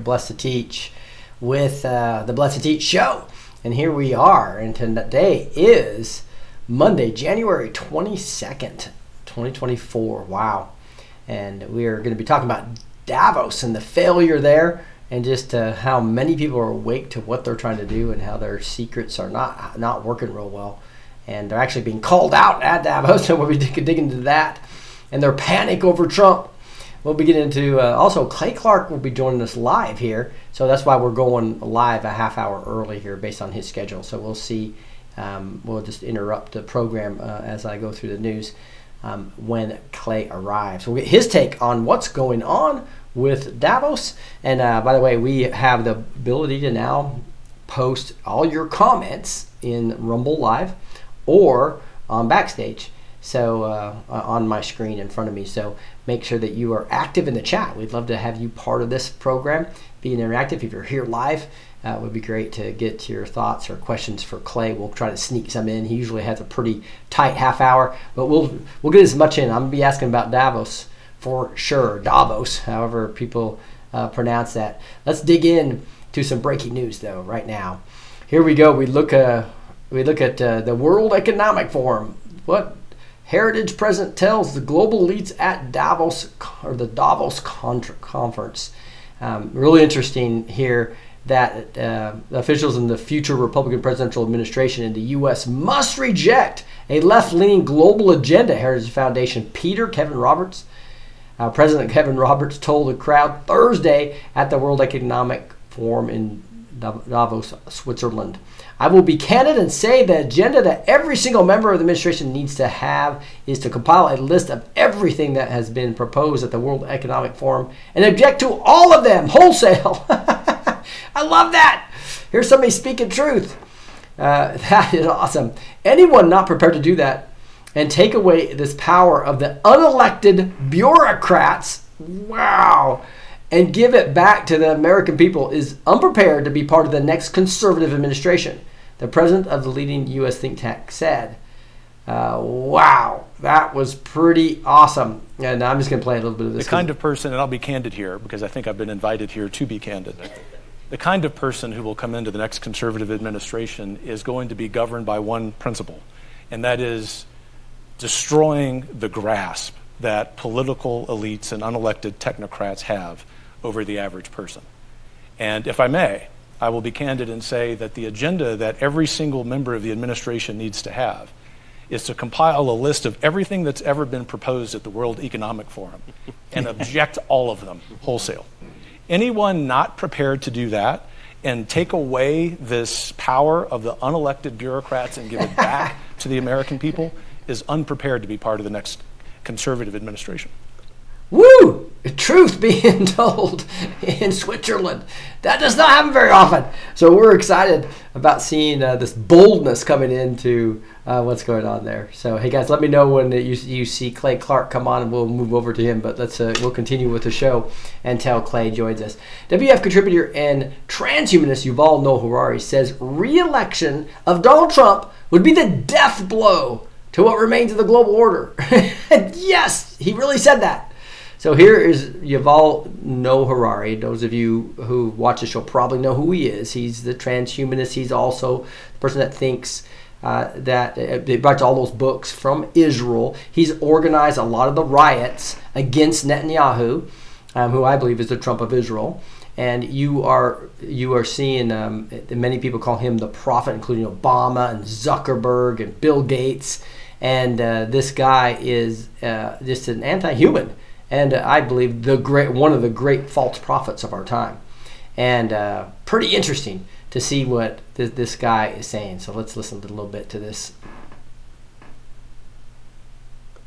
Blessed to Teach with uh, the Blessed to Teach show. And here we are. And today is Monday, January 22nd, 2024. Wow. And we are going to be talking about Davos and the failure there and just uh, how many people are awake to what they're trying to do and how their secrets are not not working real well. And they're actually being called out at Davos. So we'll be dig- digging into that. And their panic over Trump We'll be getting into uh, also Clay Clark will be joining us live here, so that's why we're going live a half hour early here based on his schedule. So we'll see. Um, we'll just interrupt the program uh, as I go through the news um, when Clay arrives. We'll get his take on what's going on with Davos. And uh, by the way, we have the ability to now post all your comments in Rumble Live or on Backstage. So uh, on my screen in front of me. So make sure that you are active in the chat. We'd love to have you part of this program, being interactive. If you're here live, uh, it would be great to get your thoughts or questions for Clay. We'll try to sneak some in. He usually has a pretty tight half hour, but we'll we'll get as much in. I'm gonna be asking about Davos for sure, Davos, however people uh, pronounce that. Let's dig in to some breaking news though right now. Here we go. We look uh, we look at uh, the World Economic Forum. What Heritage President tells the global elites at Davos or the Davos conference. Um, really interesting here that uh, officials in the future Republican presidential administration in the U.S. must reject a left-leaning global agenda. Heritage Foundation Peter Kevin Roberts, uh, President Kevin Roberts, told the crowd Thursday at the World Economic Forum in Davos, Switzerland. I will be candid and say the agenda that every single member of the administration needs to have is to compile a list of everything that has been proposed at the World Economic Forum and object to all of them wholesale. I love that. Here's somebody speaking truth. Uh, that is awesome. Anyone not prepared to do that and take away this power of the unelected bureaucrats, wow, and give it back to the American people is unprepared to be part of the next conservative administration the president of the leading U.S. think tank said. Uh, wow, that was pretty awesome. And I'm just going to play a little bit of this. The kind of person, and I'll be candid here because I think I've been invited here to be candid. The kind of person who will come into the next conservative administration is going to be governed by one principle, and that is destroying the grasp that political elites and unelected technocrats have over the average person. And if I may, I will be candid and say that the agenda that every single member of the administration needs to have is to compile a list of everything that's ever been proposed at the World Economic Forum and object all of them wholesale. Anyone not prepared to do that and take away this power of the unelected bureaucrats and give it back to the American people is unprepared to be part of the next conservative administration. Woo! Truth being told in Switzerland. That does not happen very often. So we're excited about seeing uh, this boldness coming into uh, what's going on there. So hey guys, let me know when you, you see Clay Clark come on, and we'll move over to him. But let's uh, we'll continue with the show until Clay joins us. WEF contributor and transhumanist Yuval Noah Harari says re-election of Donald Trump would be the death blow to what remains of the global order. yes, he really said that. So here is Yuval Noah Harari. Those of you who watch the show probably know who he is. He's the transhumanist. He's also the person that thinks Uh, that uh, they brought all those books from Israel. He's organized a lot of the riots against Netanyahu, um, who I believe is the Trump of Israel. And you are you are seeing um, many people call him the prophet, including Obama and Zuckerberg and Bill Gates. And uh, this guy is uh, just an anti-human, and uh, I believe the great one of the great false prophets of our time. And uh, pretty interesting to see what th- this guy is saying. So let's listen a little bit to this.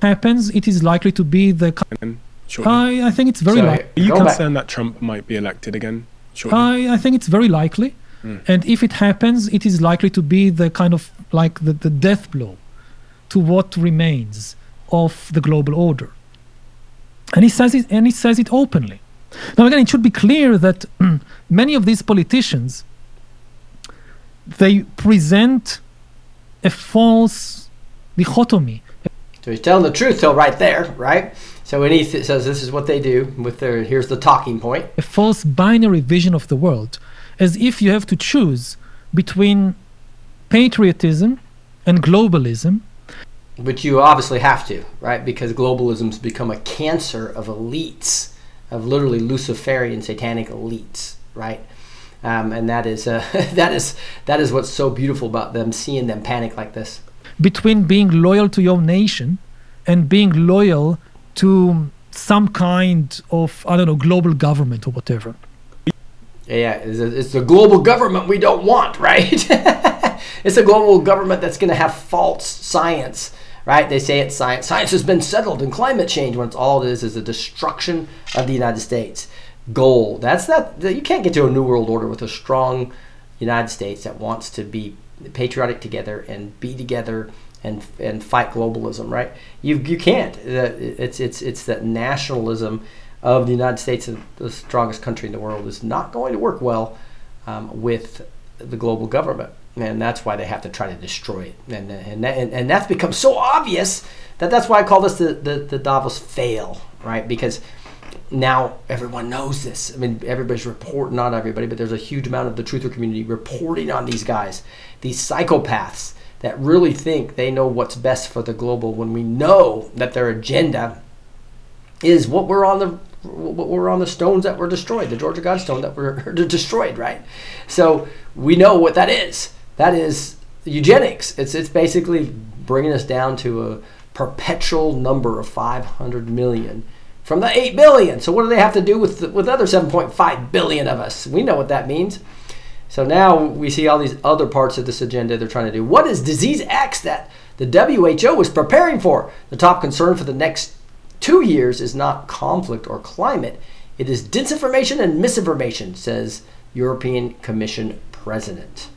happens, it is likely to be the. shortly. I, I think it's very So, likely. Are you Go back. concerned that Trump might be elected again shortly? I, I think it's very likely. And if it happens, it is likely to be the kind of like the, the death blow to what remains of the global order. And he says it and he says it openly. Now again, it should be clear that mm, many of these politicians they present a false dichotomy, So he's telling the truth till right there, right? So when he th- says this is what they do with their here's the talking point. a false binary vision of the world, as if you have to choose between patriotism and globalism, Which you obviously have to, right? Because globalism's become a cancer of elites, of literally Luciferian satanic elites, right? Um, and that is uh, that is that is what's so beautiful about them seeing them panic like this. between being loyal to your nation and being loyal to some kind of, I don't know, global government or whatever. Yeah, it's, a, it's the global government we don't want, right? it's a global government that's going to have false science, right? They say it's science. Science has been settled in climate change when it's all it is is a destruction of the United States. Goal. That's not. You can't get to a new world order with a strong United States that wants to be patriotic together and be together and and fight globalism, right? You you can't. It's it's it's that nationalism of the United States, the strongest country in the world, is not going to work well um, with the global government, and that's why they have to try to destroy it. And and and, and that's become so obvious that that's why I call this the the, the Davos fail, right? Because now everyone knows this. I mean, everybody's reporting, not everybody, but there's a huge amount of the truther community reporting on these guys, these psychopaths that really think they know what's best for the global when we know that their agenda is what we're on the what we're on the stones that were destroyed, the Georgia Guidestone that were destroyed, right? So we know what that is. That is eugenics. It's it's basically bringing us down to a perpetual number of 500 million from the 8 billion. So what do they have to do with the, with other 7.5 billion of us? We know what that means. So now we see all these other parts of this agenda they're trying to do. What is disease X that the WHO is preparing for? The top concern for the next two years is not conflict or climate. It is disinformation and misinformation, says European Commission President.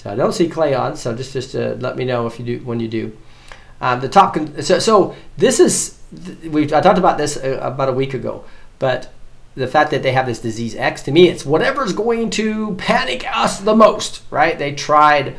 So I don't see Clay on, so just just uh, let me know if you do when you do. Um, the top. So, so this is we I talked about this uh, about a week ago, but the fact that they have this disease X to me, it's whatever's going to panic us the most, right? They tried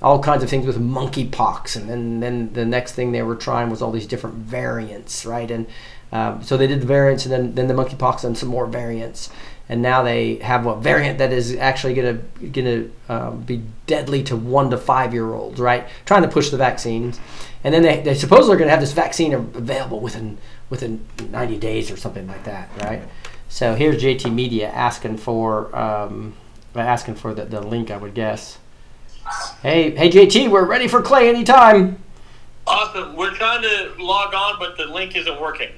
all kinds of things with monkeypox, and then then the next thing they were trying was all these different variants, right? And um, so they did the variants, and then then the monkeypox and some more variants, and now they have a variant that is actually going to going to um, be deadly to one to five year olds, right? Trying to push the vaccines, and then they, they suppose they're going to have this vaccine available within within 90 days or something like that, right? So here's JT Media asking for um, asking for the, the link, I would guess. Hey, hey JT, we're ready for Clay anytime. Awesome. We're trying to log on, but the link isn't working.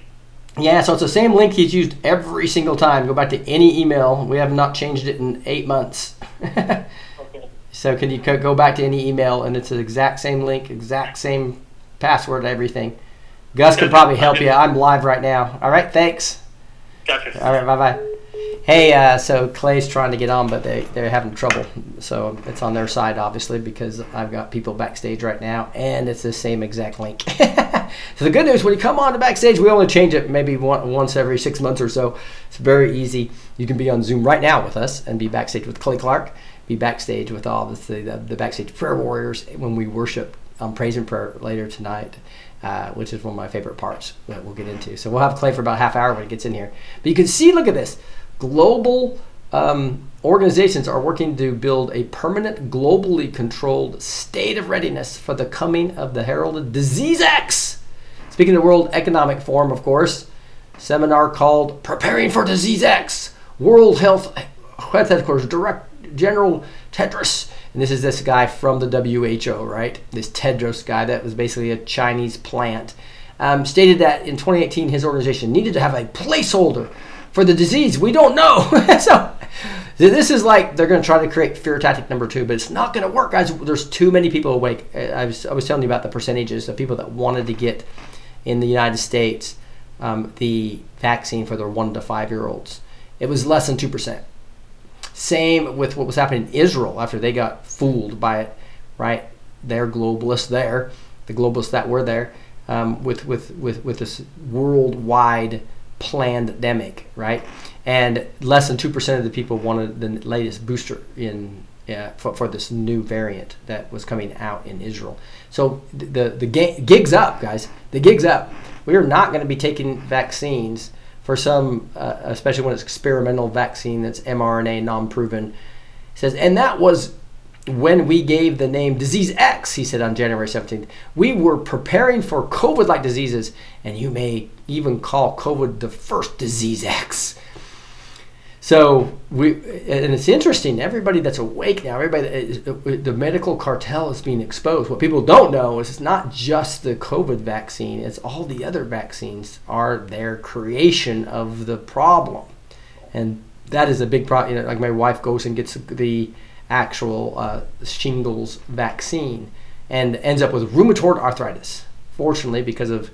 Yeah, so it's the same link he's used every single time. Go back to any email. We have not changed it in eight months. Okay. so can you go back to any email and it's the exact same link, exact same password, everything. Gus could probably help you. I'm live right now. All right, thanks. Gotcha. All right, bye bye. Hey, uh, so Clay's trying to get on, but they, they're having trouble. So it's on their side, obviously, because I've got people backstage right now, and it's the same exact link. so the good news, when you come on to backstage, we only change it maybe one, once every six months or so. It's very easy. You can be on Zoom right now with us and be backstage with Clay Clark, be backstage with all the, the, the backstage prayer warriors when we worship on Praise and Prayer later tonight. Uh, which is one of my favorite parts that we'll get into. So we'll have Clay for about half hour when he gets in here. But you can see, look at this global um, organizations are working to build a permanent, globally controlled state of readiness for the coming of the heralded Disease X. Speaking of the World Economic Forum, of course, seminar called Preparing for Disease X, World Health Headquarters Direct General Tedros. And this is this guy from the WHO, right? This Tedros guy that was basically a Chinese plant. Um, stated that in 2018 his organization needed to have a placeholder for the disease. We don't know. so this is like they're going to try to create fear tactic number two, but it's not going to work, guys. There's too many people awake. I was, I was telling you about the percentages of people that wanted to get in the United States um, the vaccine for their one to five year olds. It was less than 2%. Same with what was happening in Israel after they got fooled by it, right? They're globalists there, the globalists that were there, um, with, with, with, with this worldwide pandemic, right? And less than 2% of the people wanted the latest booster in uh, for, for this new variant that was coming out in Israel. So the, the ga- gig's up, guys. The gig's up. We are not going to be taking vaccines for some, uh, especially when it's experimental vaccine that's mRNA non-proven. Says, and that was when we gave the name Disease X, he said on January 17th. We were preparing for COVID like diseases, and you may even call COVID the first Disease X. So we, and it's interesting. Everybody that's awake now, everybody, is, uh, uh, the medical cartel is being exposed. What people don't know is it's not just the COVID vaccine; it's all the other vaccines are their creation of the problem, and that is a big problem. You know, like my wife goes and gets the actual uh, shingles vaccine and ends up with rheumatoid arthritis. Fortunately, because of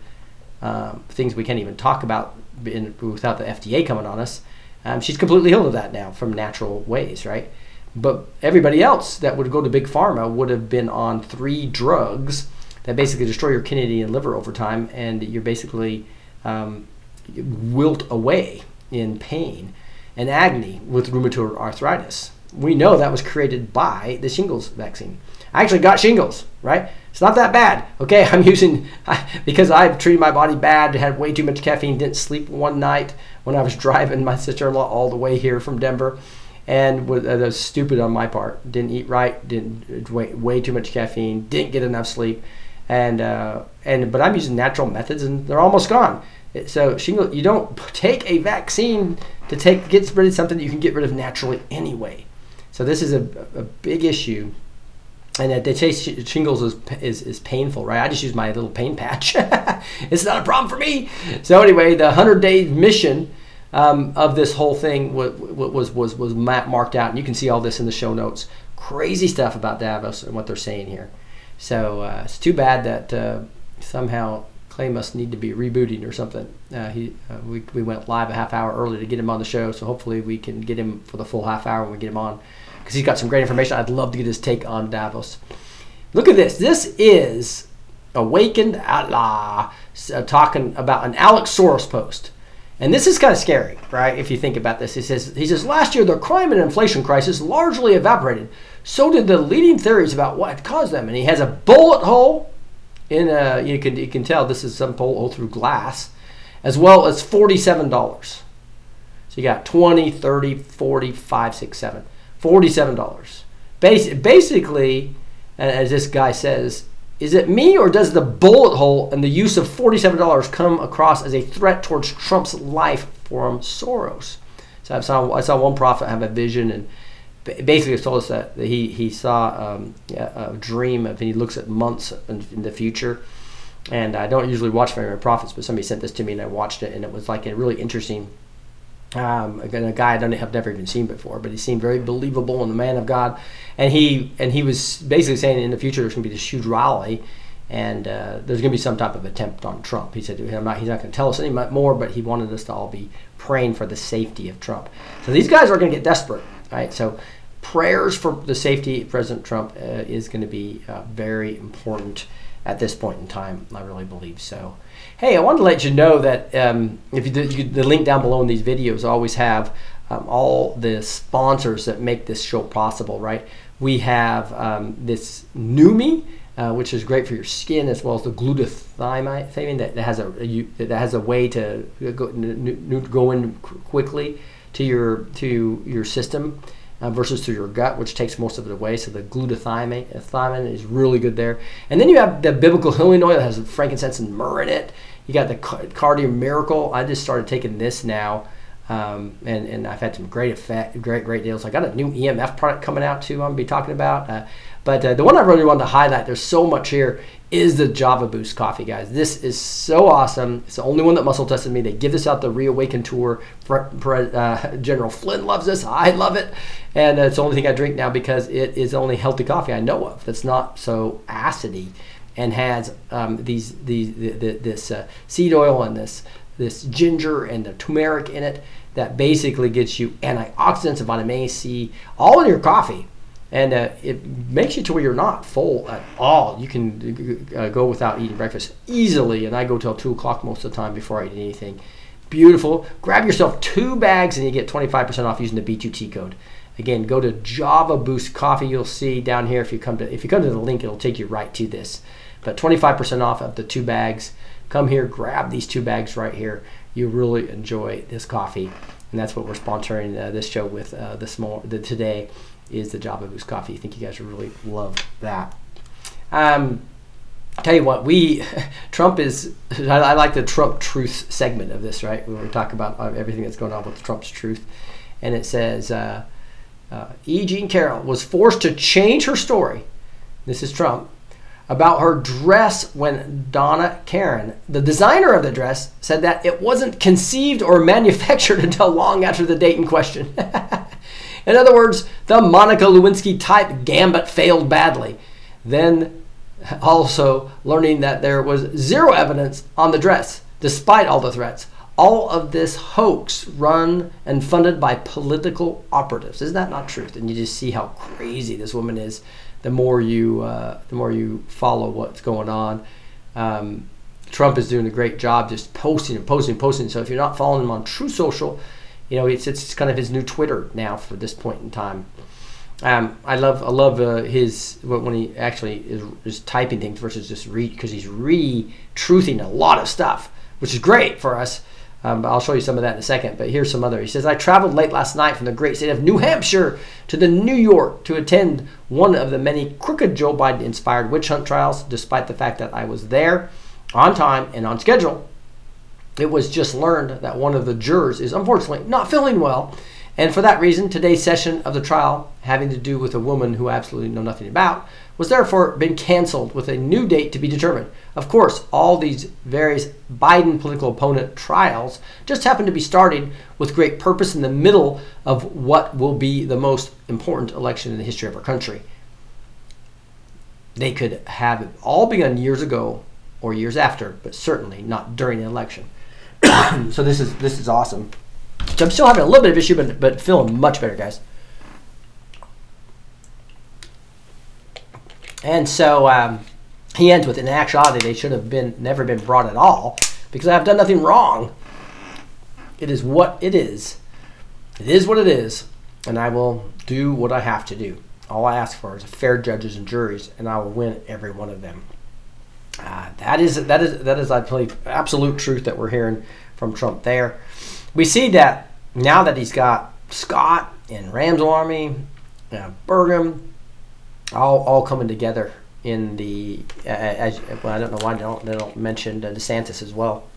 um, things we can't even talk about in, without the FDA coming on us um, she's completely healed of that now from natural ways, right? But everybody else that would go to big pharma would have been on three drugs that basically destroy your kidney and liver over time, and you're basically um, wilt away in pain and agony with rheumatoid arthritis. We know that was created by the shingles vaccine. I actually got shingles, right? It's not that bad. Okay, I'm using because I've treated my body bad, had way too much caffeine, didn't sleep one night when I was driving my sister-in-law all the way here from Denver, and was, uh, was stupid on my part. Didn't eat right, didn't way, way too much caffeine, didn't get enough sleep, and uh, and but I'm using natural methods, and they're almost gone. So shingles, you don't take a vaccine to take get rid of something that you can get rid of naturally anyway. So this is a, a big issue and that they say shingles is, is, is painful, right? I just use my little pain patch. it's not a problem for me. So anyway, the 100 day mission um, of this whole thing was, was, was, was marked out. And you can see all this in the show notes. Crazy stuff about Davos and what they're saying here. So uh, it's too bad that uh, somehow Clay must need to be rebooting or something. Uh, he, uh, we, we went live a half hour early to get him on the show. So hopefully we can get him for the full half hour when we get him on because he's got some great information. I'd love to get his take on Davos. Look at this. This is Awakened Allah uh, talking about an Alex Soros post. And this is kind of scary, right? If you think about this, he says he says last year the crime and inflation crisis largely evaporated. So did the leading theories about what caused them. And he has a bullet hole in a you can you can tell this is some bullet hole through glass, as well as forty-seven dollars. So you got 20, 30, 40, 5, 6, 7. $47. Bas- basically, as this guy says, is it me or does the bullet hole and the use of $47 come across as a threat towards Trump's life from Soros? So I saw, I saw one prophet have a vision and basically told us that he, he saw um, a dream of, and he looks at months in, in the future. And I don't usually watch very many prophets, but somebody sent this to me and I watched it and it was like a really interesting um, again, a guy I don't have never even seen before, but he seemed very believable and the man of God. And he and he was basically saying in the future there's going to be this huge rally, and uh, there's going to be some type of attempt on Trump. He said not, he's not going to tell us any more, but he wanted us to all be praying for the safety of Trump. So these guys are going to get desperate, right? So prayers for the safety of President Trump uh, is going to be uh, very important at this point in time. I really believe so. Hey, I wanted to let you know that um, if you, you, the link down below in these videos always have um, all the sponsors that make this show possible, right? We have um, this Neumi, uh, which is great for your skin, as well as the glutathione that, that has a, a, that has a way to go, go in quickly to your to your system uh, versus through your gut, which takes most of it away. So the glutathione thiamine is really good there. And then you have the biblical healing oil that has frankincense and myrrh in it. You got the Ca- Cardio Miracle. I just started taking this now. Um, and, and I've had some great effect, great great deals. I got a new EMF product coming out too. I'm gonna be talking about. Uh, but uh, the one I really wanted to highlight, there's so much here, is the Java Boost coffee, guys. This is so awesome. It's the only one that muscle tested me. They give this out the Reawaken tour. Uh, General Flynn loves this. I love it, and uh, it's the only thing I drink now because it is the only healthy coffee I know of that's not so acidy and has um, these these the, the, this uh, seed oil and this this ginger and the turmeric in it that basically gets you antioxidants and vitamin C all in your coffee, and uh, it makes you to where you're not full at all. You can uh, go without eating breakfast easily, and I go till two o'clock most of the time before I eat anything. Beautiful. Grab yourself two bags, and you get 25% off using the B2T code. Again, go to Java Boost Coffee. You'll see down here if you come to if you come to the link, it'll take you right to this. But 25% off of the two bags. Come here, grab these two bags right here. You really enjoy this coffee, and that's what we're sponsoring uh, this show with uh, this more the, today is the Java Boost coffee. I think you guys really love that. Um, tell you what, we Trump is. I, I like the Trump truth segment of this, right? When we talk about uh, everything that's going on with Trump's truth, and it says uh, uh, E. Jean Carroll was forced to change her story. This is Trump about her dress when Donna Karan, the designer of the dress, said that it wasn't conceived or manufactured until long after the date in question. in other words, the Monica Lewinsky type gambit failed badly. Then also learning that there was zero evidence on the dress, despite all the threats. All of this hoax run and funded by political operatives. Is that not truth? And you just see how crazy this woman is. The more you, uh, the more you follow what's going on. Um, Trump is doing a great job just posting and posting and posting. So if you're not following him on Truth Social, you know it's it's kind of his new Twitter now for this point in time. Um, I love I love uh, his when he actually is, is typing things versus just read because he's re-truthing a lot of stuff, which is great for us. Um, I'll show you some of that in a second. But here's some other. He says I traveled late last night from the great state of New Hampshire to the New York to attend one of the many crooked Joe Biden inspired witch hunt trials. Despite the fact that I was there on time and on schedule, it was just learned that one of the jurors is unfortunately not feeling well. And for that reason, today's session of the trial, having to do with a woman who I absolutely know nothing about, was therefore been canceled with a new date to be determined. Of course, all these various Biden political opponent trials just happen to be starting with great purpose in the middle of what will be the most important election in the history of our country. They could have all begun years ago or years after, but certainly not during the election. so this is this is awesome. So I'm still having a little bit of issue, but but feeling much better, guys. And so um, he ends with, in actuality, they should have been never been brought at all because I have done nothing wrong. It is what it is. It is what it is, and I will do what I have to do. All I ask for is fair judges and juries, and I will win every one of them. Uh, that is that is that is I believe absolute truth that we're hearing from Trump there. We see that now that he's got Scott and Ramaswamy, uh, Burgum, all all coming together in the. Uh, as, well, I don't know why they don't they don't mention DeSantis as well.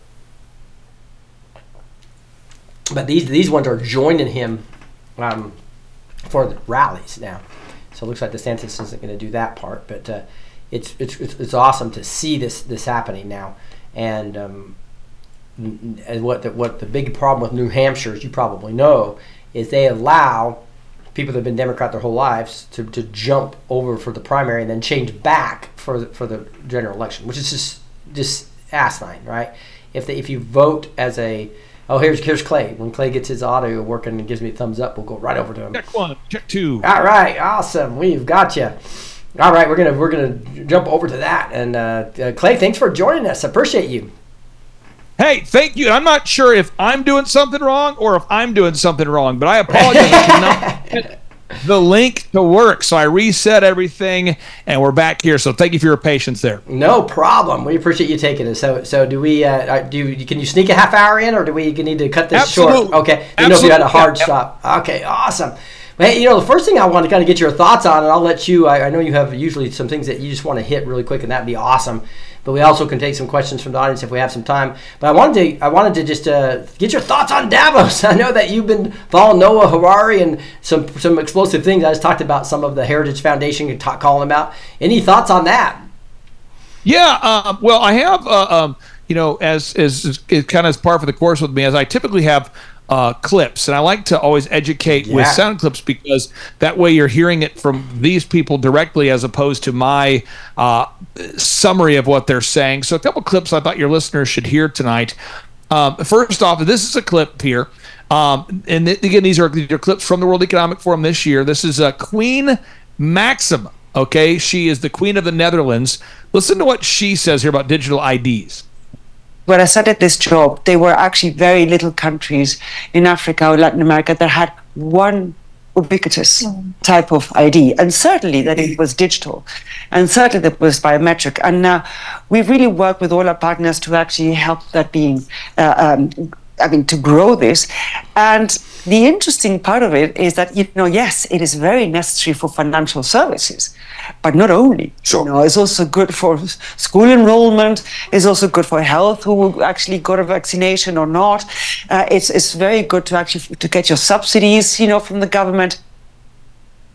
But these these ones are joining him um, for the rallies now. So it looks like DeSantis isn't going to do that part, but uh, it's, it's it's it's awesome to see this this happening now. And um, and what the, what the big problem with New Hampshire, as you probably know, is they allow people that have been Democrat their whole lives to, to jump over for the primary and then change back for the, for the general election, which is just just asinine, right? If they, if you vote as a oh here's here's Clay when Clay gets his audio working and gives me a thumbs up, we'll go right over to him. Check one, check two. All right, awesome. We've got you. All right, we're gonna we're gonna jump over to that. And uh, uh, Clay, thanks for joining us. Appreciate you. Hey, thank you. I'm not sure if I'm doing something wrong or if I'm doing something wrong, but I apologize. I cannot, the link to work. So I reset everything, and we're back here. So thank you for your patience there. No problem. We appreciate you taking it. So, so do we? Uh, uh, do you, can you sneak a half hour in, or do we need to cut this Absolutely. short? Okay. Didn't know if you had a hard Yeah, stop. Okay. Awesome. Well, Hey, you know, the first thing I want to kind of get your thoughts on, and I'll let you. I, I know you have usually some things that you just want to hit really quick, and that'd be awesome. But we also can take some questions from the audience if we have some time. But I wanted to, I wanted to just uh, get your thoughts on Davos. I know that you've been following Noah Harari and some some explosive things. I just talked about some of the Heritage Foundation and talk, about. Any thoughts on that? Yeah, um, well, I have, uh, um, you know, as as is kind of as par for the course with me, as I typically have uh, clips, and I like to always educate with sound clips because that way you're hearing it from these people directly as opposed to my uh, summary of what they're saying. So, a couple clips I thought your listeners should hear tonight. Um, first off, this is a clip here. Um, and th- again, these are, these are clips from the World Economic Forum this year. This is uh, Queen Maxima. Okay, she is the Queen of the Netherlands. Listen to what she says here about digital IDs. When I started this job, there were actually very little countries in Africa or Latin America that had one ubiquitous type of ID, and certainly that it was digital, and certainly that it was biometric. And uh, we've really worked with all our partners to actually help that being, uh, um, I mean, to grow this. And the interesting part of it is that you know, yes, it is very necessary for financial services, but not only. You know, it's also good for school enrollment. It's also good for health, who actually got a vaccination or not. Uh, it's it's very good to actually to get your subsidies, you know, from the government.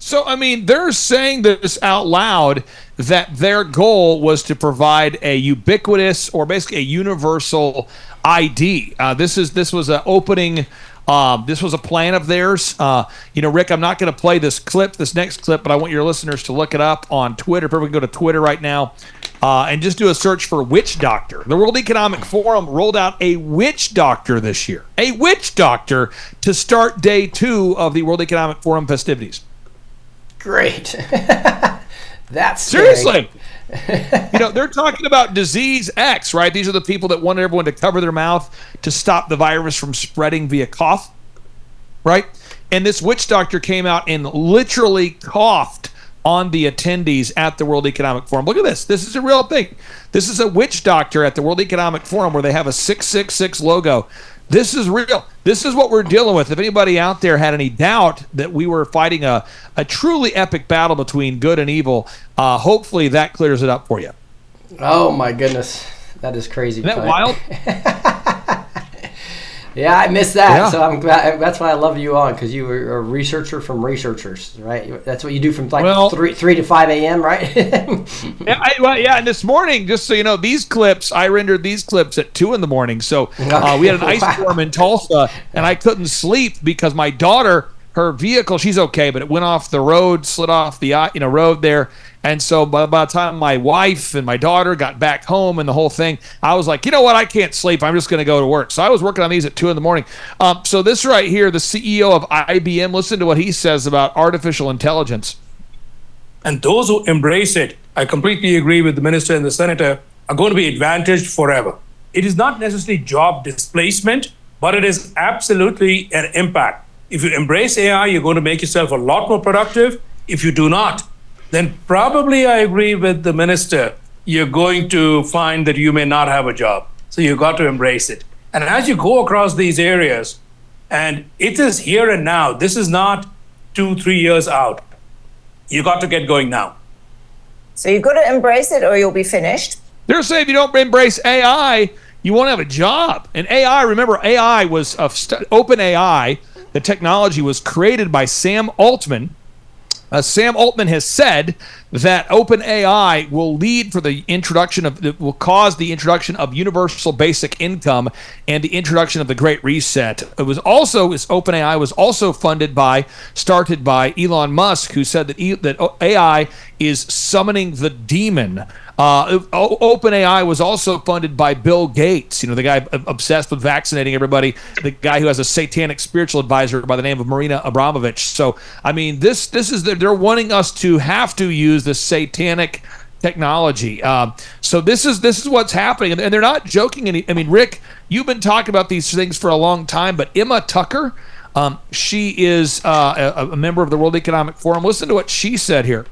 So, I mean, they're saying this out loud that their goal was to provide a ubiquitous or basically a universal ID. Uh, this is this was an opening. Um, this was a plan of theirs. Uh, you know, Rick, I'm not going to play this clip, this next clip, but I want your listeners to look it up on Twitter. If everyone can go to Twitter right now uh, and just do a search for witch doctor. The World Economic Forum rolled out a witch doctor this year, a witch doctor to start day two of the World Economic Forum festivities. Great. That's scary. You know, they're talking about disease X, right? These are the people that wanted everyone to cover their mouth to stop the virus from spreading via cough, right? And this witch doctor came out and literally coughed on the attendees at the World Economic Forum. Look at this. This is a real thing. This is a witch doctor at the World Economic Forum where they have a 666 logo. This is real. This is what we're dealing with. If anybody out there had any doubt that we were fighting a, a truly epic battle between good and evil, uh, hopefully that clears it up for you. Oh my goodness, that is crazy. Isn't that but- wild? Yeah, I missed that. Yeah. So I'm glad. That's why I love you on because you were a researcher from researchers, right? That's what you do from like Well- three three to five a.m. Right? Yeah, I, well, yeah, and this morning, just so you know, these clips I rendered these clips at two in the morning. So uh, we had an ice Wow. storm in Tulsa, and I couldn't sleep because my daughter, her vehicle, she's okay, but it went off the road, slid off the uh, you know road there, and so by, by the time my wife and my daughter got back home and the whole thing, I was like, you know what, I can't sleep. I'm just going to go to work. So I was working on these at two in the morning. Um, so this right here, the CEO of IBM, listen to what he says about artificial intelligence. And those who embrace it, I completely agree with the minister and the senator, are going to be advantaged forever. It is not necessarily job displacement, but it is absolutely an impact. If you embrace AI, you're going to make yourself a lot more productive. If you do not, then probably I agree with the minister. You're going to find that you may not have a job. So you've got to embrace it. And as you go across these areas, and it is here and now, this is not two, three years out. You've got to get going now. So you've got to embrace it or you'll be finished. They're saying if you don't embrace AI, you won't have a job. And AI, remember, AI was st- open AI. The technology was created by Sam Altman. Uh, Sam Altman has said that OpenAI will lead for the introduction of, will cause the introduction of universal basic income and the introduction of the Great Reset. It was also, this OpenAI was also funded by, started by Elon Musk, who said that e, that AI is summoning the demon. Uh, OpenAI was also funded by Bill Gates, you know, the guy obsessed with vaccinating everybody, the guy who has a satanic spiritual advisor by the name of Marina Abramovich. So, I mean, this this is they're wanting us to have to use this satanic technology. Um, so this is this is what's happening, and, and they're not joking. Any, I mean, Rick, you've been talking about these things for a long time, but Emma Tucker. Um, she is uh, a, a member of the World Economic Forum. Listen to what she said here.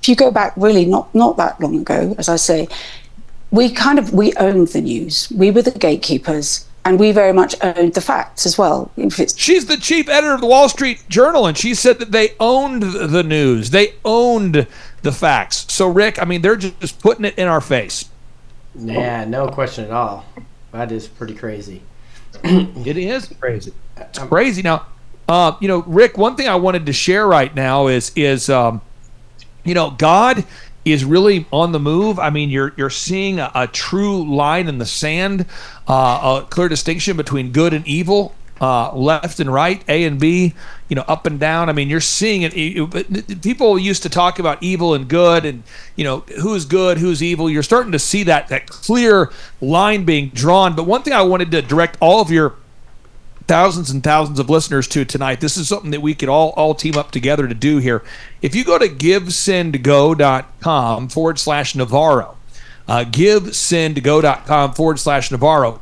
If you go back really not not that long ago, as I say, we kind of we owned the news. We were the gatekeepers, and we very much owned the facts as well. If it's She's the chief editor of the Wall Street Journal, and she said that they owned the news. They owned the facts. So, Rick, I mean, they're just putting it in our face. Yeah, no question at all. That is pretty crazy. It is crazy. It's crazy. Now, uh, you know, Rick, one thing I wanted to share right now is is um, you know, God is really on the move. I mean, you're you're seeing a, a true line in the sand, uh, a clear distinction between good and evil, uh, left and right, A and B, you know, up and down. I mean, you're seeing it. it- People used to talk about evil and good, and you know, who's good, who's evil. You're starting to see that that clear line being drawn. But one thing I wanted to direct all of your thousands and thousands of listeners to tonight. This is something that we could all all team up together to do here. If you go to givesendgo.com forward slash Navarro, uh, givesendgo.com forward slash Navarro,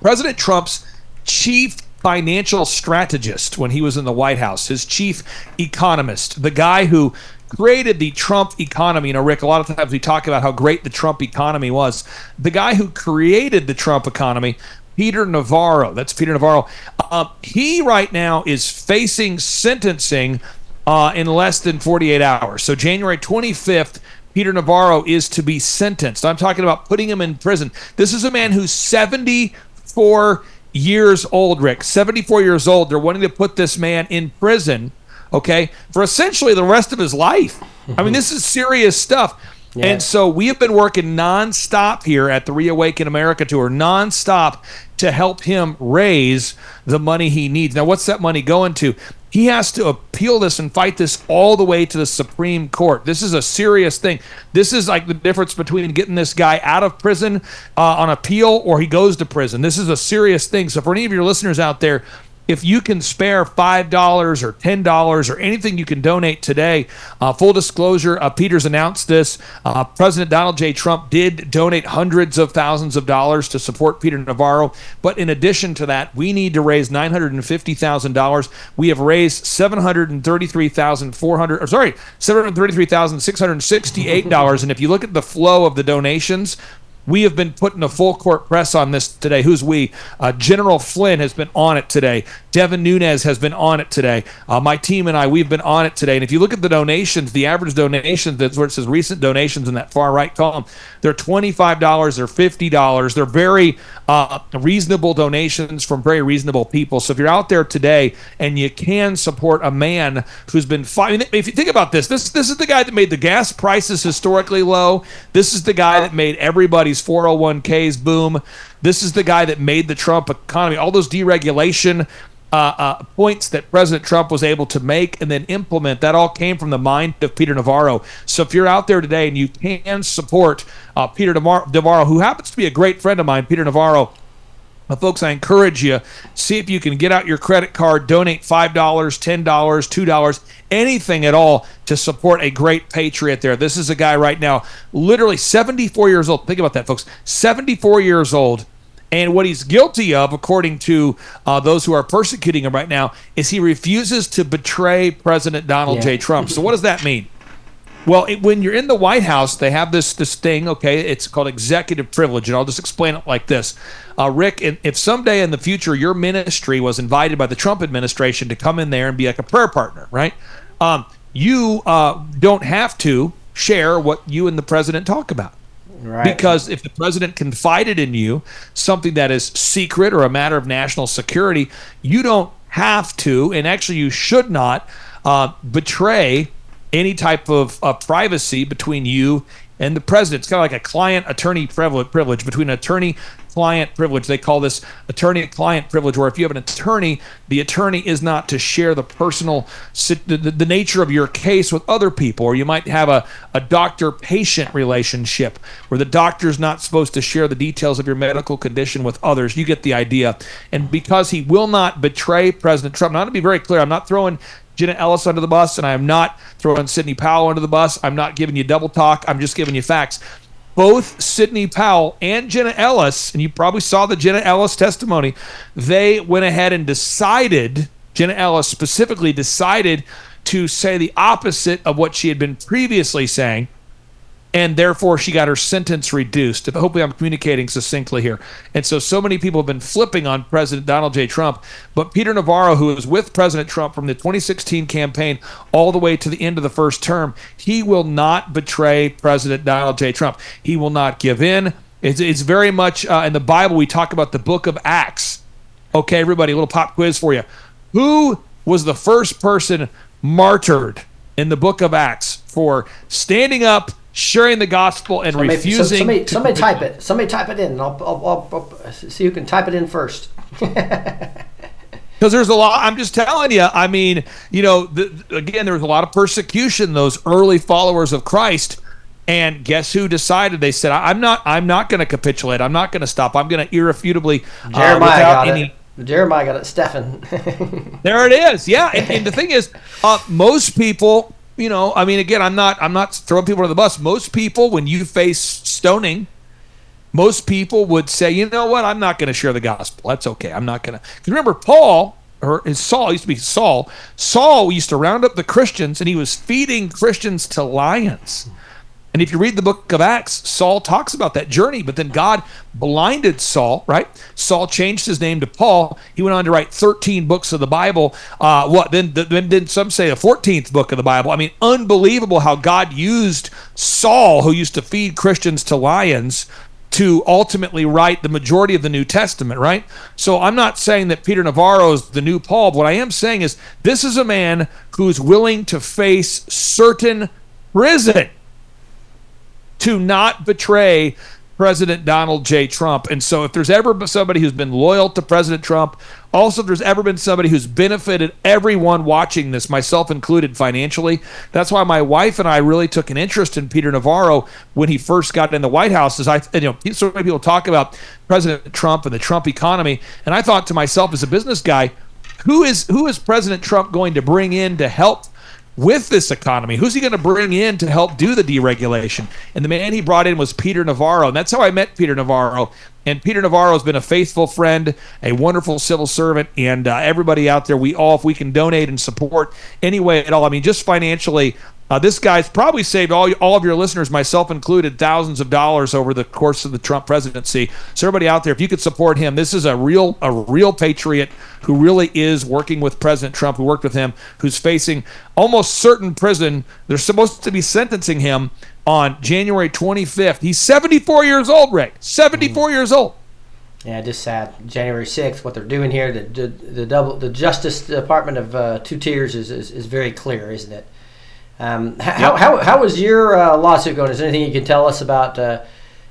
President Trump's chief financial strategist when he was in the White House, his chief economist, the guy who created the Trump economy. You know, Rick, a lot of times we talk about how great the Trump economy was. The guy who created the Trump economy, Peter Navarro, that's Peter Navarro, uh, he right now is facing sentencing uh, in less than 48 hours. So January 25th, Peter Navarro is to be sentenced. I'm talking about putting him in prison. This is a man who's 74 years old, Rick. 74 years old. They're wanting to put this man in prison, okay, for essentially the rest of his life. I mean, this is serious stuff. And so we have been working nonstop here at the Reawaken America Tour, nonstop to help him raise the money he needs. Now, what's that money going to? He has to appeal this and fight this all the way to the Supreme Court. This is a serious thing. This is like the difference between getting this guy out of prison uh, on appeal or he goes to prison. This is a serious thing. So, for any of your listeners out there, if you can spare $5 or $10 or anything you can donate today, uh, full disclosure, uh, Peters announced this. Uh, President Donald J. Trump did donate hundreds of thousands of dollars to support Peter Navarro. But in addition to that, we need to raise $950,000. We have raised 733,400, or sorry, $733,668. and if you look at the flow of the donations, we have been putting a full court press on this today. Who's we? Uh, General Flynn has been on it today. Devin Nunes has been on it today. Uh, my team and I, we've been on it today. And if you look at the donations, the average donations, that's where it says recent donations in that far right column, they're $25, they're $50. They're very uh, reasonable donations from very reasonable people. So if you're out there today and you can support a man who's been fighting, if you think about this, this this is the guy that made the gas prices historically low. This is the guy that made everybody's 401ks boom. This is the guy that made the Trump economy, all those deregulation uh, uh, points that President Trump was able to make and then implement. That all came from the mind of Peter Navarro. So if you're out there today and you can support uh, Peter Navarro, who happens to be a great friend of mine, Peter Navarro. Uh, folks, I encourage you see if you can get out your credit card, donate five dollars, ten dollars, two dollars, anything at all to support a great patriot. There, this is a guy right now, literally 74 years old. Think about that, folks. 74 years old. And what he's guilty of, according to uh, those who are persecuting him right now, is he refuses to betray President Donald Yeah. J. Trump. So, what does that mean? Well, it, when you're in the White House, they have this this thing. Okay, it's called executive privilege, and I'll just explain it like this. Uh, Rick, if- someday in the future your ministry was invited by the Trump administration to come in there and be like a prayer partner, right? Um, you uh, don't have to share what you and the president talk about. Right. Because if the president confided in you something that is secret or a matter of national security, you don't have to, and actually you should not, uh, betray any type of uh, privacy between you and the president. It's kind of like a client attorney privilege, between attorney client privilege. They call this attorney client privilege, where if you have an attorney, the attorney is not to share the personal, the, the, nature of your case with other people. Or you might have a, a doctor patient relationship where the doctor's not supposed to share the details of your medical condition with others. You get the idea. And because he will not betray President Trump, now to be very clear, I'm not throwing Jenna Ellis under the bus, and I am not throwing Sidney Powell under the bus. I'm not giving you double talk. I'm just giving you facts. both Sidney Powell and Jenna Ellis, and you probably saw the Jenna Ellis testimony, they went ahead and decided, Jenna Ellis specifically decided to say the opposite of what she had been previously saying and therefore she got her sentence reduced. Hopefully, I'm communicating succinctly here. And so, so many people have been flipping on President Donald J. Trump, but Peter Navarro, who was with President Trump from the 2016 campaign all the way to the end of the first term, he will not betray President Donald J. Trump. He will not give in. It's, it's very much uh, in the Bible. We talk about the book of Acts. Okay, everybody, a little pop quiz for you. Who was the first person martyred in the book of Acts for standing up? Sharing the gospel and Somebody- refusing. Somebody, somebody type it. Somebody type it in. and I'll, I'll, I'll, I'll see who can type it in first. Because there's a lot. I'm just telling you. I mean, you know, the, again, there was a lot of persecution. Those early followers of Christ, and guess who decided? They said, "I'm not. I'm not going to capitulate. I'm not going to stop. I'm going to irrefutably." uh, Jeremiah without got any- it. Jeremiah got it. Stephen. There it is. Yeah, and, and the thing is, uh, most people, you know, I mean, again, I'm not, I'm not throwing people under the bus. Most people, when you face stoning, most people would say, you know what, I'm not going to share the gospel. That's okay. I'm not going to. Remember, Paul or his Saul used to be Saul. Saul used to round up the Christians, and he was feeding Christians to lions. And if you read the book of Acts, Saul talks about that journey, but then God blinded Saul, right? Saul changed his name to Paul. He went on to write 13 books of the Bible. Uh, what then? Then then some say a 14th book of the Bible. I mean, unbelievable how God used Saul, who used to feed Christians to lions, to ultimately write the majority of the New Testament, right? So I'm not saying that Peter Navarro is the new Paul. But what I am saying is this is a man who's willing to face certain prison to not betray President Donald J. Trump. And so, if there's ever somebody who's been loyal to President Trump, also if there's ever been somebody who's benefited everyone watching this, myself included, financially, that's why my wife and I really took an interest in Peter Navarro when he first got in the White House. As I, you know, so many people talk about President Trump and the Trump economy, and I thought to myself as a business guy, who is who is President Trump going to bring in to help with this economy? Who's he going to bring in to help do the deregulation? And the man he brought in was Peter Navarro. And that's how I met Peter Navarro. And Peter Navarro has been a faithful friend, a wonderful civil servant, and uh, everybody out there, we all, if we can donate and support any way at all, I mean, just financially, uh, this guy's probably saved all all of your listeners, myself included, thousands of dollars over the course of the Trump presidency. So everybody out there, if you could support him, this is a real a real patriot who really is working with President Trump, who worked with him, who's facing almost certain prison. They're supposed to be sentencing him on January 25th. He's 74 years old, Rick. 74 years old. Yeah, just sad. January sixth, what they're doing here, the the, the double the Justice Department of uh, two tiers is, is, is very clear, isn't it? Um, how, how, how was your uh, lawsuit going? Is there anything you can tell us about? Uh,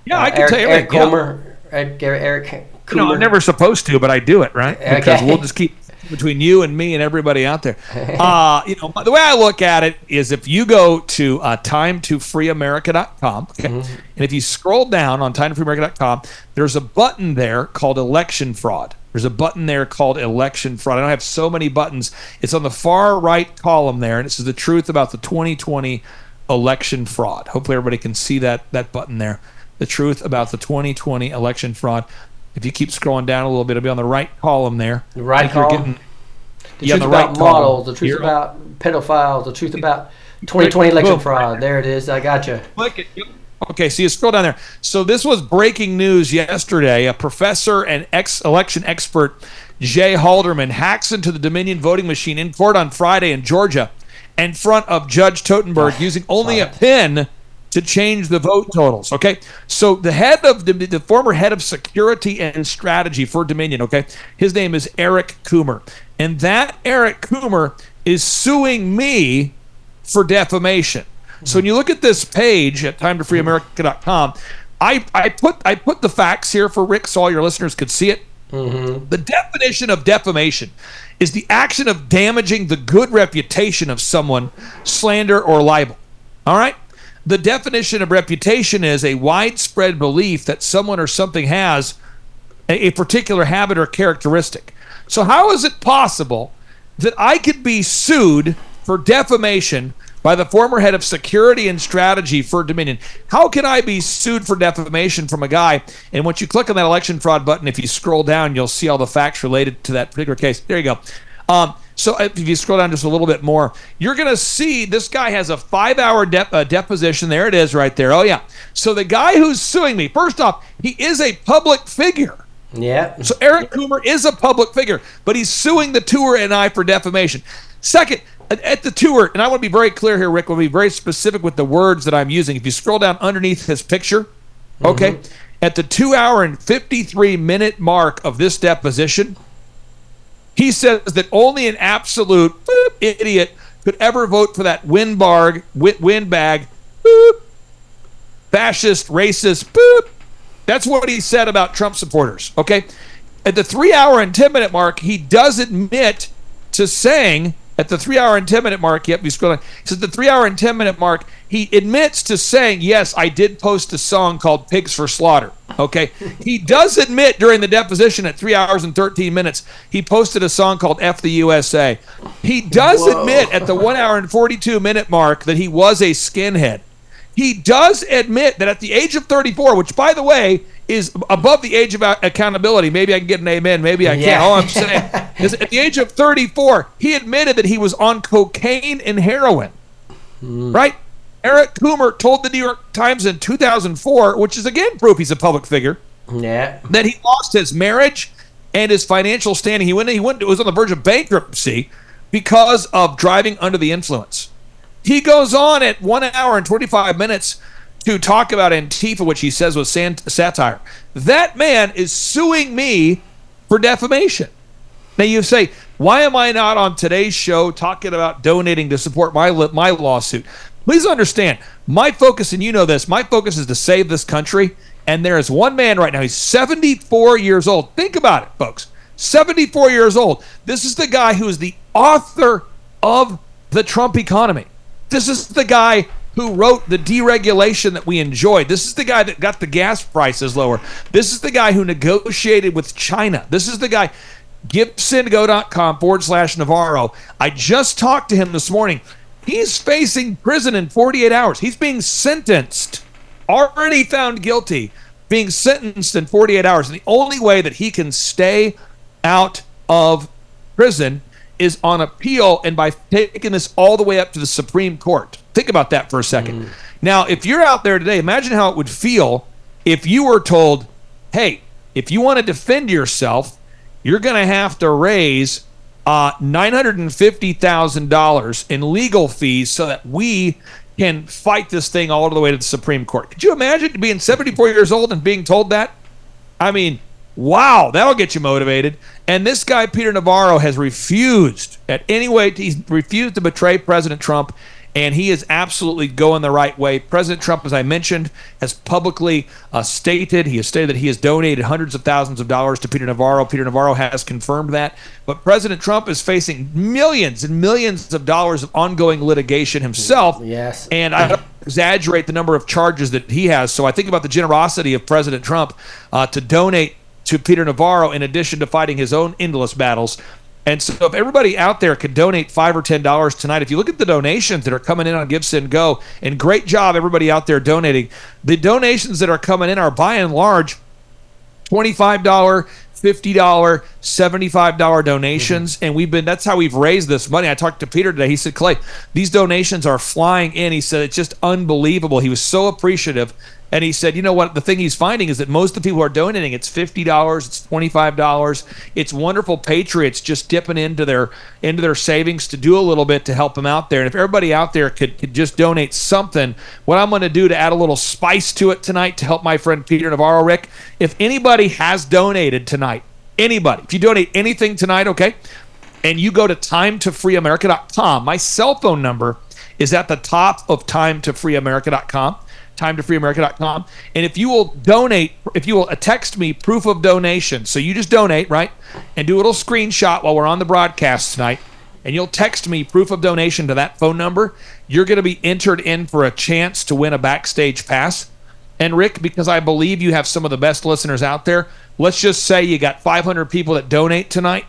Yeah, uh, I can Eric, tell you. Eric yeah. Comer, Eric, Eric Coomer. No, I'm never supposed to, but I do it, right? Because Okay. we'll just keep between you and me and everybody out there. Uh, you know, the way I look at it is if you go to uh, timetofreeamerica.com, okay, and if you scroll down on timetofreeamerica.com, there's a button there called election fraud. There's a button there called election fraud. I don't have so many buttons. It's on the far right column there, and it says the truth about the 2020 election fraud. Hopefully, everybody can see that that button there. The truth about the 2020 election fraud. If you keep scrolling down a little bit, it'll be on the right column there. The right I you're column? getting- The yeah, truth the about right column. models, the truth You're- about pedophiles, the truth about 2020 election Boom. fraud. There it is. I got you. Click it. Okay, so you scroll down there. So this was breaking news yesterday. A professor and ex-election expert, Jay Halderman, hacks into the Dominion voting machine in court on Friday in Georgia, in front of Judge Totenberg, oh, using only a pin to change the vote totals. Okay, so the head of the, the former head of security and strategy for Dominion. Okay, his name is Eric Coomer, and that Eric Coomer is suing me for defamation. So when you look at this page at timetofreeamerica.com, I, I put I put the facts here for Rick so all your listeners could see it. Mm-hmm. The definition of defamation is the action of damaging the good reputation of someone, slander or libel. All right? The definition of reputation is a widespread belief that someone or something has a, a particular habit or characteristic. So, how is it possible that I could be sued for defamation by the former head of security and strategy for Dominion. How can I be sued for defamation from a guy? And once you click on that election fraud button, if you scroll down, you'll see all the facts related to that particular case. There you go. Um, so if you scroll down just a little bit more, you're going to see this guy has a five-hour dep- uh, deposition. There it is, right there. Oh yeah. So the guy who's suing me, first off, he is a public figure. Yeah. So Eric Coomer is a public figure, but he's suing the tour and I for defamation. Second, at- the tour, and I want to be very clear here, Rick, I want to be very specific with the words that I'm using. If you scroll down underneath his picture, mm-hmm. okay, at the two hour and 53 minute mark of this deposition, he says that only an absolute idiot could ever vote for that windbag, wi- windbag, boop, fascist, racist, boop. That's what he said about Trump supporters. Okay. At the three hour and 10 minute mark, he does admit to saying, at the three hour and 10 minute mark, yep, you scrolling. He says, the three hour and 10 minute mark, he admits to saying, yes, I did post a song called Pigs for Slaughter. Okay. he does admit during the deposition at three hours and 13 minutes, he posted a song called F the USA. He does Whoa. admit at the one hour and 42 minute mark that he was a skinhead. He does admit that at the age of 34, which by the way is above the age of accountability, maybe I can get an amen, maybe I Yeah. can't. All I'm saying is at the age of 34, he admitted that he was on cocaine and heroin. Hmm. Right? Eric Coomer told the New York Times in 2004, which is again proof he's a public figure, Yeah. that he lost his marriage and his financial standing. He went he went it was on the verge of bankruptcy because of driving under the influence. He goes on at one hour and 25 minutes to talk about Antifa, which he says was satire. That man is suing me for defamation. Now you say, why am I not on today's show talking about donating to support my my lawsuit? Please understand, my focus, and you know this, my focus is to save this country. And there is one man right now. He's 74 years old. Think about it, folks. 74 years old. This is the guy who is the author of the Trump economy. This is the guy who wrote the deregulation that we enjoyed. This is the guy that got the gas prices lower. This is the guy who negotiated with China. This is the guy. GiveSendGo.com forward slash Navarro. I just talked to him this morning. He's facing prison in 48 hours. He's being sentenced, already found guilty, being sentenced in 48 hours. And the only way that he can stay out of prison is on appeal and by taking this all the way up to the Supreme Court. Think about that for a second. Mm. Now, if you're out there today, imagine how it would feel if you were told, hey, if you want to defend yourself, you're going to have to raise uh, $950,000 in legal fees so that we can fight this thing all the way to the Supreme Court. Could you imagine being 74 years old and being told that? I mean, wow, that'll get you motivated. And this guy, Peter Navarro, has refused at any way, he's refused to betray President Trump, and he is absolutely going the right way. President Trump, as I mentioned, has publicly uh, stated, he has stated that he has donated hundreds of thousands of dollars to Peter Navarro. Peter Navarro has confirmed that. But President Trump is facing millions and millions of dollars of ongoing litigation himself. Yes. And I don't exaggerate the number of charges that he has. So I think about the generosity of President Trump uh, to donate to Peter Navarro in addition to fighting his own endless battles. And so if everybody out there could donate five or ten dollars tonight, if you look at the donations that are coming in on GiveSendGo, and great job everybody out there donating. The donations that are coming in are by and large $25, $50, $75 donations. Mm-hmm. And we've been, that's how we've raised this money. I talked to Peter today. He said, Clay, these donations are flying in. He said, it's just unbelievable. He was so appreciative. And he said, you know what? The thing he's finding is that most of the people who are donating, it's fifty dollars, it's twenty five dollars. It's wonderful patriots just dipping into their into their savings to do a little bit to help them out there. And if everybody out there could, could just donate something, what I'm going to do to add a little spice to it tonight to help my friend Peter Navarro, Rick. If anybody has donated tonight, anybody, if you donate anything tonight, okay, and you go to timetofreeamerica.com, my cell phone number is at the top of timetofreeamerica.com timetofreeamerica.com and if you will donate if you will text me proof of donation so you just donate right and do a little screenshot while we're on the broadcast tonight and you'll text me proof of donation to that phone number you're going to be entered in for a chance to win a backstage pass and Rick, because I believe you have some of the best listeners out there, let's just say you got 500 people that donate tonight.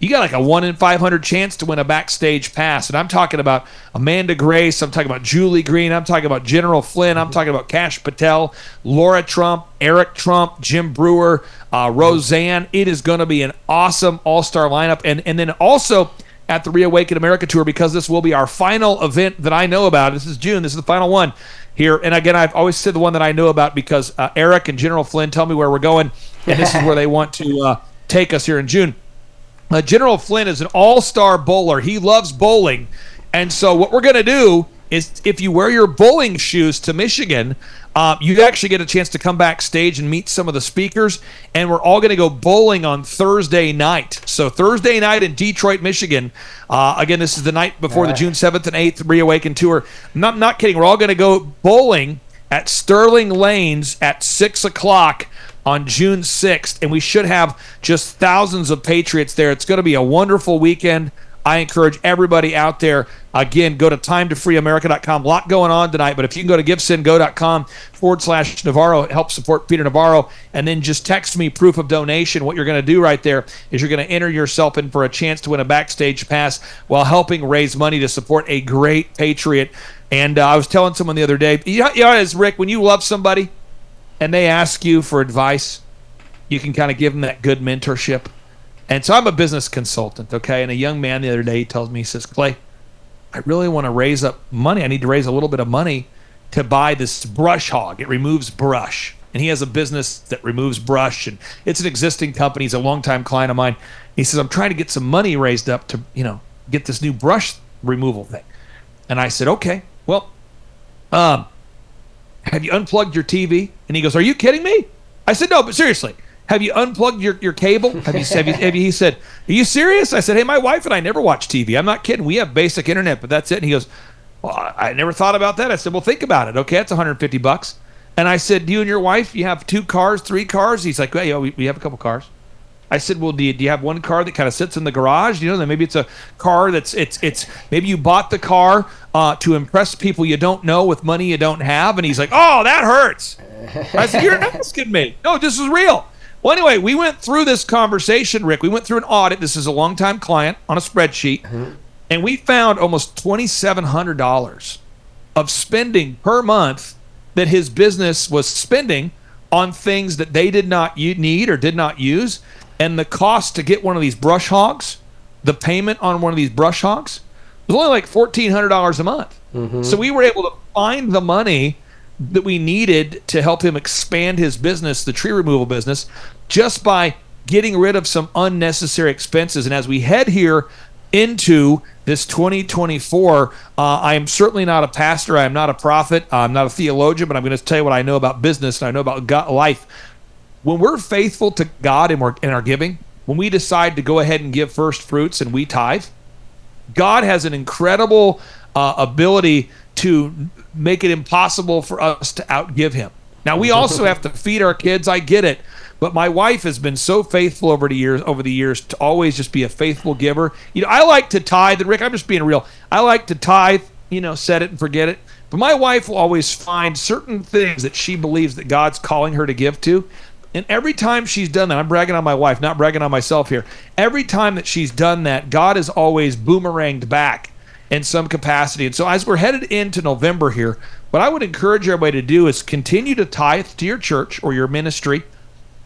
You got like a one in 500 chance to win a backstage pass. And I'm talking about Amanda Grace. I'm talking about Julie Green. I'm talking about General Flynn. I'm talking about Kash Patel, Laura Trump, Eric Trump, Jim Breuer, uh, Roseanne. It is going to be an awesome all star lineup. And, and then also, at the Reawaken America Tour because this will be our final event that I know about. This is June. This is the final one here. And again, I've always said the one that I know about because uh, Eric and General Flynn tell me where we're going, and this is where they want to uh, take us here in June. Uh, General Flynn is an all-star bowler. He loves bowling, and so what we're going to do is, if you wear your bowling shoes to Michigan, uh, you actually get a chance to come backstage and meet some of the speakers. And we're all going to go bowling on Thursday night. So Thursday night in Detroit, Michigan. Uh, again, this is the night before the June seventh and eighth Reawaken tour. Not not kidding. We're all going to go bowling at Sterling Lanes at six o'clock on June 6th, and we should have just thousands of Patriots there. It's going to be a wonderful weekend. I encourage everybody out there, again, go to timetofreeamerica.com. A lot going on tonight, but if you can go to givesendgo.com forward slash Navarro, help support Peter Navarro, and then just text me proof of donation. What you're going to do right there is you're going to enter yourself in for a chance to win a backstage pass while helping raise money to support a great Patriot. And uh, I was telling someone the other day, you know, you know, as Rick, when you love somebody, and they ask you for advice, you can kind of give them that good mentorship. And so I'm a business consultant, okay? And a young man the other day tells me, he says, Clay, I really want to raise up money. I need to raise a little bit of money to buy this brush hog. It removes brush. And he has a business that removes brush. And it's an existing company. He's a longtime client of mine. He says, I'm trying to get some money raised up to, you know, get this new brush removal thing. And I said, okay, well, um, have you unplugged your TV? And he goes, Are you kidding me? I said, No, but seriously, have you unplugged your, your cable? Have you, have you, have you, he said, Are you serious? I said, Hey, my wife and I never watch TV. I'm not kidding. We have basic internet, but that's it. And he goes, Well, I, never thought about that. I said, Well, think about it. Okay, that's 150 bucks. And I said, you and your wife, you have two cars, three cars? He's like, Well, yeah, we, we have a couple cars. I said, "Well, do you, do you have one car that kind of sits in the garage? You know, then maybe it's a car that's it's it's maybe you bought the car uh, to impress people you don't know with money you don't have." And he's like, "Oh, that hurts." I said, "You're asking me? No, this is real." Well, anyway, we went through this conversation, Rick. We went through an audit. This is a longtime client on a spreadsheet, and we found almost twenty seven hundred dollars of spending per month that his business was spending on things that they did not need or did not use and the cost to get one of these brush hogs, the payment on one of these brush hogs, was only like fourteen hundred dollars a month. So we were able to find the money that we needed to help him expand his business, the tree removal business, just by getting rid of some unnecessary expenses. And as we head here into this 2024, uh, I am certainly not a pastor. I am not a prophet. I'm not a theologian, but I'm going to tell you what I know about business and I know about God, life when we're faithful to God and in our giving, when we decide to go ahead and give first fruits and we tithe, God has an incredible uh, ability to make it impossible for us to outgive Him. Now we also have to feed our kids. I get it, but my wife has been so faithful over the years. Over the years, to always just be a faithful giver. You know, I like to tithe. And Rick, I'm just being real. I like to tithe. You know, set it and forget it. But my wife will always find certain things that she believes that God's calling her to give to. And every time she's done that, I'm bragging on my wife, not bragging on myself here. Every time that she's done that, God has always boomeranged back in some capacity. And so as we're headed into November here, what I would encourage everybody to do is continue to tithe to your church or your ministry,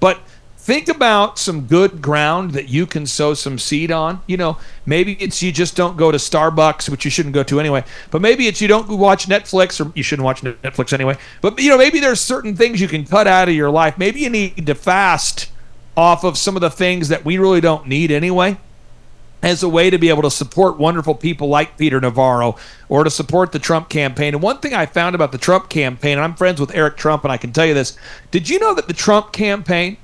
but think about some good ground that you can sow some seed on. You know, maybe it's you just don't go to Starbucks, which you shouldn't go to anyway. But maybe it's you don't watch Netflix, or you shouldn't watch Netflix anyway. But you know, maybe there's certain things you can cut out of your life. Maybe you need to fast off of some of the things that we really don't need anyway. As a way to be able to support wonderful people like Peter Navarro or to support the Trump campaign. And one thing I found about the Trump campaign, and I'm friends with Eric Trump, and I can tell you this did you know that the Trump campaign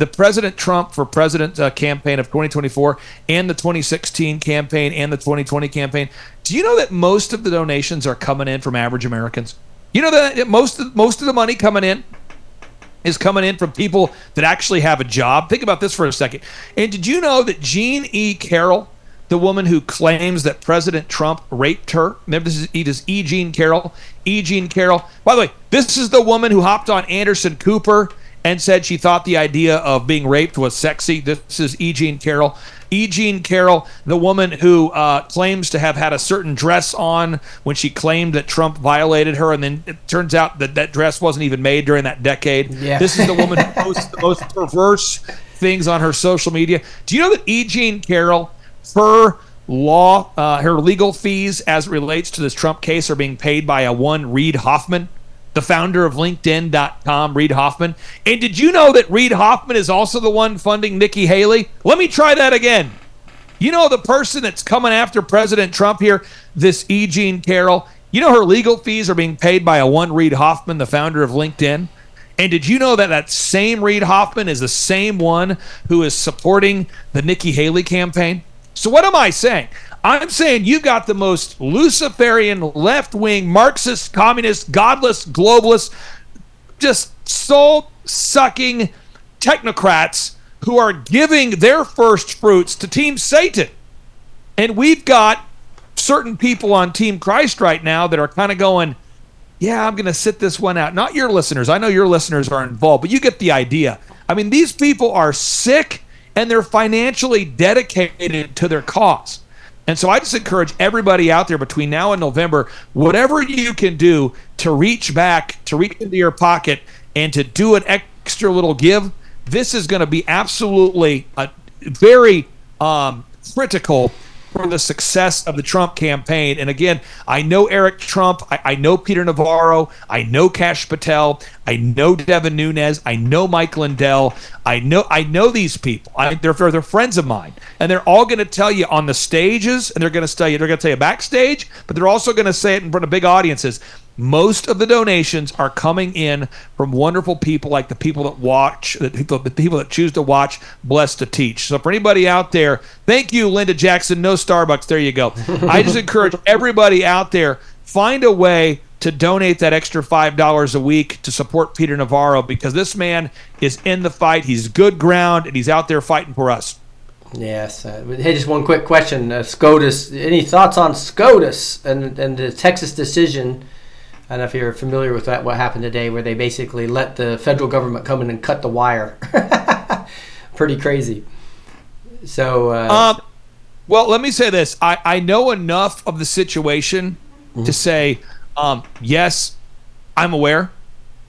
the President Trump for President uh, campaign of 2024 and the 2016 campaign and the 2020 campaign. Do you know that most of the donations are coming in from average Americans? You know that most of, most of the money coming in is coming in from people that actually have a job. Think about this for a second. And did you know that Jean E. Carroll, the woman who claims that President Trump raped her, remember this is, it is E. Jean Carroll, E. Jean Carroll. By the way, this is the woman who hopped on Anderson Cooper and said she thought the idea of being raped was sexy. This is E. Jean Carroll. E. Jean Carroll, the woman who uh, claims to have had a certain dress on when she claimed that Trump violated her, and then it turns out that that dress wasn't even made during that decade. Yeah. This is the woman who posts the most perverse things on her social media. Do you know that E. Jean Carroll, her law, uh, her legal fees as it relates to this Trump case are being paid by a one Reid Hoffman? The founder of LinkedIn.com, Reid Hoffman. And did you know that Reid Hoffman is also the one funding Nikki Haley? Let me try that again. You know the person that's coming after President Trump here, this E. Jean Carroll. You know her legal fees are being paid by a one Reid Hoffman, the founder of LinkedIn. And did you know that that same Reid Hoffman is the same one who is supporting the Nikki Haley campaign? So what am I saying? I'm saying you've got the most Luciferian, left wing, Marxist, communist, godless, globalist, just soul sucking technocrats who are giving their first fruits to Team Satan. And we've got certain people on Team Christ right now that are kind of going, yeah, I'm going to sit this one out. Not your listeners. I know your listeners are involved, but you get the idea. I mean, these people are sick and they're financially dedicated to their cause. And so I just encourage everybody out there between now and November, whatever you can do to reach back, to reach into your pocket, and to do an extra little give. This is going to be absolutely a very um, critical for the success of the Trump campaign. And again, I know Eric Trump, I, I know Peter Navarro, I know Kash Patel, I know Devin Nunes, I know Mike Lindell, I know I know these people. I, they're they're friends of mine, and they're all going to tell you on the stages, and they're going to tell you they're going to tell you backstage, but they're also going to say it in front of big audiences. Most of the donations are coming in from wonderful people like the people that watch, the people, the people that choose to watch, blessed to teach. So for anybody out there, thank you, Linda Jackson. No Starbucks. There you go. I just encourage everybody out there find a way to donate that extra five dollars a week to support Peter Navarro because this man is in the fight. He's good ground and he's out there fighting for us. Yes. Uh, hey, just one quick question. Uh, SCOTUS, any thoughts on SCOTUS and, and the Texas decision? I don't know if you're familiar with that, what happened today, where they basically let the federal government come in and cut the wire. Pretty crazy. So, uh, Um, well, let me say this. I, I know enough of the situation to say, um, yes, I'm aware,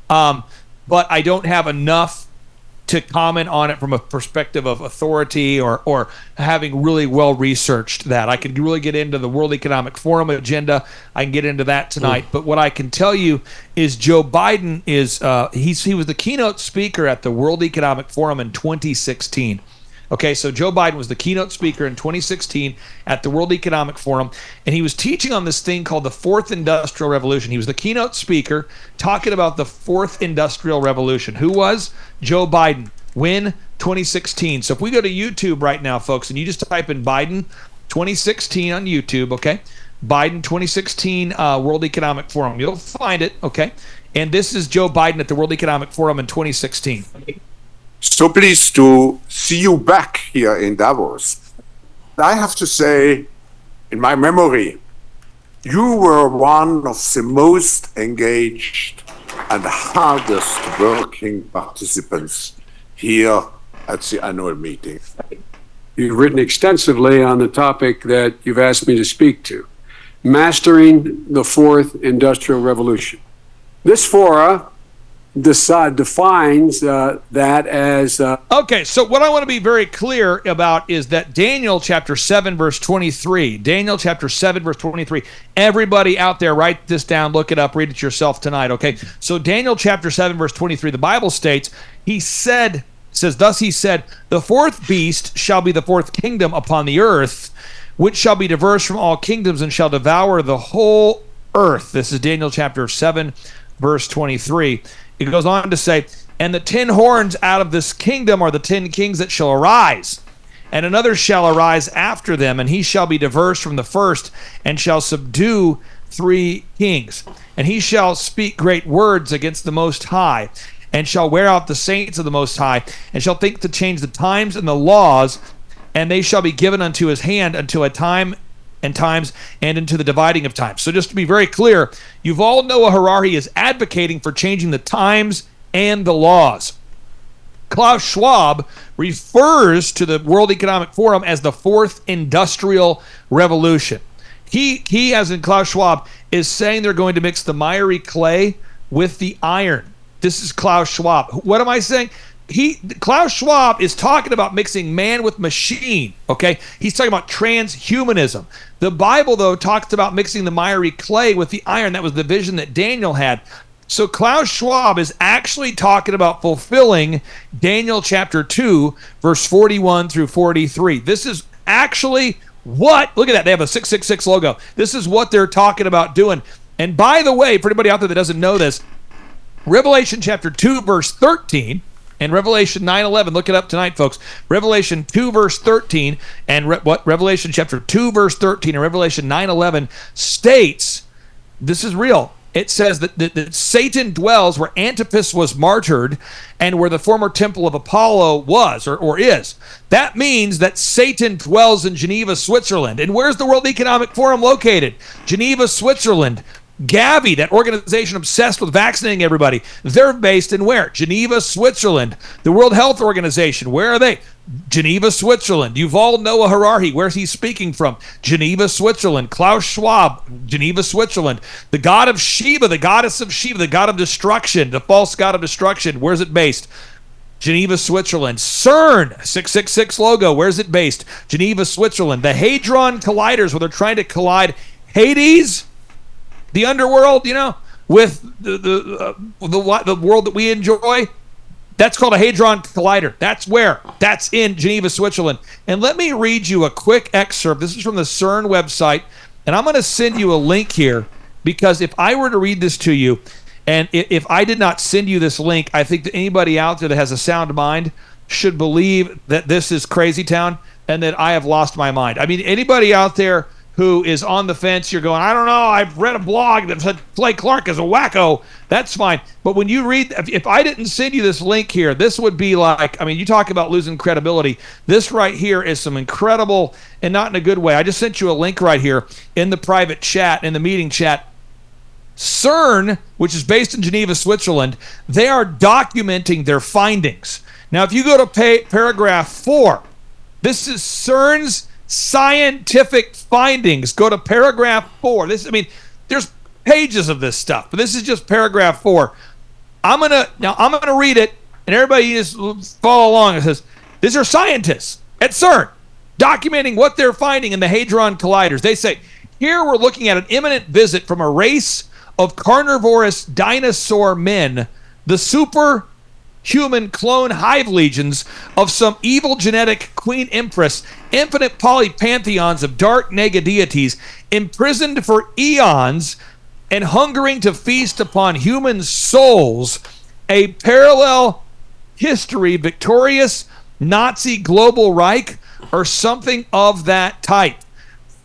um, but I don't have enough to comment on it from a perspective of authority or, or having really well researched that. I can really get into the World Economic Forum agenda. I can get into that tonight. But what I can tell you is Joe Biden is uh, he's he was the keynote speaker at the World Economic Forum in 2016. Okay, so Joe Biden was the keynote speaker in 2016 at the World Economic Forum, and he was teaching on this thing called the Fourth Industrial Revolution. He was the keynote speaker talking about the Fourth Industrial Revolution. Who was? Joe Biden. When? 2016. So if we go to YouTube right now, folks, and you just type in Biden 2016 on YouTube, okay? Biden 2016 uh, World Economic Forum. You'll find it, okay? And this is Joe Biden at the World Economic Forum in 2016. So pleased to see you back here in Davos. I have to say, in my memory, you were one of the most engaged and hardest working participants here at the annual meeting. You've written extensively on the topic that you've asked me to speak to mastering the fourth industrial revolution. This fora decide, defines uh, that as. Uh, Okay, so what I want to be very clear about is that Daniel chapter 7, verse 23. Daniel chapter 7, verse 23. Everybody out there, write this down, look it up, read it yourself tonight, okay? So, Daniel chapter 7, verse 23, the Bible states, He said, says, Thus he said, The fourth beast shall be the fourth kingdom upon the earth, which shall be diverse from all kingdoms and shall devour the whole earth. This is Daniel chapter 7, verse 23. It goes on to say, And the ten horns out of this kingdom are the ten kings that shall arise. And another shall arise after them, and he shall be diverse from the first, and shall subdue three kings. And he shall speak great words against the Most High, and shall wear out the saints of the Most High, and shall think to change the times and the laws, and they shall be given unto his hand until a time and times and into the dividing of times. So just to be very clear, Yuval Noah Harari is advocating for changing the times and the laws. Klaus Schwab refers to the World Economic Forum as the fourth industrial revolution. He, he, as in Klaus Schwab, is saying they're going to mix the miry clay with the iron. This is Klaus Schwab. What am I saying? He Klaus Schwab is talking about mixing man with machine. Okay, he's talking about transhumanism. The Bible, though, talks about mixing the miry clay with the iron. That was the vision that Daniel had. So Klaus Schwab is actually talking about fulfilling Daniel chapter 2, verse 41 through 43. This is actually what, look at that, they have a 666 logo. This is what they're talking about doing. And by the way, for anybody out there that doesn't know this, Revelation chapter 2, verse 13, and Revelation 9 11, look it up tonight, folks. Revelation 2, verse 13, and Re- what Revelation chapter 2, verse 13, and Revelation 9 11 states this is real. It says that, that, that Satan dwells where Antipas was martyred and where the former temple of Apollo was or, or is. That means that Satan dwells in Geneva, Switzerland. And where's the World Economic Forum located? Geneva, Switzerland. Gavi, that organization obsessed with vaccinating everybody, they're based in where? Geneva, Switzerland. The World Health Organization, where are they? Geneva, Switzerland. Yuval Noah Harari, where's he speaking from? Geneva, Switzerland. Klaus Schwab, Geneva, Switzerland. The god of Shiva, the goddess of Shiva, the god of destruction, the false god of destruction, where's it based? Geneva, Switzerland. CERN, 666 logo, where's it based? Geneva, Switzerland. The Hadron Colliders, where they're trying to collide Hades, the underworld, you know, with the the uh, the, the world that we enjoy. That's called a Hadron Collider. That's where. That's in Geneva, Switzerland. And let me read you a quick excerpt. This is from the CERN website, and I'm going to send you a link here because if I were to read this to you, and if I did not send you this link, I think that anybody out there that has a sound mind should believe that this is crazy town and that I have lost my mind. I mean, anybody out there who is on the fence, you're going, I don't know, I've read a blog that said Clay Clark is a wacko. That's fine. But when you read, if, if I didn't send you this link here, this would be like, I mean, you talk about losing credibility. This right here is some incredible, and not in a good way. I just sent you a link right here in the private chat, in the meeting chat. CERN, which is based in Geneva, Switzerland, they are documenting their findings. Now, if you go to pa- paragraph four, this is CERN's scientific findings. Go to paragraph four. This, I mean, there's pages of this stuff, but this is just paragraph four. I'm gonna now. I'm gonna read it, and everybody just follow along. It says, "These are scientists at CERN documenting what they're finding in the Hadron Colliders." They say, "Here we're looking at an imminent visit from a race of carnivorous dinosaur men, the super." Human clone hive legions of some evil genetic queen empress, infinite polypantheons of dark nega deities, imprisoned for eons and hungering to feast upon human souls, a parallel history, victorious Nazi global Reich, or something of that type.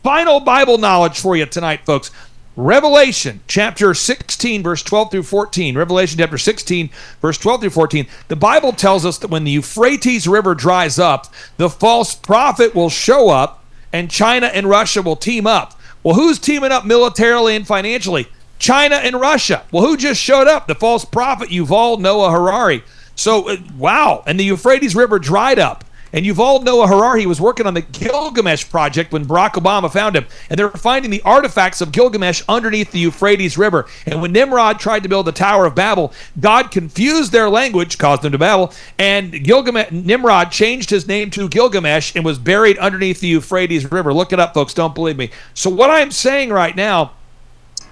Final Bible knowledge for you tonight, folks. Revelation chapter 16, verse 12 through 14. Revelation chapter 16, verse 12 through 14. The Bible tells us that when the Euphrates River dries up, the false prophet will show up and China and Russia will team up. Well, who's teaming up militarily and financially? China and Russia. Well, who just showed up? The false prophet Yuval Noah Harari. So, uh, wow. And the Euphrates River dried up. And you've Yuval Noah Harari was working on the Gilgamesh project when Barack Obama found him. And they're finding the artifacts of Gilgamesh underneath the Euphrates River. And when Nimrod tried to build the Tower of Babel, God confused their language, caused them to babble, and Gilgamesh, Nimrod changed his name to Gilgamesh and was buried underneath the Euphrates River. Look it up, folks. Don't believe me. So, what I'm saying right now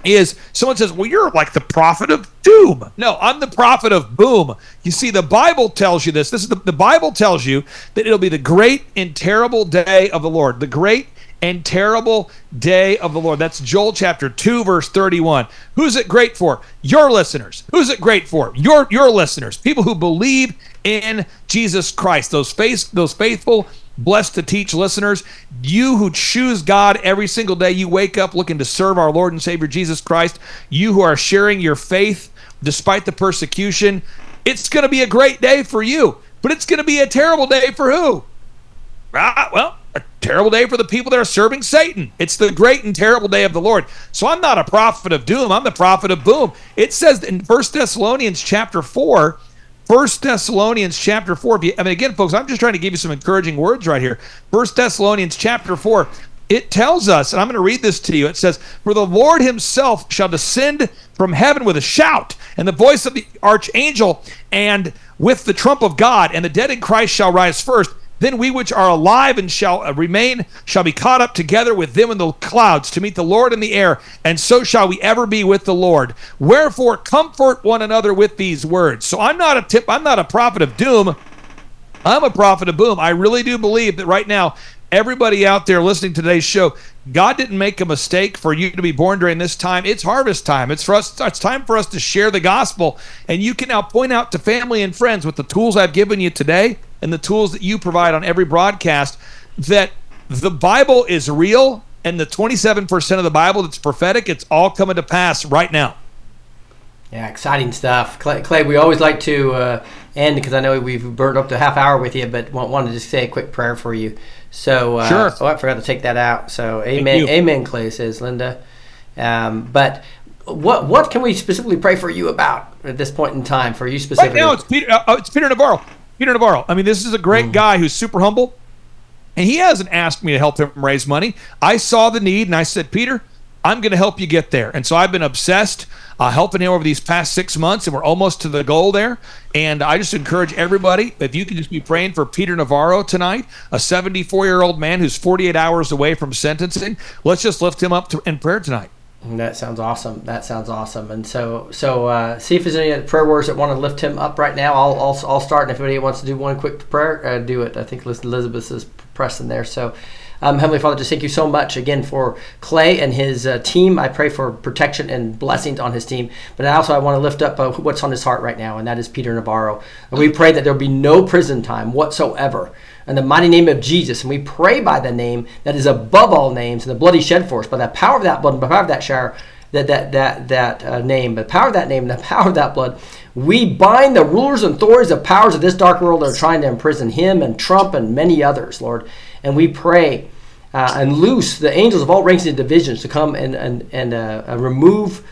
is someone says, Well, you're like the prophet of doom. No, I'm the prophet of boom. You see, the Bible tells you this. This is the, the Bible tells you that it'll be the great and terrible day of the Lord. The great and terrible day of the Lord. That's Joel chapter 2, verse 31. Who's it great for? Your listeners. Who's it great for? Your your listeners. People who believe in Jesus Christ. Those faith, those faithful blessed to teach listeners. You who choose God every single day, you wake up looking to serve our Lord and Savior Jesus Christ. You who are sharing your faith despite the persecution. It's going to be a great day for you, but it's going to be a terrible day for who? Ah, well, a terrible day for the people that are serving Satan. It's the great and terrible day of the Lord. So I'm not a prophet of doom. I'm the prophet of boom. It says in 1 Thessalonians chapter 4, First Thessalonians chapter 4. If you, I mean, again, folks, I'm just trying to give you some encouraging words right here. First Thessalonians chapter 4. It tells us, and I'm going to read this to you. It says, For the Lord himself shall descend from heaven with a shout, and the voice of the archangel, and with the trump of God, and the dead in Christ shall rise first. Then we which are alive and shall uh, remain shall be caught up together with them in the clouds to meet the Lord in the air, and so shall we ever be with the Lord. Wherefore comfort one another with these words. So I'm not a tip, I'm not a prophet of doom. I'm a prophet of boom. I really do believe that right now, everybody out there listening to today's show, God didn't make a mistake for you to be born during this time. It's harvest time. It's for us. It's time for us to share the gospel, and you can now point out to family and friends with the tools I've given you today and the tools that you provide on every broadcast that the Bible is real, and the 27% of the Bible that's prophetic, it's all coming to pass right now. Yeah, exciting stuff. Clay, Clay we always like to uh, end because I know we've burned up to half hour with you, but want, wanted to just say a quick prayer for you. So, uh, Sure. Oh, I forgot to take that out. So, amen, amen, Clay says Linda. Um, but what what can we specifically pray for you about at this point in time for you specifically? Right now, it's Peter. Uh, uh, it's Peter Navarro. Peter Navarro. I mean, this is a great guy who's super humble, and he hasn't asked me to help him raise money. I saw the need, and I said, Peter, I'm going to help you get there. And so I've been obsessed uh, helping him over these past six months, and we're almost to the goal there. And I just encourage everybody if you can just be praying for Peter Navarro tonight, a 74 year old man who's 48 hours away from sentencing. Let's just lift him up to, in prayer tonight. That sounds awesome. That sounds awesome. And so, so uh, see if there's any prayer words that want to lift him up right now. I'll, I'll, I'll start, and if anybody wants to do one quick prayer, uh, do it. I think Liz- Elizabeth is pressing there. So, um, Heavenly Father, just thank you so much again for Clay and his uh, team. I pray for protection and blessings on his team. But also, I want to lift up uh, what's on his heart right now, and that is Peter Navarro. And we pray that there will be no prison time whatsoever. In the mighty name of Jesus, and we pray by the name that is above all names, and the blood he shed for us, by the power of that blood, and the power of that shower, that that that that uh, name, the power of that name, the power of that blood. We bind the rulers and authorities of powers of this dark world that are trying to imprison him and Trump and many others, Lord. And we pray uh, and loose the angels of all ranks and divisions to come and and and uh, uh, remove.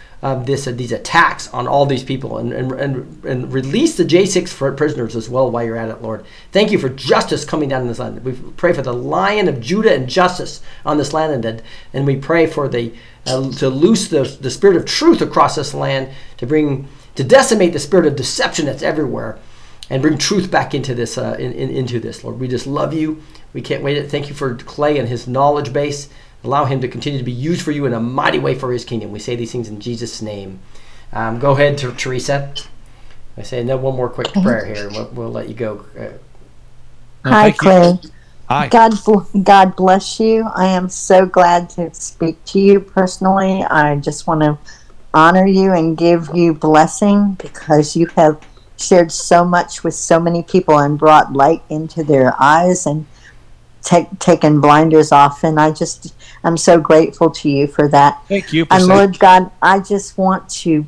This uh, these attacks on all these people and, and, and, and release the J6 for prisoners as well while you're at it, Lord. Thank you for justice coming down in this land. We pray for the Lion of Judah and justice on this land, and and we pray for the uh, to loose the, the spirit of truth across this land to bring to decimate the spirit of deception that's everywhere and bring truth back into this uh, in, in, into this lord we just love you we can't wait thank you for clay and his knowledge base allow him to continue to be used for you in a mighty way for his kingdom we say these things in jesus name um, go ahead to teresa i say no one more quick prayer here and we'll, we'll let you go uh, Hi, Clay. Hi. God, God bless you. I am so glad to speak to you personally. I just want to honor you and give you blessing because you have shared so much with so many people and brought light into their eyes and take, taken blinders off. And I just, I'm so grateful to you for that. Thank you. And Lord God, I just want to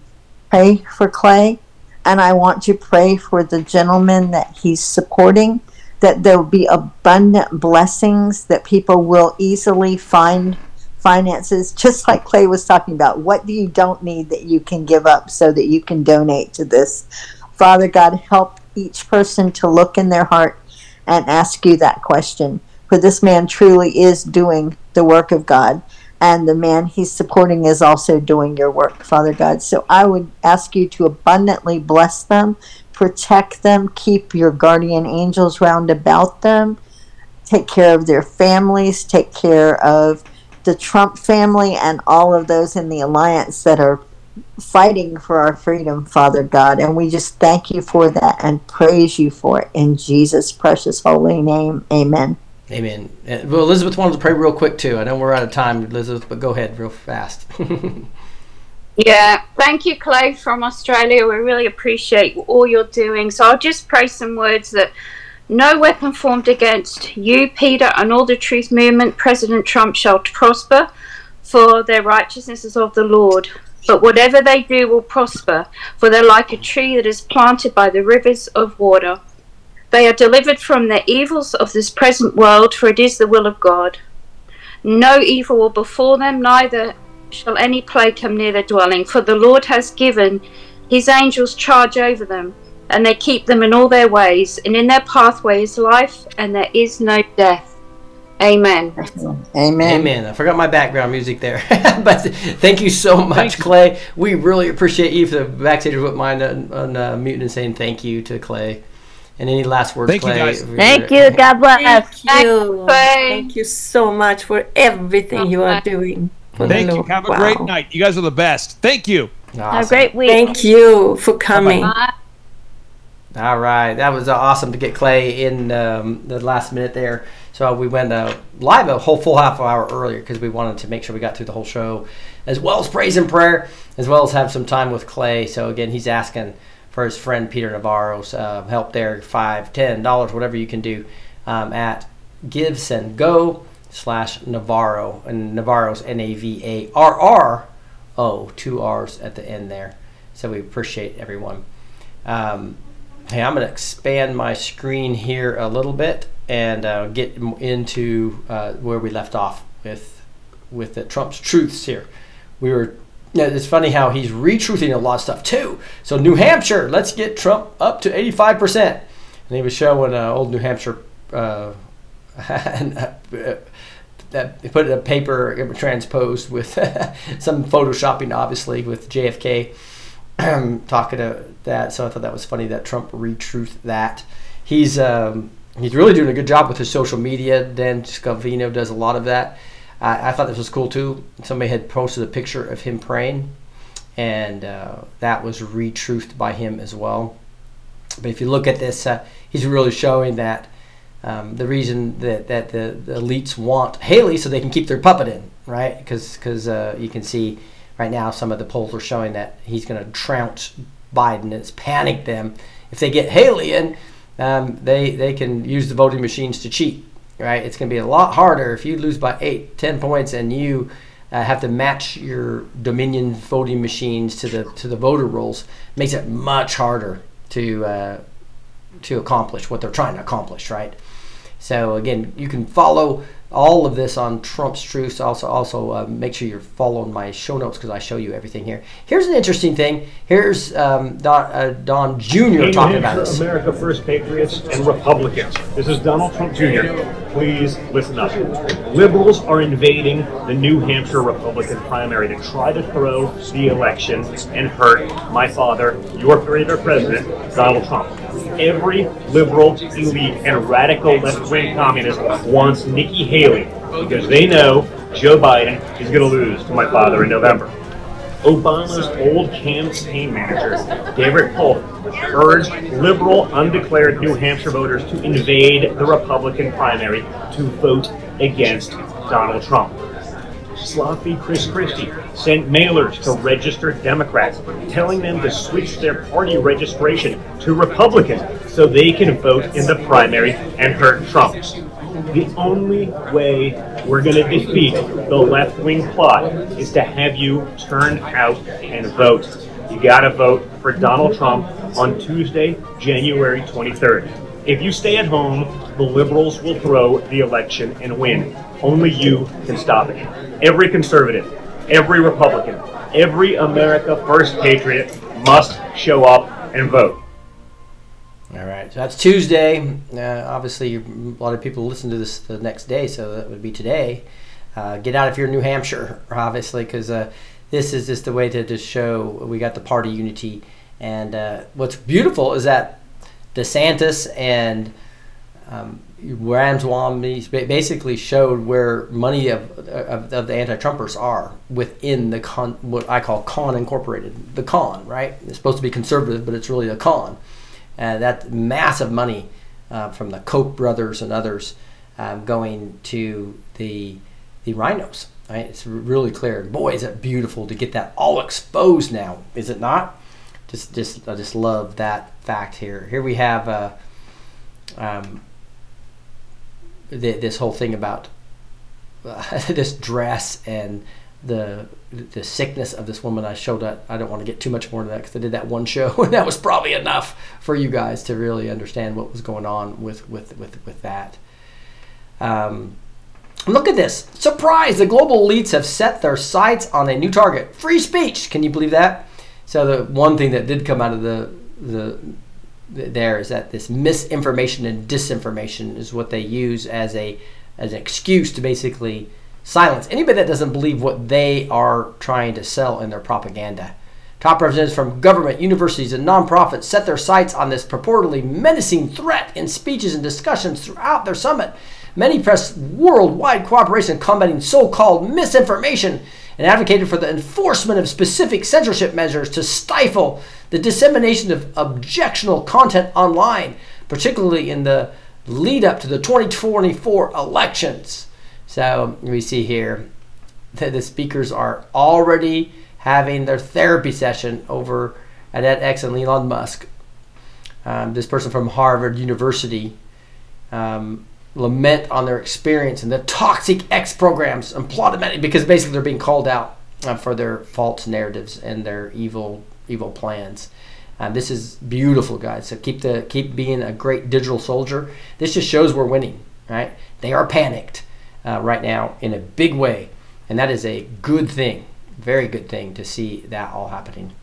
pray for Clay and I want to pray for the gentleman that he's supporting that there will be abundant blessings that people will easily find finances just like clay was talking about what do you don't need that you can give up so that you can donate to this father god help each person to look in their heart and ask you that question for this man truly is doing the work of god and the man he's supporting is also doing your work father god. So i would ask you to abundantly bless them protect them keep your guardian angels round about them take care of their families take care of the trump family and all of those in the alliance that are fighting for our freedom father god. And we just thank you for that and praise you for it in jesus precious holy name. Amen amen Uh, well elizabeth wanted to pray real quick too i know we're out of time elizabeth but go ahead real fast Yeah, thank you, Clay from Australia. We really appreciate all you're doing. So I'll just pray some words that no weapon formed against you, Peter, and all the truth movement, President Trump, shall prosper, for their righteousness is of the Lord. But whatever they do will prosper, for they're like a tree that is planted by the rivers of water. They are delivered from the evils of this present world, for it is the will of God. No evil will befall them, neither shall any plague come near their dwelling, for the Lord has given his angels charge over them and they keep them in all their ways, and in their pathway is life, and there is no death. Amen. Amen. Amen. I forgot my background music there, but thank you so much, Clay. We really appreciate you. For the backstage wouldn't mind on, on uh, muting and saying thank you to Clay. And any last words, Thank you, Clay? guys. Thank you. God bless. Thank you. Thank you so much for everything you are doing. for the Thank you. Lord. Have a Wow. great night. You guys are the best. Thank you. Have a great week. Thank you for coming. All right, that was uh, awesome to get Clay in um, the last minute there. So we went uh, live a whole full half hour earlier because we wanted to make sure we got through the whole show, as well as praise and prayer, as well as have some time with Clay. So again, he's asking for his friend Peter Navarro's uh, help there, five, ten dollars, whatever you can do, um, at Give Send Go slash Navarro, and Navarro's N A V A R R O, two R's at the end there. So we appreciate everyone. Um, hey, I'm to expand my screen here a little bit and uh, get into uh, where we left off with with the Trump's truths here. We were. Yeah, it's funny how he's retruthing a lot of stuff too. So New Hampshire, let's get Trump up to 85 percent. And he was showing uh, old New Hampshire. Uh, and, uh, that put a paper transposed with some photoshopping, obviously, with JFK talking to that. So I thought that was funny that Trump retruthed that. He's um, he's really doing a good job with his social media. Dan Scavino does a lot of that. I, I thought this was cool too. Somebody had posted a picture of him praying, and uh, that was retruthed by him as well. But if you look at this, uh, he's really showing that um, the reason that, that the, the elites want Haley so they can keep their puppet in, right? Because uh, you can see right now some of the polls are showing that he's going to trounce Biden. It's panicked them. If they get Haley in, um, they they can use the voting machines to cheat, right? It's going to be a lot harder if you lose by eight, ten points, and you uh, have to match your Dominion voting machines to the to the voter rolls. Makes it much harder to uh, to accomplish what they're trying to accomplish, right? So again, you can follow all of this on Trump's Truths. Also, also uh, make sure you're following my show notes because I show you everything here. Here's an interesting thing. Here's um, Don, uh, Don Jr. Talking about this. America First Patriots and Republicans. This is Donald Trump Jr. Please listen up. Liberals are invading the New Hampshire Republican primary to try to throw the election and hurt my father, your favorite president, Donald Trump. Every liberal, elite, and radical left-wing communist wants Nikki Haley because they know Joe Biden is going to lose to my father in November. Obama's old campaign manager, David Polk, urged liberal, undeclared New Hampshire voters to invade the Republican primary to vote against Donald Trump. Sloppy Chris Christie sent mailers to registered Democrats telling them to switch their party registration to Republican so they can vote in the primary and hurt Trump. The only way we're going to defeat the left wing plot is to have you turn out and vote. You got to vote for Donald Trump on Tuesday, January 23rd. If you stay at home, the liberals will throw the election and win. Only you can stop it. Every conservative, every Republican, every America First patriot must show up and vote. All right, so that's Tuesday. Uh, obviously, a lot of people listen to this the next day, so that would be today. Uh, get out if you're in New Hampshire, obviously, because uh, this is just the way to just show we got the party unity. And uh, what's beautiful is that DeSantis and um, Ramaswamy ba- basically showed where money of, of, of the anti-Trumpers are within the con, what I call con incorporated, the con, right? It's supposed to be conservative, but it's really a con. Uh, that massive money uh, from the Koch brothers and others um, going to the the rhinos. Right? It's really clear. Boy, is it beautiful to get that all exposed now, is it not? Just, just, I just love that fact here. Here we have uh, um, th- this whole thing about uh, this dress and the the sickness of this woman. I showed that. I don't want to get too much more into that because I did that one show, and that was probably enough for you guys to really understand what was going on with with with with that. Um, look at this surprise! The global elites have set their sights on a new target: free speech. Can you believe that? So the one thing that did come out of the the th- there is that this misinformation and disinformation is what they use as a as an excuse to basically silence anybody that doesn't believe what they are trying to sell in their propaganda. Top representatives from government, universities, and nonprofits set their sights on this purportedly menacing threat in speeches and discussions throughout their summit. Many press worldwide cooperation combating so called misinformation and advocated for the enforcement of specific censorship measures to stifle the dissemination of objectionable content online, particularly in the lead up to the 2024 elections. So we see here that the speakers are already having their therapy session over at edX and Elon Musk. Um, this person from Harvard University um, lament on their experience and the toxic X programs and many because basically they're being called out uh, for their false narratives and their evil evil plans. Um, this is beautiful, guys. So keep the keep being a great digital soldier. This just shows we're winning, right? They are panicked uh, right now in a big way, and that is a good thing, very good thing to see that all happening.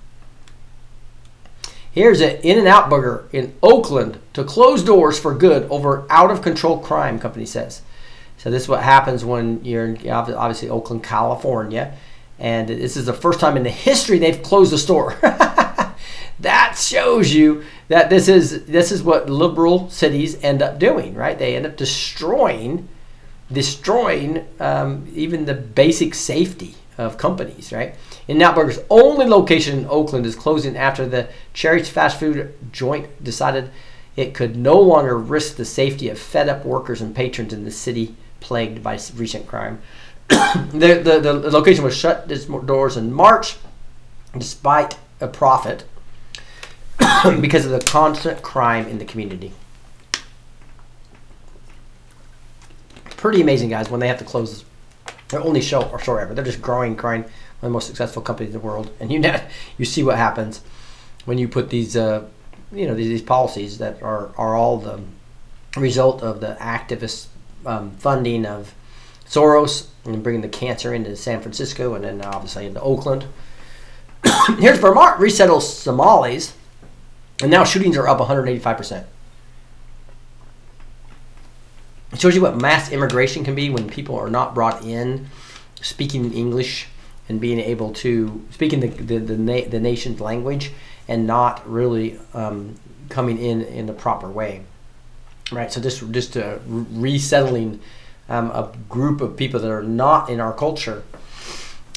Here's an In-N-Out Burger in Oakland to close doors for good over out of control crime, company says. So this is what happens when you're in obviously Oakland, California, and this is the first time in the history they've closed the store. that shows you that this is this is what liberal cities end up doing, right? They end up destroying destroying um, even the basic safety of companies, right? In Out Burger's only location in Oakland is closing after the Cherry's fast food joint decided it could no longer risk the safety of fed up workers and patrons in the city plagued by recent crime. the, the, the location was shut its doors in March despite a profit because of the constant crime in the community. Pretty amazing, guys, when they have to close their only show or show ever. They're just growing, growing, one of the most successful companies in the world. And you know, you see what happens when you put these, uh, you know, these, these policies that are, are all the result of the activist um, funding of Soros and bringing the cancer into San Francisco and then obviously into Oakland. Here's Vermont resettles Somalis, and now shootings are up 185%. It shows you what mass immigration can be when people are not brought in speaking English and being able to speaking the the, the, na- the nation's language and not really um, coming in in the proper way. Right so just just resettling um, a group of people that are not in our culture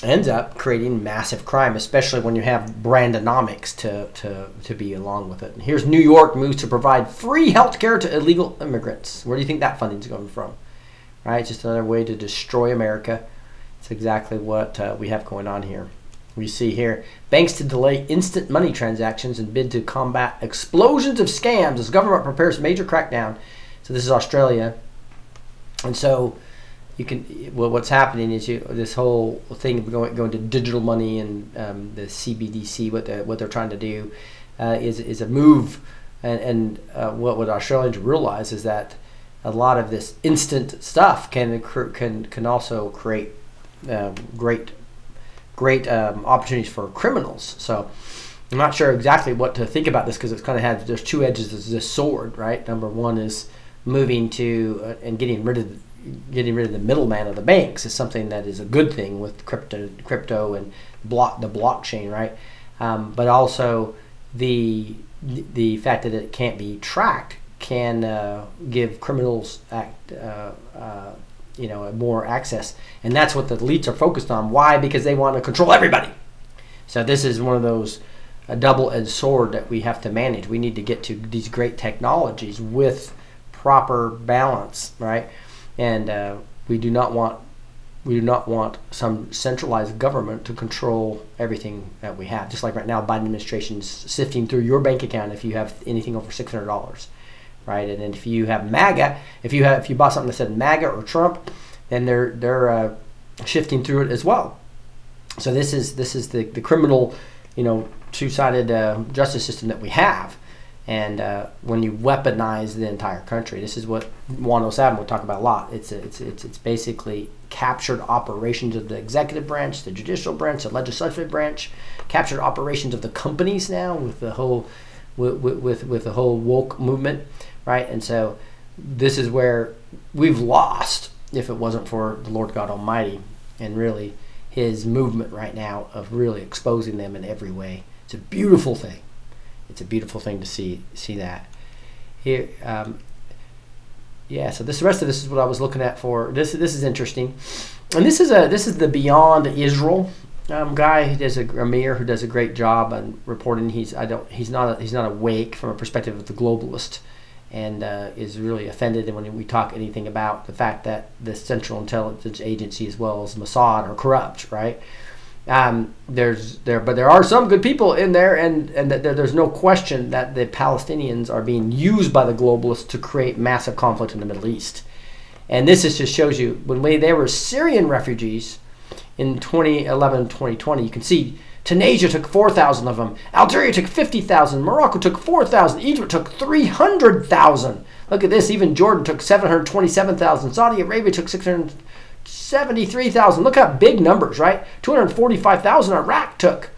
ends up creating massive crime, especially when you have brandonomics to, to, to be along with it. And here's New York moves to provide free health care to illegal immigrants. Where do you think that funding's coming from? Right, just another way to destroy America. It's exactly what uh, we have going on here. We see here banks to delay instant money transactions and bid to combat explosions of scams as government prepares major crackdown. So this is Australia, and so you can well, what's happening is you this whole thing of going going to digital money and um, the CBDC what they what they're trying to do uh, is is a move. And and uh, what what Australians realize is that a lot of this instant stuff can can can also create um, great great um, opportunities for criminals. So I'm not sure exactly what to think about this because it's kind of had there's two edges of this sword right? Number one is moving to uh, and getting rid of getting rid of the middleman of the banks is something that is a good thing with crypto, crypto and block the blockchain, right? Um, but also the the fact that it can't be tracked can uh, give criminals act, uh, uh, you know, more access, and that's what the elites are focused on. Why? Because they want to control everybody. So this is one of those a double-edged sword that we have to manage. We need to get to these great technologies with proper balance, right? And uh, we do not want we do not want some centralized government to control everything that we have. Just like right now, Biden administration is sifting through your bank account if you have anything over six hundred dollars, right? And if you have MAGA, if you have if you bought something that said MAGA or Trump, then they're they're uh, shifting through it as well. So this is this is the the criminal, you know, two sided uh, justice system that we have. And uh, when you weaponize the entire country, this is what 107 would talk about a lot. It's, a, it's, it's, it's basically captured operations of the executive branch, the judicial branch, the legislative branch, captured operations of the companies now with the whole with, with, with the whole woke movement, right? And so this is where we've lost if it wasn't for the Lord God Almighty and really his movement right now of really exposing them in every way. It's a beautiful thing. It's a beautiful thing to see see that. Here, um, yeah. So this the rest of this is what I was looking at for. This this is interesting, and this is a this is the Behold Israel um, guy who does a Amir who does a great job on reporting. He's I don't he's not he's not awake from a perspective of the globalist, and uh, is really offended when we talk anything about the fact that the Central Intelligence Agency as well as Mossad are corrupt, right? Um, there's there, but there are some good people in there, and and there's no question that the Palestinians are being used by the globalists to create massive conflict in the Middle East. And this is just shows you when we, there were Syrian refugees in 2011 2020, you can see Tunisia took 4,000 of them, Algeria took 50,000, Morocco took 4,000, Egypt took 300,000. Look at this, even Jordan took 727,000, Saudi Arabia took 673,000. Look how big numbers, right? 245,000 Iraq took.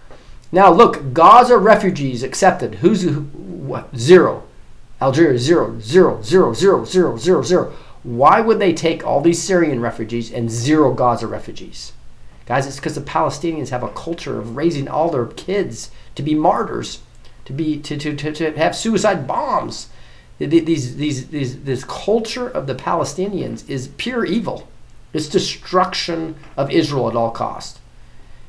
Now look, Gaza refugees accepted. Who's who, what? Zero. Algeria zero, zero, zero, zero, zero, zero, zero. Why would they take all these Syrian refugees and zero Gaza refugees? Guys, it's because the Palestinians have a culture of raising all their kids to be martyrs, to be to, to, to, to have suicide bombs. These, these, these, this culture of the Palestinians is pure evil. It's destruction of Israel at all cost.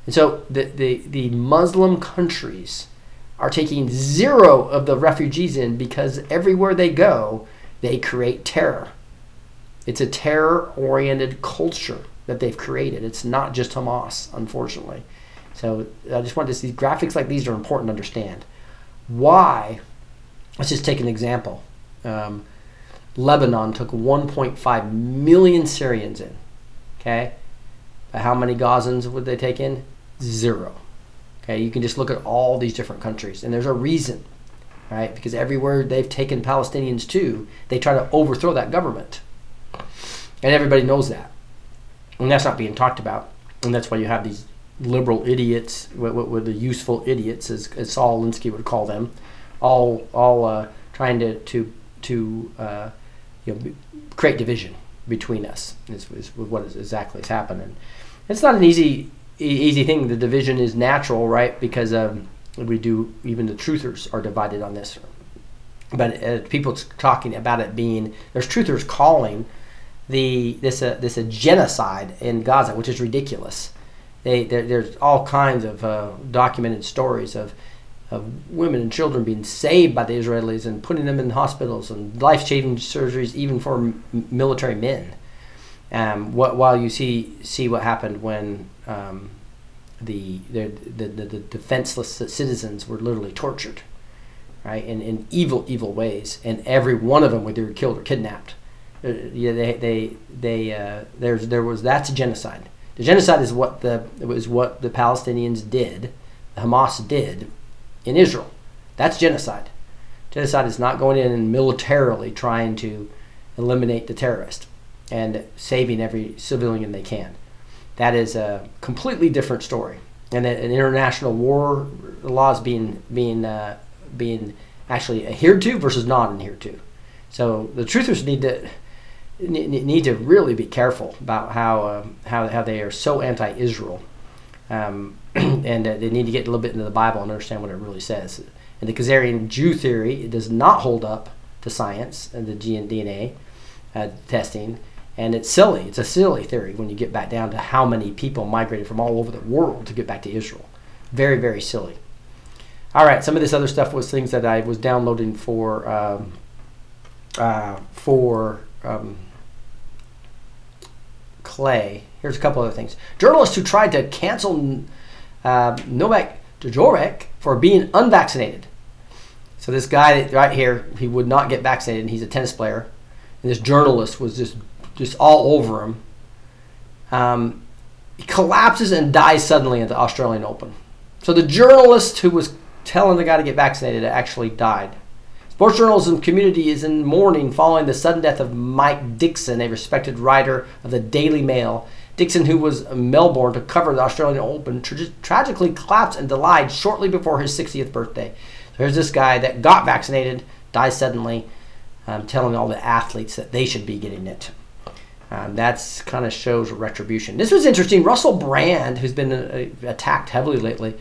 And so the, the, the Muslim countries are taking zero of the refugees in because everywhere they go, they create terror. It's a terror oriented culture that they've created. It's not just Hamas, unfortunately. So I just wanted to see graphics like these are important to understand. Why? Let's just take an example. Um, Lebanon took 1.5 million Syrians in. Okay? But how many Gazans would they take in? Zero. Okay, you can just look at all these different countries, and there's a reason, right? Because everywhere they've taken Palestinians to, they try to overthrow that government. And everybody knows that. And that's not being talked about. And that's why you have these liberal idiots, what, what, the useful idiots, as, as Saul Alinsky would call them, all all uh, trying to to to uh, you know create division between us. Is, is what is exactly is happening. It's not an easy easy thing. The division is natural, right? Because um, we do even the truthers are divided on this. But uh, people talking about it being there's truthers calling the this uh, this a genocide in Gaza, which is ridiculous. They there's all kinds of uh, documented stories of of women and children being saved by the Israelis and putting them in hospitals and life-changing surgeries even for m- military men. Um, what, while you see see what happened when um, the, the, the the defenseless citizens were literally tortured, right, in, in evil evil ways, and every one of them were either killed or kidnapped. Uh, yeah, they they they uh, there's there was that's genocide. The genocide is what the was what the Palestinians did, Hamas did, in Israel. That's genocide. Genocide is not going in and militarily trying to eliminate the terrorist and saving every civilian they can. That is a completely different story. And an international war laws being being uh, being actually adhered to versus not adhered to. So the truthers need to need to really be careful about how uh, how how they are so anti-Israel, um, and uh, they need to get a little bit into the Bible and understand what it really says. And the Khazarian Jew theory it does not hold up to science and the DNA uh, testing, and it's silly. It's a silly theory when you get back down to how many people migrated from all over the world to get back to Israel. Very very silly. All right, some of this other stuff was things that I was downloading for um, uh, for. Um, Clay. Here's a couple other things. Journalists who tried to cancel uh, Novak Djokovic for being unvaccinated. So this guy right here, he would not get vaccinated, and he's a tennis player. And this journalist was just just all over him. Um, he collapses and dies suddenly at the Australian Open. So the journalist who was telling the guy to get vaccinated actually died. Sports journalism community is in mourning following the sudden death of Mike Dickson, a respected writer of the Daily Mail. Dickson, who was in Melbourne to cover the Australian Open, tra- tragically collapsed and died shortly before his 60th birthday. There's this guy that got vaccinated, dies suddenly, um, telling all the athletes that they should be getting it. Um, that's kind of shows retribution. This was interesting. Russell Brand, who's been uh, attacked heavily lately,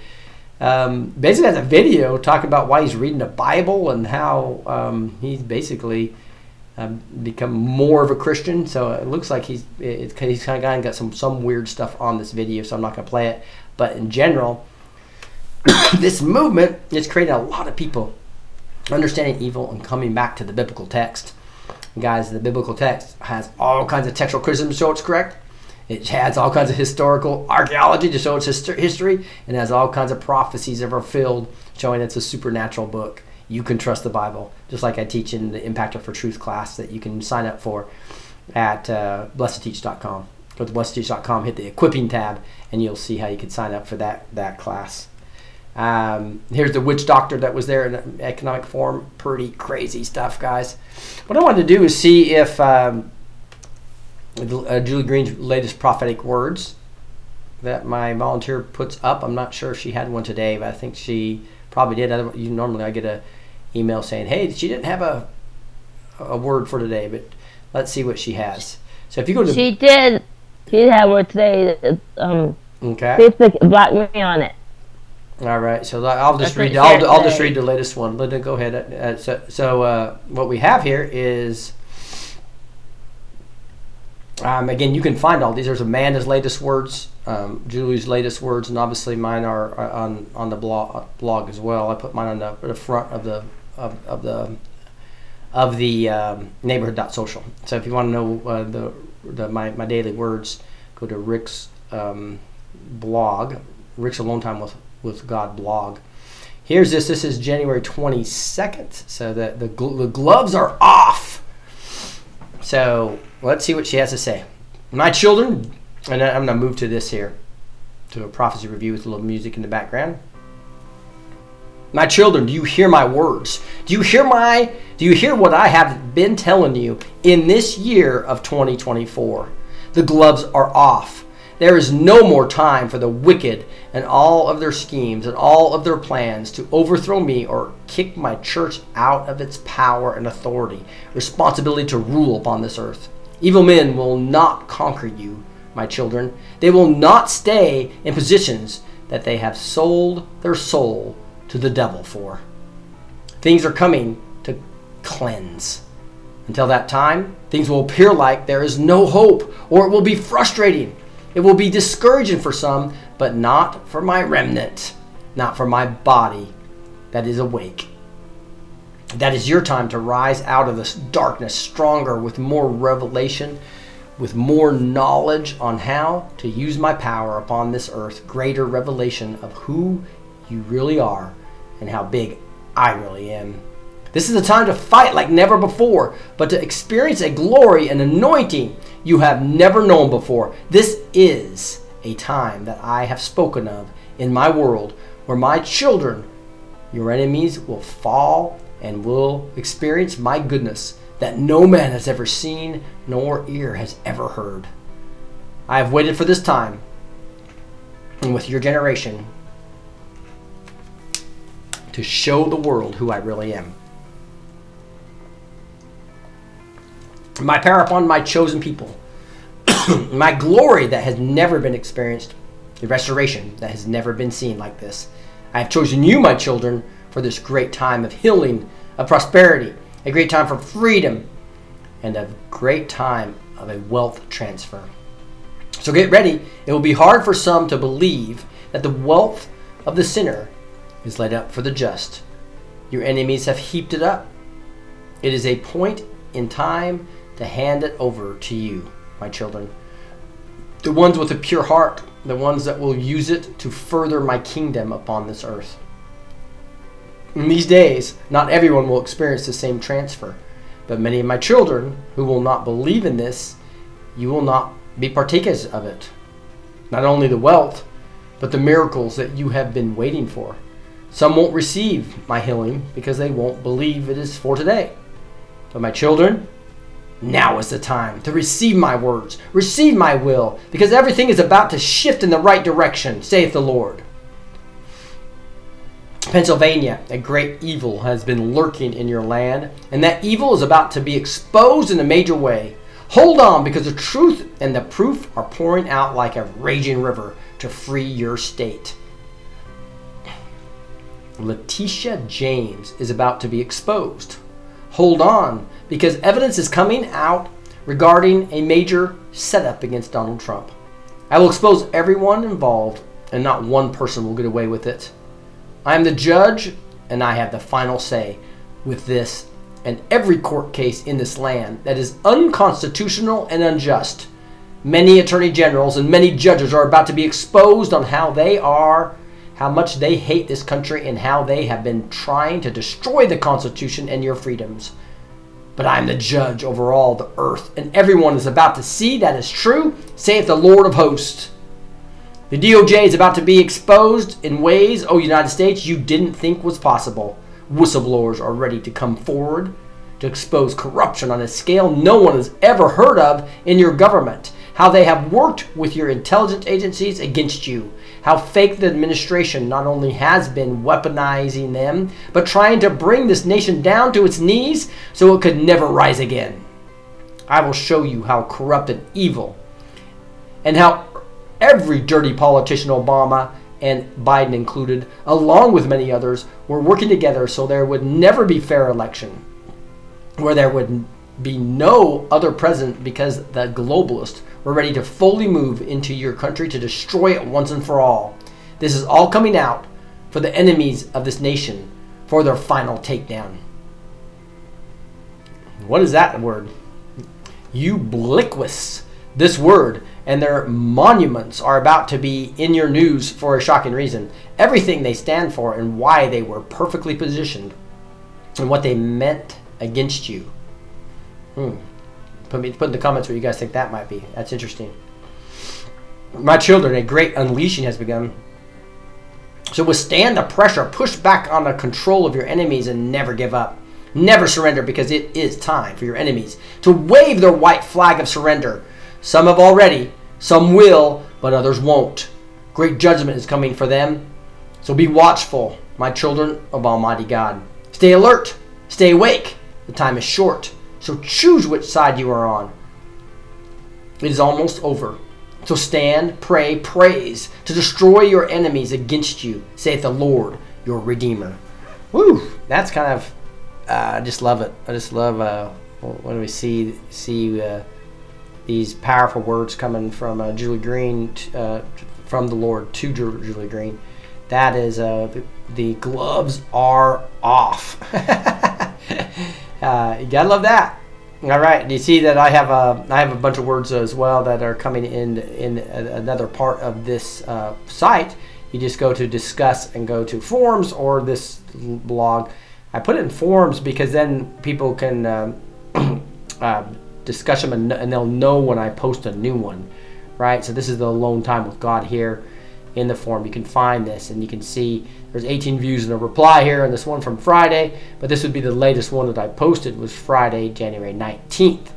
um, basically has a video talking about why he's reading the Bible and how um, he's basically um, become more of a Christian. So it looks like he's he's kind of got some some weird stuff on this video. So I'm not to play it. But in general, this movement is creating a lot of people understanding evil and coming back to the biblical text. Guys, the biblical text has all kinds of textual criticism to show it's correct. It has all kinds of historical archaeology to show its history, and has all kinds of prophecies that are filled showing it's a supernatural book. You can trust the Bible, just like I teach in the Impactor for Truth class that you can sign up for at uh, blessed2teach.com. Go to blessed2teach.com, hit the equipping tab, and you'll see how you can sign up for that that class. Um, here's the witch doctor that was there in economic forum. Pretty crazy stuff, guys. What I wanted to do is see if um, uh, Julie Green's latest prophetic words that my volunteer puts up. I'm not sure if she had one today, but I think she probably did. You normally I get a email saying, "Hey, she didn't have a a word for today," but let's see what she has. So if you go to She did. She did have word today. Um, okay, Facebook blocked me on it. All right, so I'll just That's read. I'll, I'll just read the latest one. Linda, go ahead. Uh, so, so uh, what we have here is, um, again, you can find all these. There's Amanda's latest words, um, Julie's latest words, and obviously mine are, are on on the blog blog as well. I put mine on the, the front of the of, of the of the um, neighborhood.social. So if you want to know uh, the, the my, my daily words, go to Rick's um, blog, Rick's Alone Time with, with God blog. Here's this. This is January 22nd. So the, the, gl- the gloves are off. So let's see what she has to say. My children, and I'm going to move to this here, to a prophecy review with a little music in the background. My children, do you hear my words? Do you hear my do you hear what I have been telling you in this year of 2024? The gloves are off. There is no more time for the wicked and all of their schemes and all of their plans to overthrow me or kick my church out of its power and authority, responsibility to rule upon this earth. Evil men will not conquer you, my children. They will not stay in positions that they have sold their soul to the devil for. Things are coming to cleanse. Until that time, things will appear like there is no hope, or it will be frustrating. It will be discouraging for some, but not for my remnant, not for my body that is awake. That is your time to rise out of this darkness stronger with more revelation, with more knowledge on how to use my power upon this earth, greater revelation of who you really are and how big I really am. This is a time to fight like never before, but to experience a glory and anointing you have never known before. This is a time that I have spoken of in my world where my children, your enemies, will fall and will experience my goodness that no man has ever seen nor ear has ever heard. I have waited for this time, and with your generation, to show the world who I really am. My power upon my chosen people, my glory that has never been experienced, the restoration that has never been seen like this. I have chosen you, my children, for this great time of healing, of prosperity, a great time for freedom, and a great time of a wealth transfer. So get ready. It will be hard for some to believe that the wealth of the sinner is laid up for the just. Your enemies have heaped it up. It is a point in time to hand it over to you, my children. The ones with a pure heart, the ones that will use it to further my kingdom upon this earth. In these days, not everyone will experience the same transfer, but many of my children who will not believe in this, you will not be partakers of it. Not only the wealth, but the miracles that you have been waiting for. Some won't receive my healing because they won't believe it is for today. But my children, now is the time to receive my words, receive my will, because everything is about to shift in the right direction, saith the Lord. Pennsylvania, a great evil has been lurking in your land, and that evil is about to be exposed in a major way. Hold on, because the truth and the proof are pouring out like a raging river to free your state. Letitia James is about to be exposed. Hold on, because evidence is coming out regarding a major setup against Donald Trump. I will expose everyone involved, and not one person will get away with it. I am the judge, and I have the final say with this and every court case in this land that is unconstitutional and unjust. Many attorney generals and many judges are about to be exposed on how they are, how much they hate this country, and how they have been trying to destroy the Constitution and your freedoms. But I am the judge over all the earth, and everyone is about to see that is true, saith the Lord of hosts. The DOJ is about to be exposed in ways, oh United States, you didn't think was possible. Whistleblowers are ready to come forward to expose corruption on a scale no one has ever heard of in your government. How they have worked with your intelligence agencies against you. How fake the administration not only has been weaponizing them, but trying to bring this nation down to its knees so it could never rise again. I will show you how corrupt and evil, and how every dirty politician, Obama and Biden included, along with many others, were working together so there would never be fair election, where there would be no other president because the globalists were ready to fully move into your country to destroy it once and for all. This is all coming out for the enemies of this nation for their final takedown. What is that word? Ubiquitous. This word and their monuments are about to be in your news for a shocking reason. Everything they stand for and why they were perfectly positioned and what they meant against you. Hmm. Put, me, put in the comments what you guys think that might be. That's interesting. My children, a great unleashing has begun. So withstand the pressure, push back on the control of your enemies, and never give up. Never surrender because it is time for your enemies to wave their white flag of surrender. Some have already, some will, but others won't. Great judgment is coming for them. So be watchful, my children of Almighty God. Stay alert, stay awake. The time is short. So choose which side you are on. It is almost over. So stand, pray, praise to destroy your enemies against you, saith the Lord, your Redeemer. Woo! That's kind of, uh, I just love it. I just love uh, when we see see uh, these powerful words coming from uh, Julie Green, uh, from the Lord to Ju- Julie Green. That is, uh, the, the gloves are off. uh, you gotta love that. All right. You see that I have a I have a bunch of words as well that are coming in in another part of this uh, site. You just go to discuss and go to forums or this blog. I put it in forums because then people can um, uh, discuss them and, and they'll know when I post a new one, right? So this is the alone time with God here in the forum. You can find this and you can see there's 18 views and a reply here on this one from Friday, but this would be the latest one that I posted was Friday, January 19th.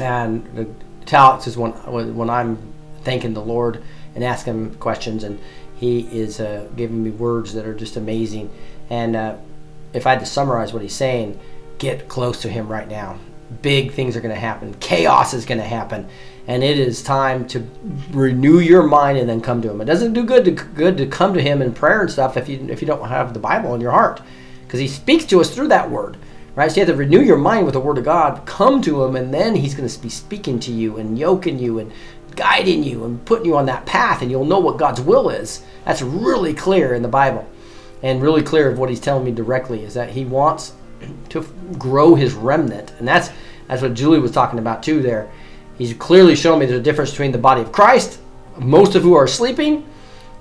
And the italics is when when I'm thanking the Lord and asking him questions, and he is uh, giving me words that are just amazing. And uh, if I had to summarize what he's saying, get close to him right now. Big things are going to happen. Chaos is going to happen, and it is time to renew your mind and then come to him. It doesn't do good to good to come to him in prayer and stuff if you if you don't have the Bible in your heart, because he speaks to us through that word, right? So you have to renew your mind with the word of God. Come to him, and then he's going to be speaking to you and yoking you and guiding you and putting you on that path, and you'll know what God's will is. That's really clear in the Bible, and really clear of what he's telling me directly is that he wants to grow his remnant, and that's that's what Julie was talking about too. There, he's clearly shown me there's a difference between the body of Christ, most of who are sleeping,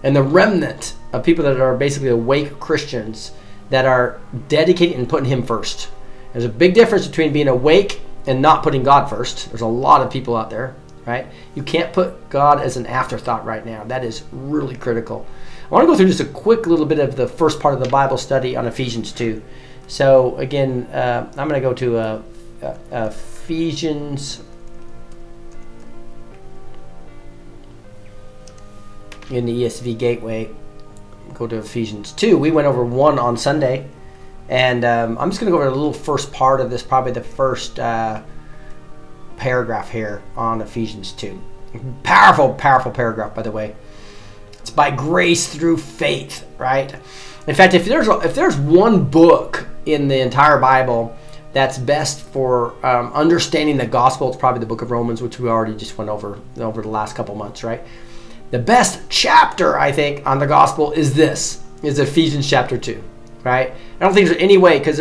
and the remnant of people that are basically awake Christians that are dedicated and putting Him first. There's a big difference between being awake and not putting God first. There's a lot of people out there, right? You can't put God as an afterthought right now. That is really critical. I want to go through just a quick little bit of the first part of the Bible study on Ephesians 2. So, again, uh, I'm going to go to uh, uh, Ephesians in the ESV Gateway. go to Ephesians 2. We went over 1 on Sunday. And um, I'm just going to go over the little first part of this, probably the first uh, paragraph here on Ephesians 2. Powerful, powerful paragraph, by the way. It's by grace through faith, right? In fact, if there's if there's one book in the entire Bible that's best for um, understanding the gospel, it's probably the book of Romans, which we already just went over over the last couple months, right? The best chapter I think on the gospel is this: is Ephesians chapter two, right? I don't think there's any way because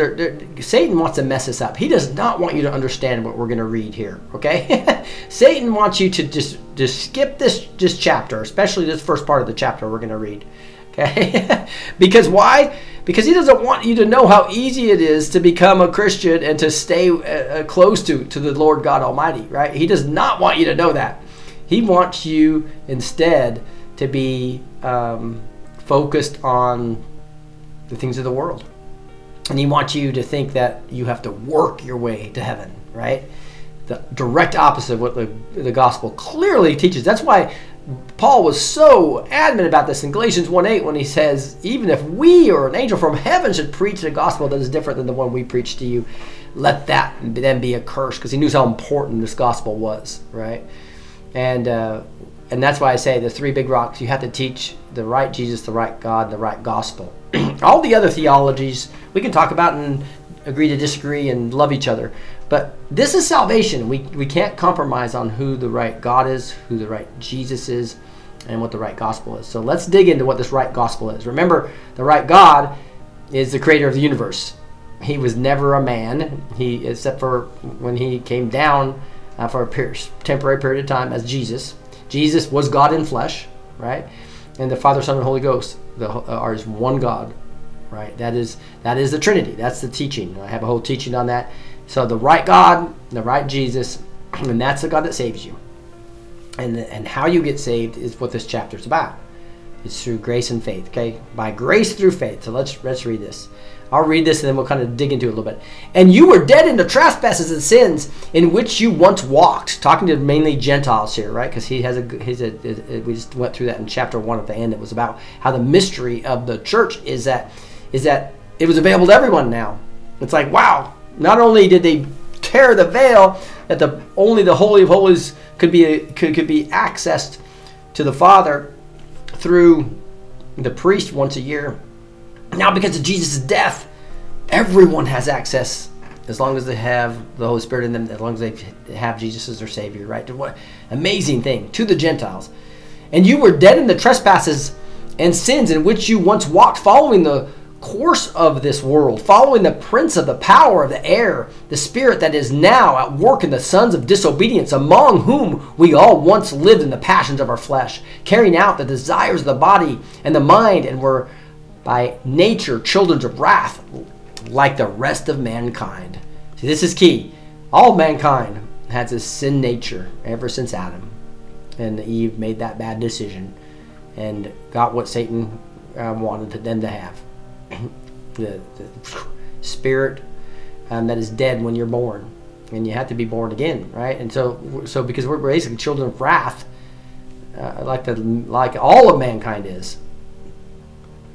Satan wants to mess us up. He does not want you to understand what we're going to read here. Okay, Satan wants you to just just skip this this chapter, especially this first part of the chapter we're going to read. Okay, because why? Because he doesn't want you to know how easy it is to become a Christian and to stay uh, uh close to to the Lord God Almighty. Right? He does not want you to know that. He wants you instead to be um, focused on the things of the world and he wants you to think that you have to work your way to heaven, right? The direct opposite of what the, the gospel clearly teaches. That's why Paul was so adamant about this in Galatians 1:8 when he says, Even if we or an angel from heaven should preach the gospel that is different than the one we preach to you, let that then be a curse, because he knew how important this gospel was, right? And uh, and that's why I say the three big rocks, you have to teach the right Jesus, the right God, the right gospel. All the other theologies we can talk about and agree to disagree and love each other. But this is salvation. We, we can't compromise on who the right God is, who the right Jesus is, and what the right gospel is. So let's dig into what this right gospel is. Remember, the right God is the creator of the universe. He was never a man, he except for when he came down uh, for a per- temporary period of time as Jesus. Jesus was God in flesh, right? And the Father, Son, and Holy Ghost the, uh, are one God, right? That is that is the Trinity. That's the teaching. I have a whole teaching on that. So the right God, the right Jesus, and that's the God that saves you. And and how you get saved is what this chapter is about. It's through grace and faith. Okay, by grace through faith. So let's let's read this. I'll read this and then we'll kind of dig into it a little bit. And you were dead in the trespasses and sins in which you once walked. Talking to mainly Gentiles here, right? Because he has a, he's a, we just went through that in chapter one at the end. It was about how the mystery of the church is that, is that it was available to everyone now. It's like, wow, not only did they tear the veil that the only the holy of holies could be could, could be accessed to the Father through the priest once a year now, because of Jesus' death, everyone has access as long as they have the Holy Spirit in them, as long as they have Jesus as their Savior, right? What amazing thing to the Gentiles. And you were dead in the trespasses and sins in which you once walked, following the course of this world, following the prince of the power of the air, the spirit that is now at work in the sons of disobedience, among whom we all once lived in the passions of our flesh, carrying out the desires of the body and the mind, and were by nature children of wrath, like the rest of mankind. See, this is key. All mankind has a sin nature ever since Adam and Eve made that bad decision and got what Satan uh, wanted them to have. the, the, spirit um, that is dead when you're born, and you have to be born again, right? And so, so because we're basically children of wrath, uh, like the like all of mankind is,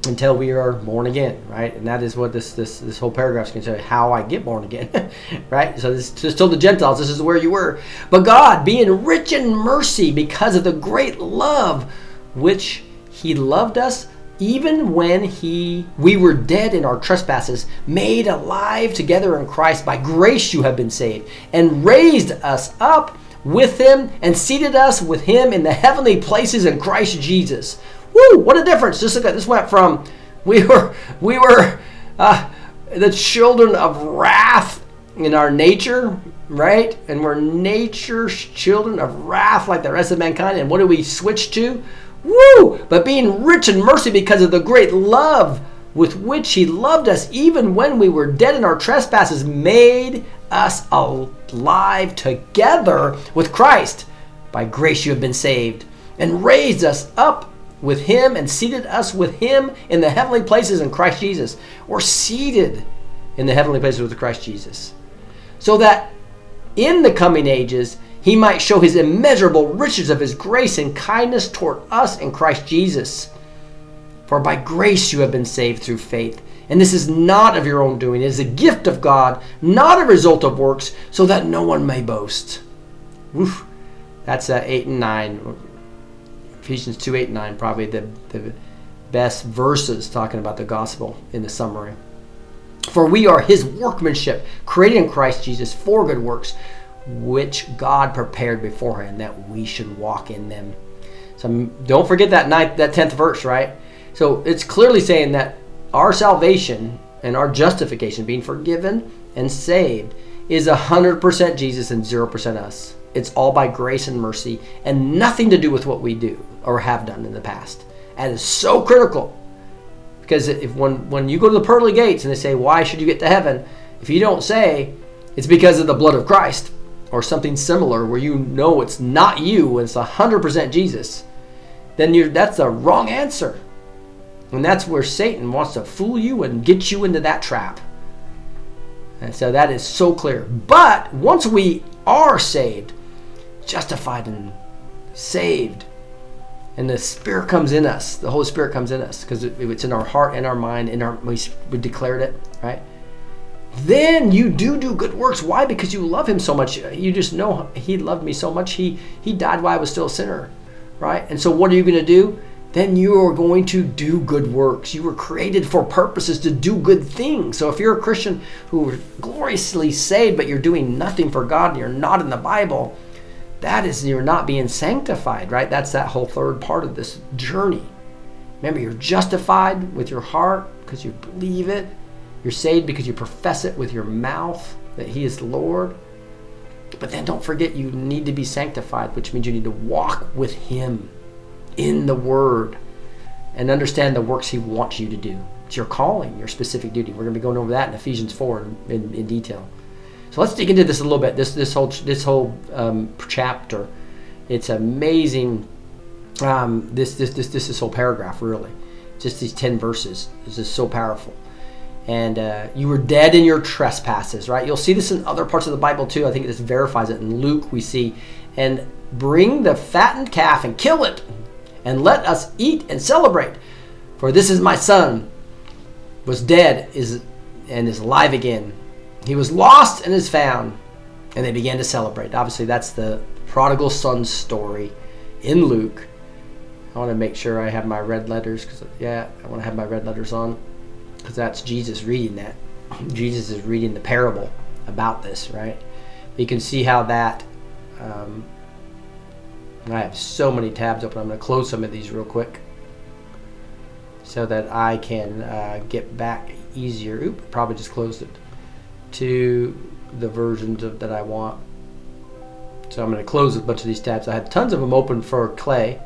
until we are born again, right? And that is what this this this whole paragraph is going to say how I get born again, right? So this is still the Gentiles. This is where you were, but God, being rich in mercy because of the great love which He loved us, even when He we were dead in our trespasses, made alive together in Christ. By grace you have been saved, and raised us up with Him, and seated us with Him in the heavenly places in Christ Jesus Woo! What a difference! At this went from we were we were uh, the children of wrath in our nature, right? And we're nature's children of wrath like the rest of mankind. And what do we switch to? Woo! But being rich in mercy because of the great love with which he loved us, even when we were dead in our trespasses, made us alive together with Christ. By grace you have been saved, and raised us up with him and seated us with him in the heavenly places in Christ Jesus. We're seated in the heavenly places with Christ Jesus. So that in the coming ages, he might show his immeasurable riches of his grace and kindness toward us in Christ Jesus. For by grace you have been saved through faith. And this is not of your own doing, it is a gift of God, not a result of works, so that no one may boast. Woof. That's uh, 8 and 9. Ephesians 2 8 9, probably the, the best verses talking about the gospel in the summary. For we are his workmanship, created in Christ Jesus for good works, which God prepared beforehand that we should walk in them. So don't forget that ninth, that tenth verse, right? So it's clearly saying that our salvation and our justification, being forgiven and saved, is 100% Jesus and 0% us. It's all by grace and mercy and nothing to do with what we do or have done in the past. And it's so critical because if when when you go to the pearly gates and they say why should you get to heaven, if you don't say it's because of the blood of Christ or something similar where you know it's not you, it's 100% Jesus, then you that's the wrong answer. And that's where Satan wants to fool you and get you into that trap. And so that is so clear. But once we are saved, justified and saved, and the Spirit comes in us, the Holy Spirit comes in us because it, it's in our heart, in our mind, in our we, we declared it, right? Then you do do good works. Why? Because you love Him so much. You just know He loved me so much. He He died while I was still a sinner, right? And so what are you going to do? then you are going to do good works. You were created for purposes to do good things. So if you're a Christian who gloriously saved, but you're doing nothing for God and you're not in the Bible, that is you're not being sanctified, right? That's that whole third part of this journey. Remember, you're justified with your heart because you believe it. You're saved because you profess it with your mouth that He is Lord. But then don't forget you need to be sanctified, which means you need to walk with Him in the Word and understand the works He wants you to do. It's your calling, your specific duty. We're going to be going over that in Ephesians 4 in, in, in detail. So let's dig into this a little bit. This this whole this whole um, chapter, it's amazing. Um, this, this this this this whole paragraph really, just these ten verses. This is so powerful. And uh, you were dead in your trespasses, right? You'll see this in other parts of the Bible too. I think this verifies it. In Luke, we see, and bring the fattened calf and kill it, and let us eat and celebrate. For this is my son, was dead is and is alive again. He was lost and is found. And they began to celebrate. Obviously, that's the prodigal son story in Luke. I want to make sure I have my red letters because, yeah, I want to have my red letters on because that's Jesus reading that. Jesus is reading the parable about this, right? You can see how that um, I have so many tabs open. I'm going to close some of these real quick so that I can uh, get back easier. Oop, probably just closed it to the versions of that I want. So I'm going to close a bunch of these tabs. I had tons of them open for Clay.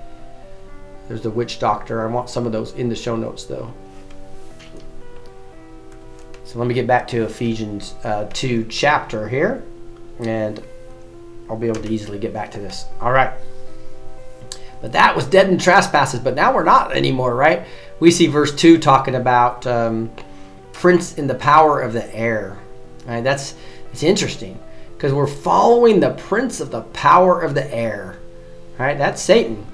There's the Witch Doctor. I want some of those in the show notes though. So let me get back to Ephesians uh, 2 chapter here, and I'll be able to easily get back to this. All right. But that was dead in trespasses, but now we're not anymore, right? We see verse 2 talking about um, prince in the power of the air. Right? That's it's interesting because we're following the prince of the power of the air. Right? That's Satan.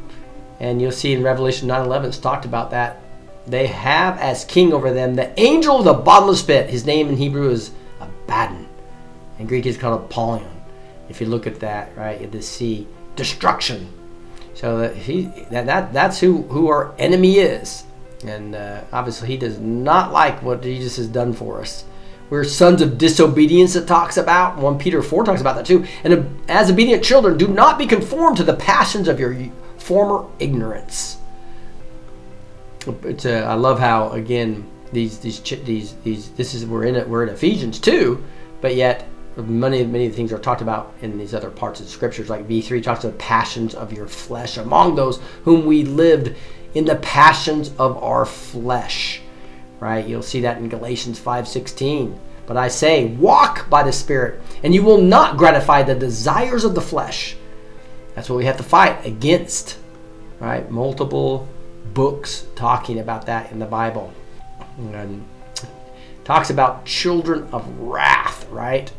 And you'll see in Revelation 9:11 it's talked about that. They have as king over them the angel of the bottomless pit. His name in Hebrew is Abaddon. In Greek it's called Apollyon. If you look at that, right, the sea, destruction. So that he that, that that's who who our enemy is, and uh, obviously he does not like what Jesus has done for us. We're sons of disobedience. It talks about one Peter four talks about that too. And as obedient children, do not be conformed to the passions of your former ignorance. It's, uh, I love how again these these these these this is we're in it we're in Ephesians too, but yet many many things are talked about in these other parts of the scriptures like v3 talks about passions of your flesh among those whom we lived in the passions of our flesh right? You'll see that in galatians 5.16 but i say walk by the spirit and you will not gratify the desires of the flesh. That's what we have to fight against right? Multiple books talking about that in the bible. And talks about children of wrath right?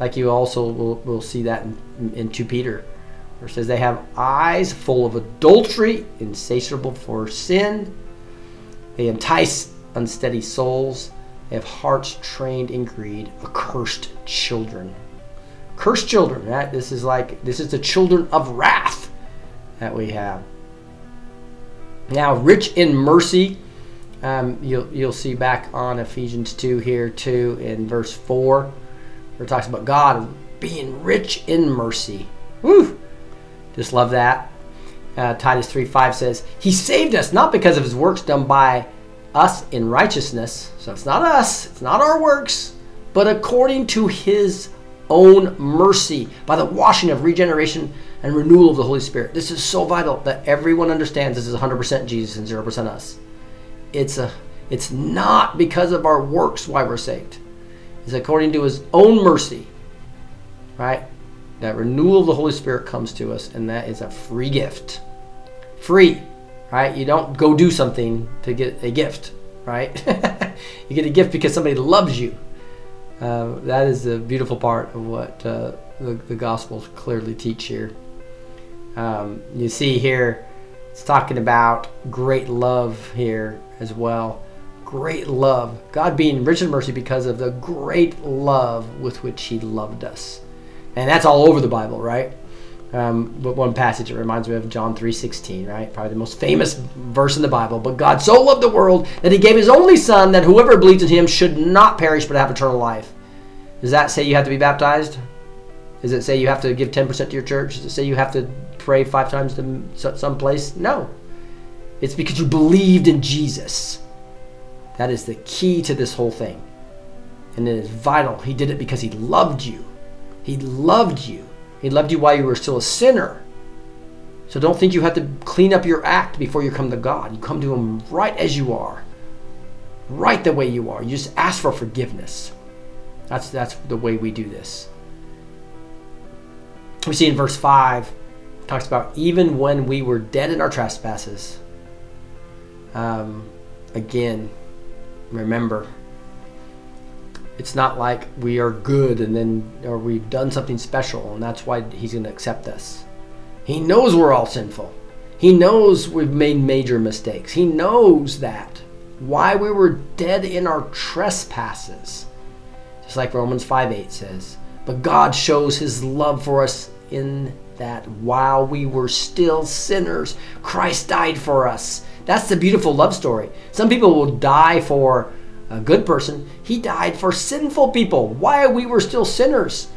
Like you also will, will see that in, in 2 Peter, where it says they have eyes full of adultery, insatiable for sin, They entice unsteady souls. They have hearts trained in greed, accursed children. Cursed children, right? This is like this is the children of wrath that we have. Now, rich in mercy, um, you'll you'll see back on Ephesians two here too in verse four, where it talks about God being rich in mercy. Woo! Just love that. Uh, Titus 3 5 says, He saved us not because of his works done by us in righteousness. So it's not us, it's not our works, but according to his own mercy by the washing of regeneration and renewal of the Holy Spirit. This is so vital that everyone understands this is 100% Jesus and 0% us. It's a it's not because of our works why we're saved. It's according to his own mercy. Right? That renewal of the Holy Spirit comes to us and that is a free gift. Free. Right? You don't go do something to get a gift, right? you get a gift because somebody loves you. Uh, that is the beautiful part of what uh, the, the Gospels clearly teach here. Um, you see here, it's talking about great love here as well. Great love. God being rich in mercy because of the great love with which He loved us. And that's all over the Bible, right? Um, but one passage it reminds me of John 3:16, right? Probably the most famous verse in the Bible. But God so loved the world that He gave His only Son, that whoever believes in Him should not perish but have eternal life. Does that say you have to be baptized? Does it say you have to give 10% to your church? Does it say you have to pray five times to some place? No. It's because you believed in Jesus. That is the key to this whole thing. And it is vital. He did it because He loved you. He loved you. He loved you while you were still a sinner. So don't think you have to clean up your act before you come to God. You come to Him right as you are, right the way you are. You just ask for forgiveness. That's that's the way we do this. We see in verse five, talks about even when we were dead in our trespasses. Um, again, remember, it's not like we are good and then or we've done something special and that's why he's going to accept us. He knows we're all sinful. He knows we've made major mistakes. He knows that. Why we were dead in our trespasses. Just like Romans 5 8 says. But God shows his love for us in that while we were still sinners, Christ died for us. That's the beautiful love story. Some people will die for a good person. He died for sinful people while we were still sinners.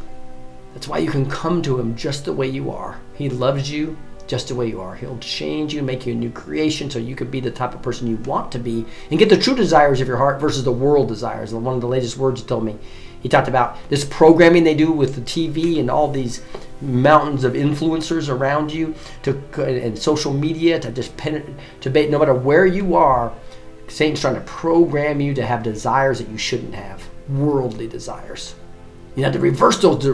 That's why you can come to him just the way you are. He loves you just the way you are. He'll change you, make you a new creation so you could be the type of person you want to be and get the true desires of your heart versus the world desires. One of the latest words he told me, he talked about this programming they do with the TV and all these mountains of influencers around you to and social media to just pen, to no matter where you are, Satan's trying to program you to have desires that you shouldn't have, worldly desires. You have to reverse those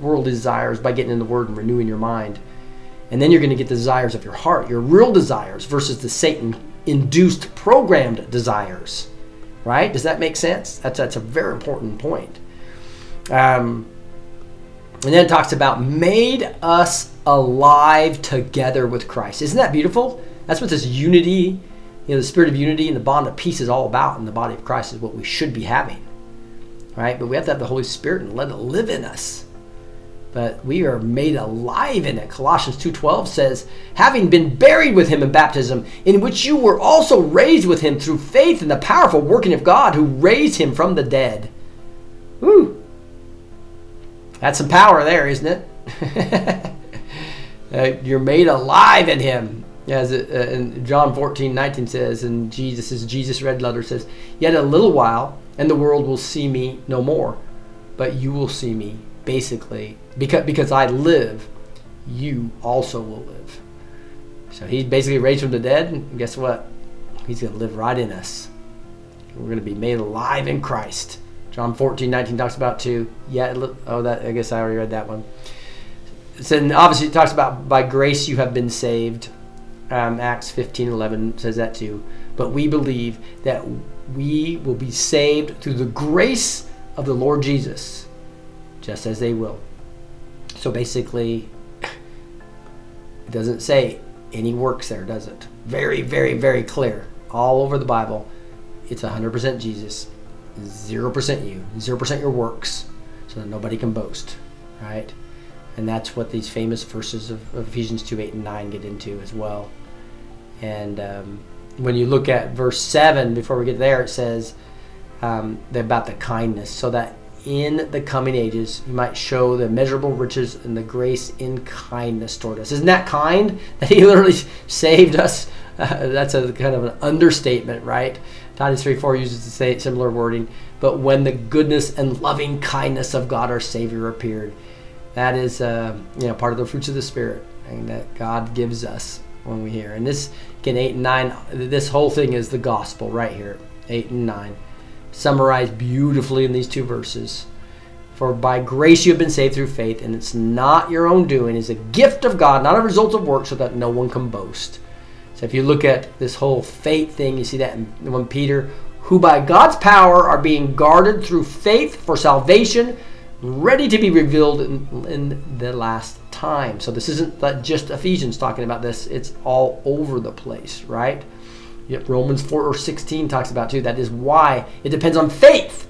worldly desires by getting in the Word and renewing your mind. And then you're going to get the desires of your heart, your real desires, versus the Satan induced programmed desires. Right? Does that make sense? That's, that's a very important point. Um, and then it talks about made us alive together with Christ. Isn't that beautiful? That's what this unity, you know, the spirit of unity and the bond of peace is all about in the body of Christ, is what we should be having. Right? But we have to have the Holy Spirit and let it live in us. But we are made alive in it. Colossians 2:12 says, "Having been buried with him in baptism, in which you were also raised with him through faith in the powerful working of God who raised him from the dead." Woo! That's some power there, isn't it? uh, you're made alive in Him, as it, uh, in John 14, 19 says, and Jesus, as Jesus red letter says, Yet a little while, and the world will see me no more, but you will see me. Basically, because because I live, you also will live. So He's basically raised from the dead, and guess what? He's going to live right in us. We're going to be made alive in Christ. John 14, 19 talks about too. Yeah, oh, that I guess I already read that one. So obviously it talks about by grace you have been saved. Um, Acts 15, 11 says that too. But we believe that we will be saved through the grace of the Lord Jesus, just as they will. So basically, it doesn't say any works there, does it? Very, very, very clear. all over the Bible, it's 100% Jesus, 0% you, 0% your works, so that nobody can boast, right? And that's what these famous verses of of Ephesians 2 8 and 9 get into as well. And um, when you look at verse 7, before we get there, it says um, about the kindness, so that in the coming ages you might show the measurable riches and the grace in kindness toward us. Isn't that kind? That He literally saved us. Uh, that's a kind of an understatement, right? Titus 3 4 uses the same, similar wording. But when the goodness and loving kindness of God our Savior appeared, that is uh, you know part of the fruits of the Spirit and that God gives us when we hear. And this again eight and nine, this whole thing is the gospel right here, eight and nine, summarized beautifully in these two verses. For by grace you have been saved through faith, and it's not your own doing; it's a gift of God, not a result of work, so that no one can boast. So if you look at this whole faith thing, you see that 1 Peter, who by God's power are being guarded through faith for salvation, ready to be revealed in, in the last time. So this isn't just Ephesians talking about this; it's all over the place, right? Yep, Romans 4 or 16 talks about too. That is why it depends on faith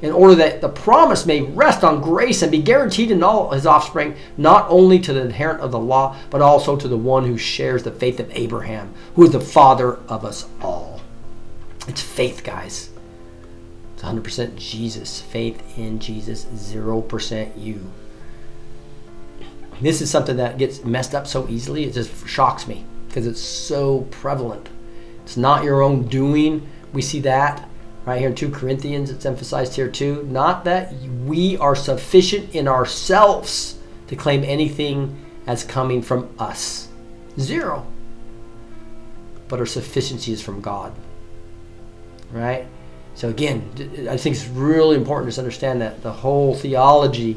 in order that the promise may rest on grace and be guaranteed in all his offspring, not only to the inherent of the law, but also to the one who shares the faith of Abraham, who is the father of us all. It's faith, guys. It's 100% Jesus. Faith in Jesus, 0% you. This is something that gets messed up so easily, it just shocks me because it's so prevalent. It's not your own doing. We see that right here in 2 Corinthians, it's emphasized here too. Not that we are sufficient in ourselves to claim anything as coming from us. Zero. But our sufficiency is from God. Right? So again, I think it's really important to understand that the whole theology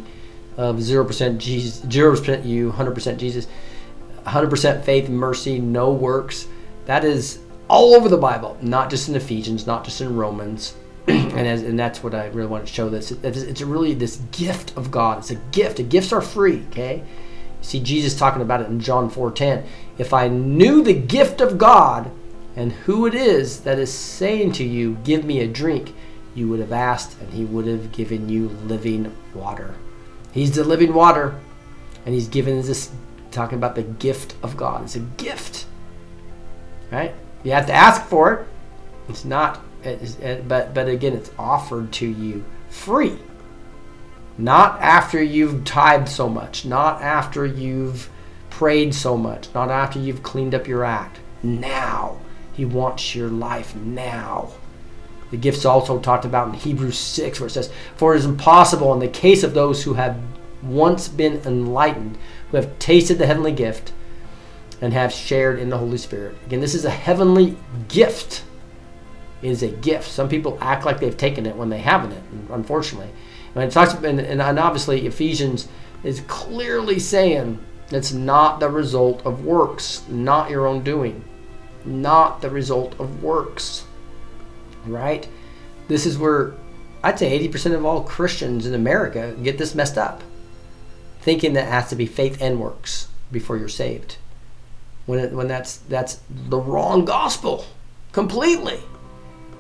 of 0% Jesus, 0% you, 100% Jesus, 100% faith, mercy, no works, that is all over the Bible, not just in Ephesians, not just in Romans. and, as, and that's what I really want to show this. It's, it's really this gift of God. It's a gift. The gifts are free, okay? See Jesus talking about it in John 4:10. If I knew the gift of God and who it is that is saying to you, give me a drink, you would have asked and he would have given you living water. He's the living water and he's given this talking about the gift of God. It's a gift. Right? You have to ask for it. It's not, it's, it, but but again, it's offered to you free. Not after you've tithed so much, not after you've prayed so much, not after you've cleaned up your act. Now, He wants your life now. The gifts also talked about in Hebrews 6, where it says, For it is impossible in the case of those who have once been enlightened, who have tasted the heavenly gift, and have shared in the Holy Spirit. Again, this is a heavenly gift. It is a gift. Some people act like they've taken it when they haven't it, unfortunately. And it talks and, and obviously Ephesians is clearly saying it's not the result of works, not your own doing. Not the result of works. Right? This is where I'd say 80% of all Christians in America get this messed up. Thinking that it has to be faith and works before you're saved when it, when that's that's the wrong gospel completely.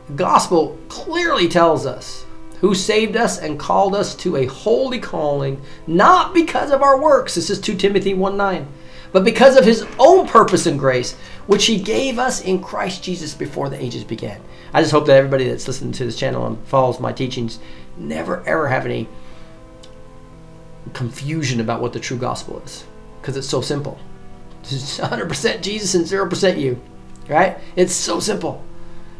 The gospel clearly tells us who saved us and called us to a holy calling, not because of our works. This is 2 Timothy 1 9. But because of his own purpose and grace, which he gave us in Christ Jesus before the ages began. I just hope that everybody that's listening to this channel and follows my teachings never ever have any confusion about what the true gospel is. Because it's so simple. It's 100% Jesus and 0% you. Right? It's so simple.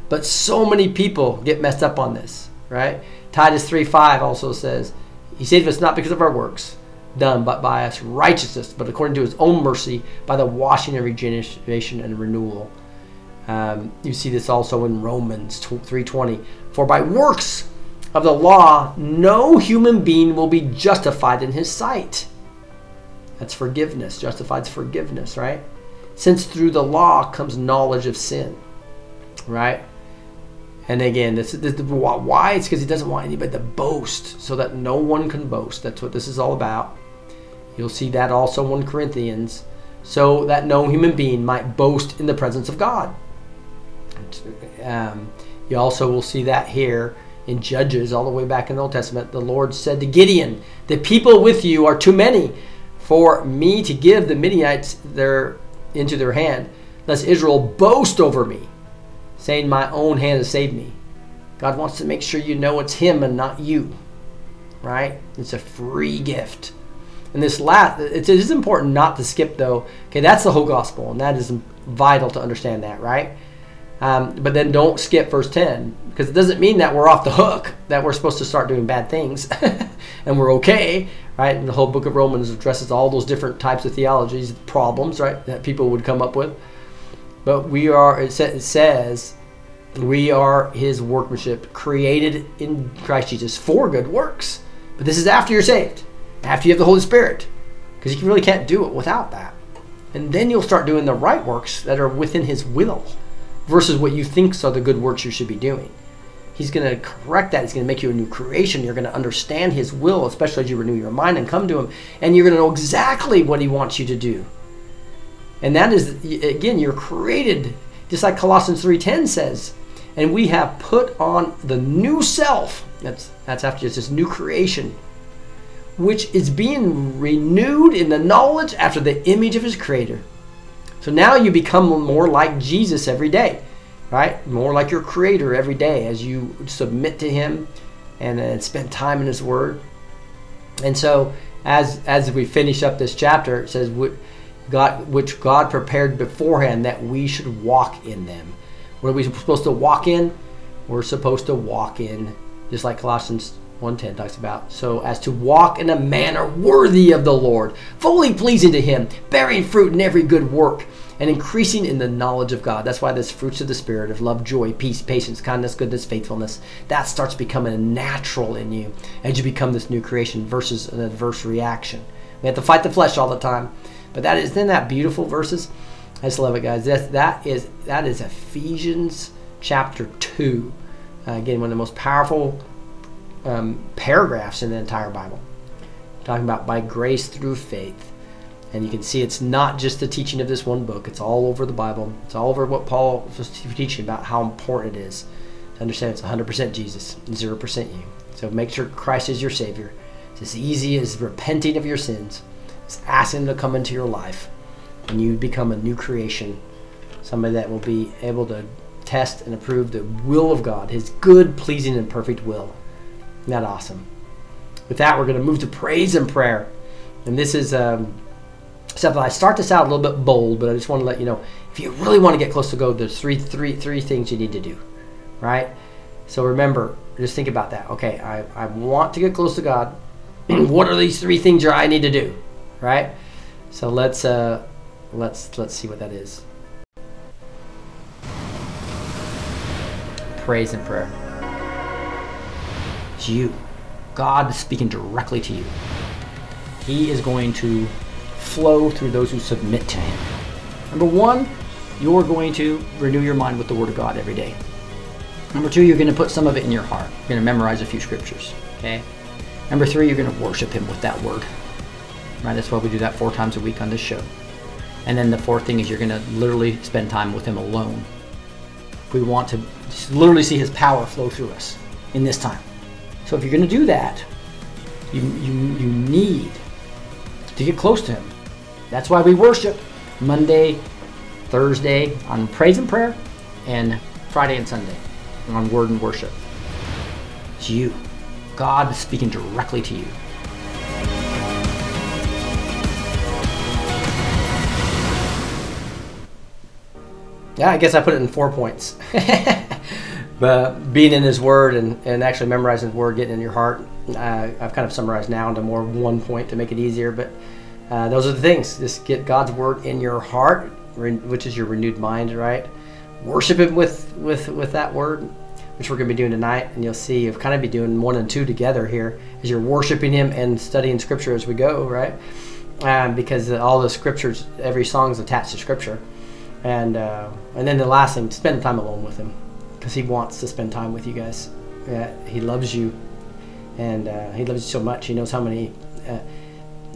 But so many people get messed up on this. Right? Titus 3 5 also says, He saved us not because of our works done, but by us righteousness, but according to His own mercy, by the washing and regeneration and renewal. Um, you see this also in Romans 3:20. For by works of the law, no human being will be justified in his sight. That's forgiveness. Justified's forgiveness, right? Since through the law comes knowledge of sin, right? And again, this, this why it's because he doesn't want anybody to boast, so that no one can boast. That's what this is all about. You'll see that also in 1 Corinthians, so that no human being might boast in the presence of God. Um, you also will see that here in Judges, all the way back in the Old Testament. The Lord said to Gideon, "The people with you are too many for me to give the Midianites their into their hand, lest Israel boast over me, saying, My own hand has saved me." God wants to make sure you know it's Him and not you, right? It's a free gift. And this last, it is important not to skip though. Okay, that's the whole gospel, and that is vital to understand that, right? Um, but then don't skip verse 10 because it doesn't mean that we're off the hook, that we're supposed to start doing bad things and we're okay, right? And the whole book of Romans addresses all those different types of theologies, problems, right, that people would come up with. But we are, it, sa- it says, we are his workmanship, created in Christ Jesus for good works. But this is after you're saved, after you have the Holy Spirit, because you really can't do it without that. And then you'll start doing the right works that are within his will versus what you think are the good works you should be doing. He's going to correct that. He's going to make you a new creation. You're going to understand His will, especially as you renew your mind and come to Him. And you're going to know exactly what He wants you to do. And that is, again, you're created, just like Colossians 3.10 says. And we have put on the new self. That's, that's after it's this new creation, which is being renewed in the knowledge after the image of His Creator. So now you become more like Jesus every day, right? More like your Creator every day as you submit to Him and, and spend time in His Word. And so as as we finish up this chapter, it says, God, which God prepared beforehand that we should walk in them. What are we supposed to walk in? We're supposed to walk in, just like Colossians 1.10 talks about, so as to walk in a manner worthy of the Lord, fully pleasing to Him, bearing fruit in every good work, and increasing in the knowledge of God. That's why this fruits of the Spirit of love, joy, peace, patience, kindness, goodness, faithfulness, that starts becoming natural in you as you become this new creation versus an adverse reaction. We have to fight the flesh all the time. But that is, isn't that beautiful verses? I just love it, guys. That, that is that is Ephesians chapter 2. Uh, again, one of the most powerful um, paragraphs in the entire Bible, talking about by grace through faith. And you can see it's not just the teaching of this one book, it's all over the Bible. It's all over what Paul was teaching about how important it is to understand it's 100% Jesus, 0% you. So make sure Christ is your Savior. It's as easy as repenting of your sins, it's asking Him to come into your life, and you become a new creation, somebody that will be able to test and approve the will of God, His good, pleasing, and perfect will. Isn't that awesome? With that, we're going to move to praise and prayer. And this is um, something I start this out a little bit bold, but I just want to let you know if you really want to get close to God, there's three, three, three things you need to do, right? So remember, just think about that. Okay, I, I want to get close to God. what are these three things I need to do, right? So let's uh, let's let's see what that is. Praise and prayer. It's you. God speaking directly to you. He is going to flow through those who submit to Him. Number one, you're going to renew your mind with the Word of God every day. Number two, you're going to put some of it in your heart. You're going to memorize a few scriptures. Okay. Number three, you're going to worship Him with that Word. Right. That's why we do that four times a week on this show. And then the fourth thing is you're going to literally spend time with Him alone. We want to literally see His power flow through us in this time. So if you're going to do that, you, you, you need to get close to Him. That's why we worship Monday, Thursday on praise and prayer, and Friday and Sunday on word and worship. It's you. God is speaking directly to you. Yeah, I guess I put it in four points. but being in His Word and, and actually memorizing His Word, getting in your heart, uh, I've kind of summarized now into more one point to make it easier. But uh, those are the things. Just get God's Word in your heart, which is your renewed mind, right? Worship Him with with with that Word, which we're going to be doing tonight, and you'll see you'll kind of be doing one and two together here as you're worshiping Him and studying Scripture as we go, right? Um, because all the scriptures, every song is attached to Scripture, and uh, and then the last thing, spend time alone with Him, because He wants to spend time with you guys. Yeah, he loves you, and uh, He loves you so much. He knows how many uh,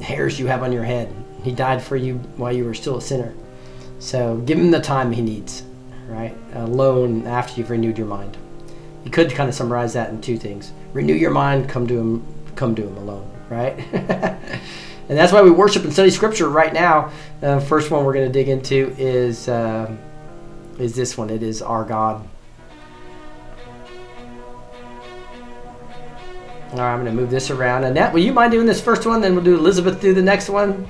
hairs you have on your head. He died for you while you were still a sinner. So give Him the time He needs. right? Alone after you've renewed your mind. You could kind of summarize that in two things: renew your mind, come to him, come to him alone, right? and that's why we worship and study Scripture right now. Uh, first one we're going to dig into is uh, is this one. It is our God. All right, I'm going to move this around. Annette, will you mind doing this first one? Then we'll do Elizabeth do the next one.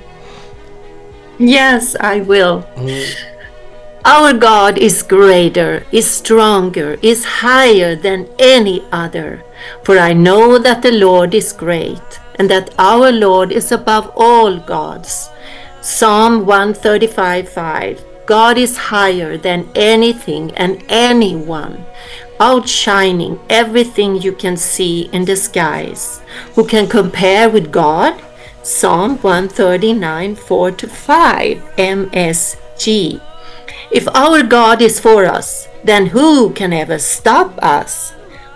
Yes, I will. Mm-hmm. Our God is greater, is stronger, is higher than any other. For I know that the Lord is great, and that our Lord is above all gods. Psalm 135 5. God is higher than anything and anyone, outshining everything you can see in the skies. Who can compare with God? Psalm 139 4 to 5 MSG. If our God is for us, then who can ever stop us?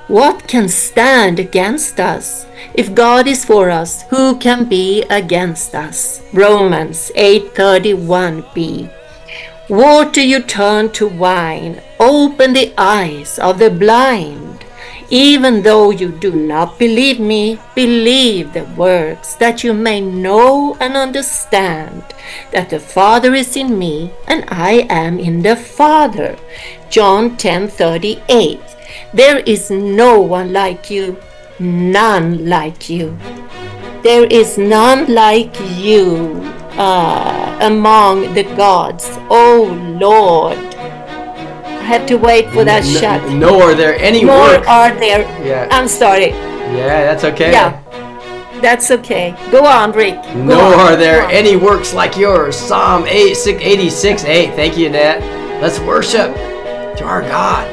What can stand against us? If God is for us, who can be against us? Romans 8:31b. Water you turn to wine, open the eyes of the blind. Even though you do not believe me, believe the works, that you may know and understand that the Father is in me and I am in the Father. John 10:38. There is no one like you, none like you. There is none like you uh, among the gods, O Lord. I have to wait for that N- shot. Nor are there any Nor work. are there. Yeah. I'm sorry. Yeah, that's okay. Yeah. That's okay. Go on, Rick. Go Nor on. are there any works like yours. Psalm 8, 6, 86, 8. Thank you, Annette. Let's worship to our God.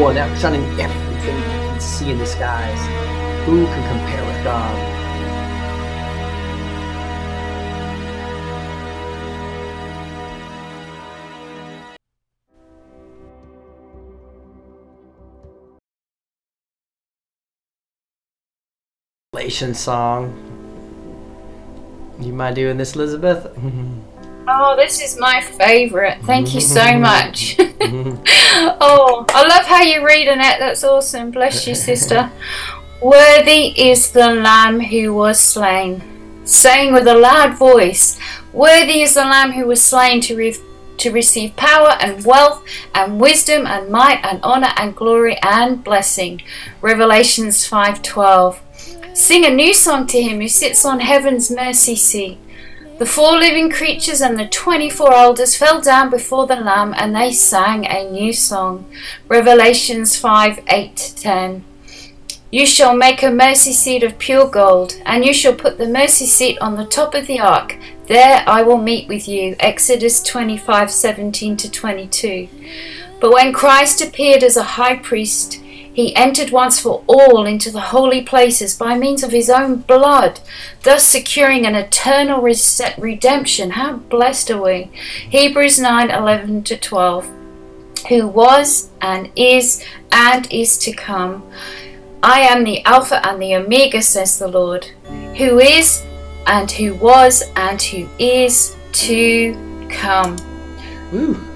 Anyone, outshining everything you can see in the skies. Who can compare with God? Revelation song. You mind doing this, Elizabeth? Oh, this is my favorite. Thank you so much. oh, I love how you read, Annette. That's awesome. Bless you, sister. Worthy is the Lamb who was slain, saying with a loud voice, Worthy is the Lamb who was slain to, re- to receive power and wealth and wisdom and might and honor and glory and blessing. Revelations 5:12. Sing a new song to him who sits on heaven's mercy seat. The four living creatures and the 24 elders fell down before the Lamb and they sang a new song. Revelations 5 8 10. You shall make a mercy seat of pure gold, and you shall put the mercy seat on the top of the ark. There I will meet with you. Exodus 25 17 to 22. But when Christ appeared as a high priest, he entered once for all into the holy places by means of his own blood, thus securing an eternal redemption. How blessed are we? Hebrews 9 11 to 12. Who was and is and is to come. I am the Alpha and the Omega, says the Lord, who is and who was and who is to come.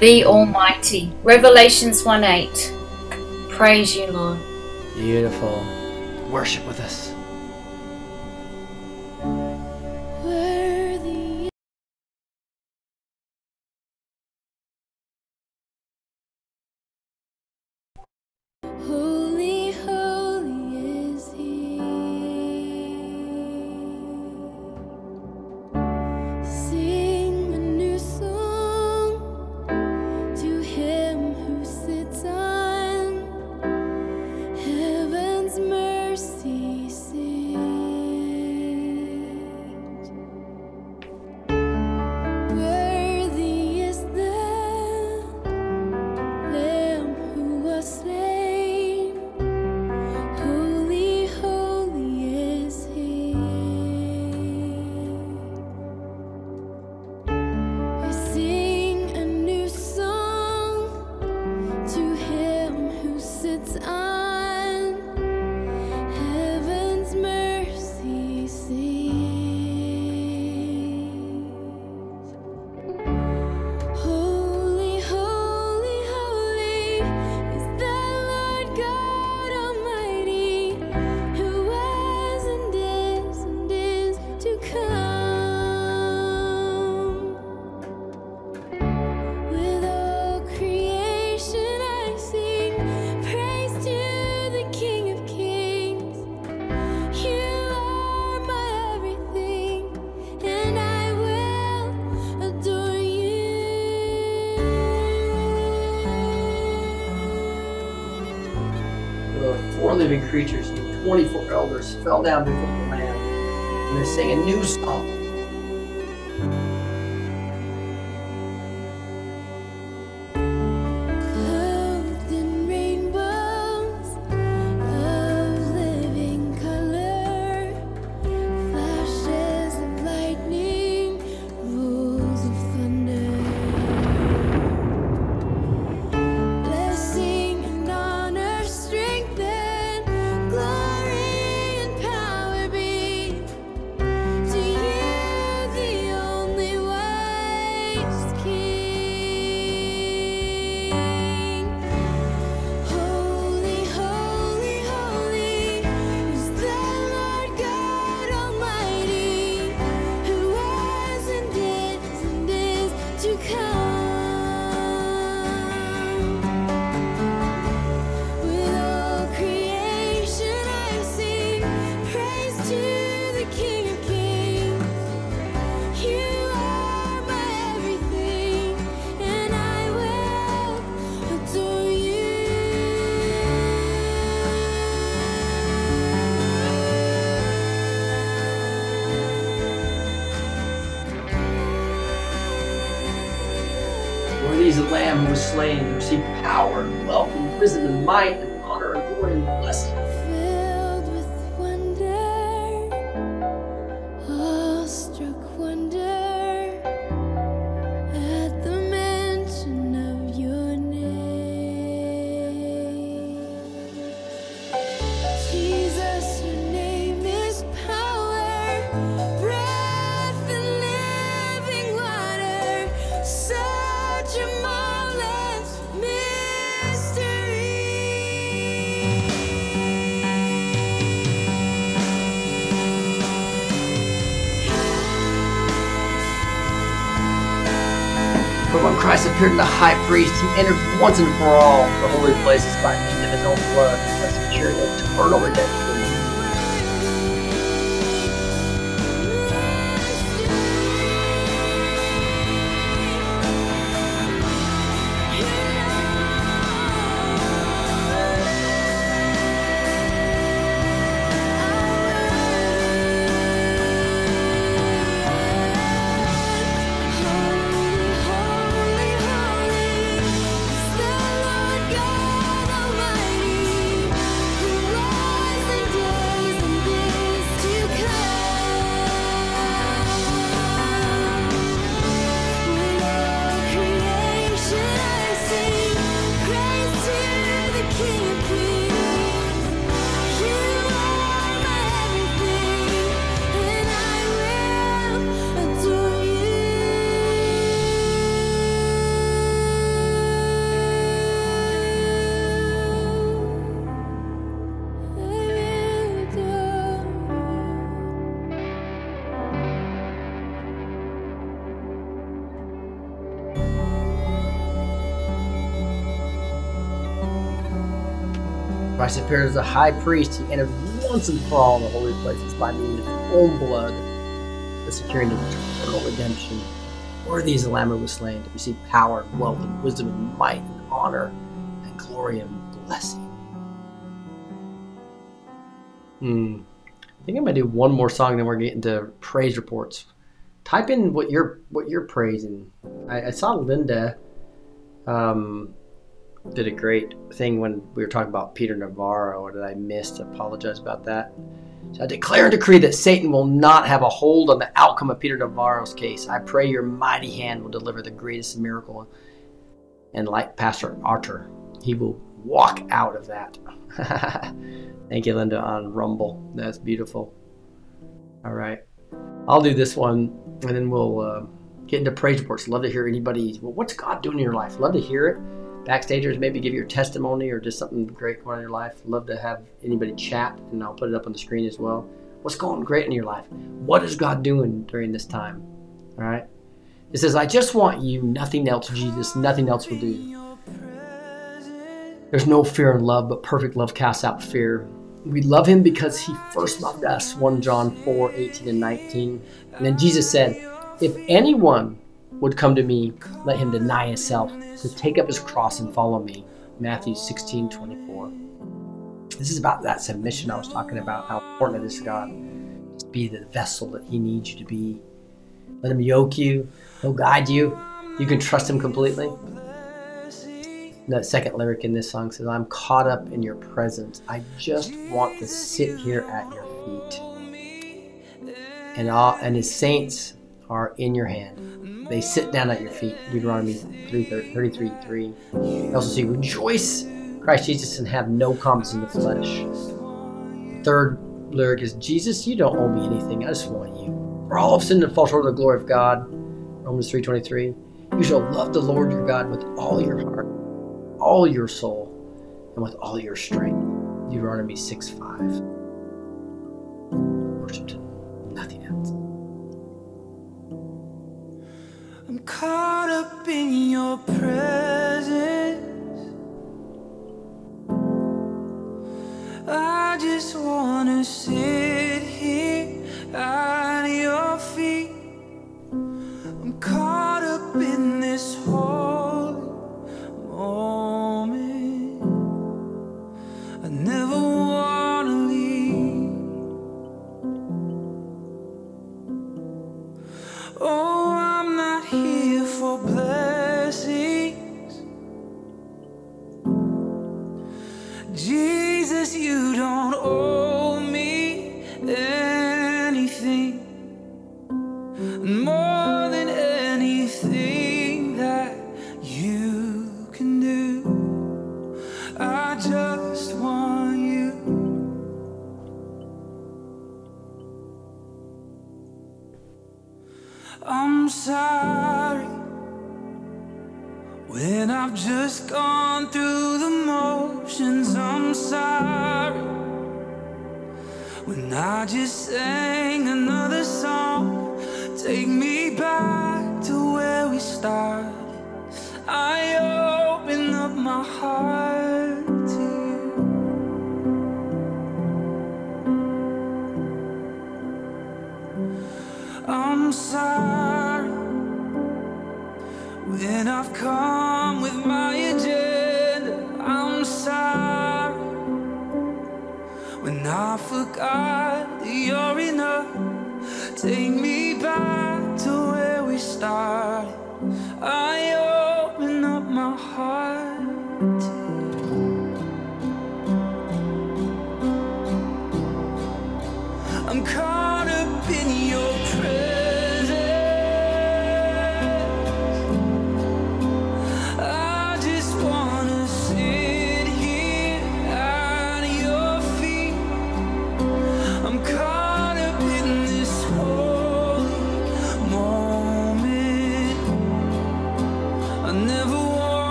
The Almighty. Revelations 1 8. Praise you, Lord. Beautiful. Worship with us. Elders slain receive power, wealth, and wisdom, and might, appeared the high priest, he entered once and for all the holy places by means of his own blood, thus securing eternal redemption. Christ appeared as a high priest. He entered once and for all the holy places by means of his own blood, thus securing eternal redemption. Worthy is the Lamb who was slain to receive power and wealth and wisdom and might and honor and glory and blessing. Hmm. I think I'm gonna do one more song, then we're getting to praise reports. Type in what you're what you're praising. I, I saw Linda um, did a great thing when we were talking about Peter Navarro, or did I miss? Apologize about that. So I declare and decree that Satan will not have a hold on the outcome of Peter Navarro's case. I pray your mighty hand will deliver the greatest miracle. And like Pastor Archer, he will walk out of that. Thank you, Linda, on Rumble. That's beautiful. All right. I'll do this one, and then we'll uh, get into praise reports. Love to hear anybody. Well, what's God doing in your life? Love to hear it. Backstagers, maybe give your testimony or just something great going on in your life. Love to have anybody chat, and I'll put it up on the screen as well. What's going great in your life? What is God doing during this time? All right. It says, I just want you, nothing else, Jesus. Nothing else will do. There's no fear in love, but perfect love casts out fear. We love him because he first loved us. 1 John 4 18 and 19. And then Jesus said, If anyone would come to me, let him deny himself, to take up his cross and follow me. Matthew 16 24. This is about that submission I was talking about, how important it is to God. Just be the vessel that he needs you to be. Let him yoke you, he'll guide you. You can trust him completely. The second lyric in this song says, I'm caught up in your presence. I just want to sit here at your feet. And, all, and his saints are in your hand. They sit down at your feet. Deuteronomy 3, 33 3. You also see, rejoice, Christ Jesus, and have no confidence in the flesh. Third lyric is, Jesus, you don't owe me anything. I just want you. For all have sinned and fall short of the glory of God. Romans 3.23. You shall love the Lord your God with all your heart, all your soul, and with all your strength. Deuteronomy 6 5. Worship caught up in your presence. I just wanna sit here at your feet. I'm caught up in this holy moment.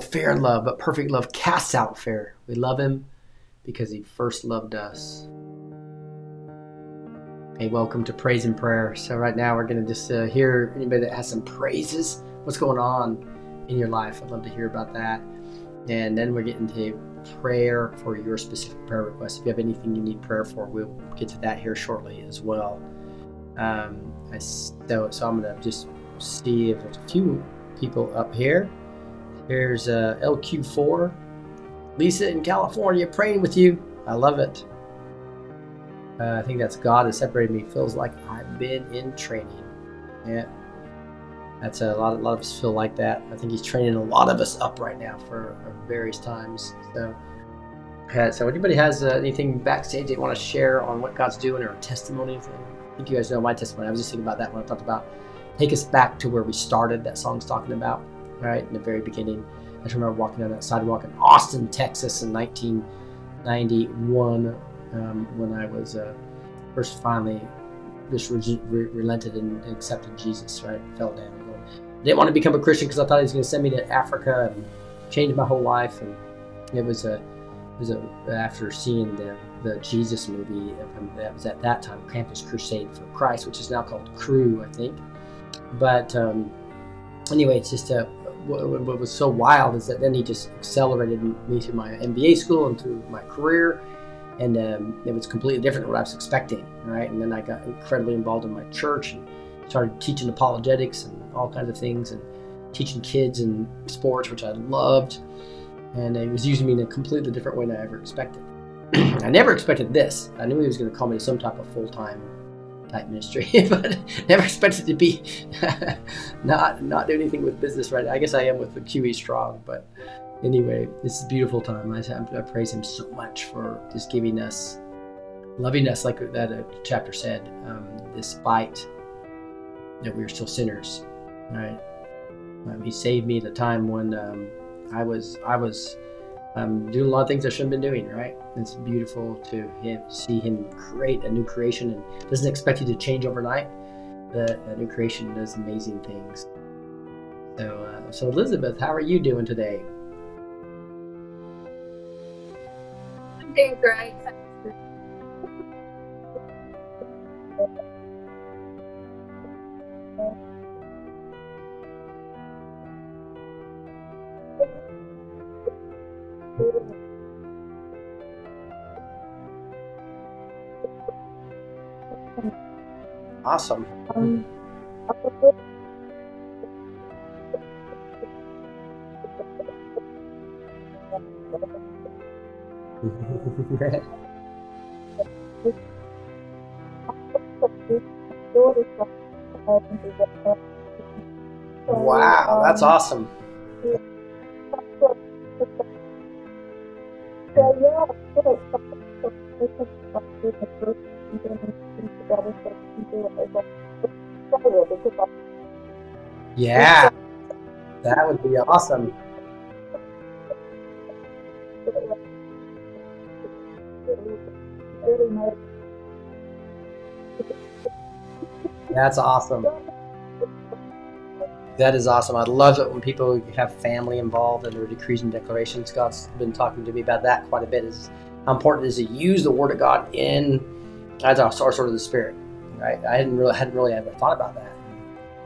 Fair love, but perfect love casts out fear. We love him because he first loved us. Hey, welcome to Praise and Prayer. So, right now, we're going to just uh, hear anybody that has some praises. What's going on in your life? I'd love to hear about that. And then we're getting to prayer for your specific prayer request. If you have anything you need prayer for, we'll get to that here shortly as well. Um, I, so, so, I'm going to just see if there's a few people up here. Here's uh, LQ4. Lisa in California praying with you. I love it. Uh, I think that's God has separated me. Feels like I've been in training. Yeah, that's a lot. A lot of us feel like that. I think He's training a lot of us up right now for various times. So, uh, so anybody has uh, anything backstage they want to share on what God's doing or testimony? I think you guys know my testimony. I was just thinking about that when I talked about take us back to where we started. That song's talking about right in the very beginning. I just remember walking down that sidewalk in Austin, Texas, in 1991 um, when I was uh, first finally just re- re- relented and accepted Jesus. Right, fell down. Going. Didn't want to become a Christian because I thought he was going to send me to Africa and change my whole life. And it was a, it was a after seeing the the Jesus movie that was at that time Campus Crusade for Christ, which is now called Cru, I think. But um, anyway, it's just a what, what was so wild is that then he just accelerated me through my MBA school and through my career, and um, it was completely different than what I was expecting, right? And then I got incredibly involved in my church and started teaching apologetics and all kinds of things, and teaching kids and sports, which I loved, and he was using me in a completely different way than I ever expected. I never expected this. I knew he was going to call me to some type of full time type ministry, but never expected to be not not do anything with business right. I guess I am with the QE Strong, but anyway, this is a beautiful time. I, I praise him so much for just giving us, loving us like that uh, chapter said, um, despite that we are still sinners, right? Um, he saved me at time when um, I was I was um, doing a lot of things I shouldn't have been doing, right? It's beautiful to him, see him create a new creation and doesn't expect you to change overnight. The, new creation does amazing things. So, uh, so Elizabeth, how are you doing today? I'm doing great. Awesome. Um, wow, that's awesome. Yeah, that would be awesome. That's awesome. That is awesome. I love it when people have family involved in their decrees and declarations. God's been talking to me about that quite a bit. Is how important it is to use the Word of God in as our source of the Spirit. Right? I hadn't really hadn't really ever thought about that.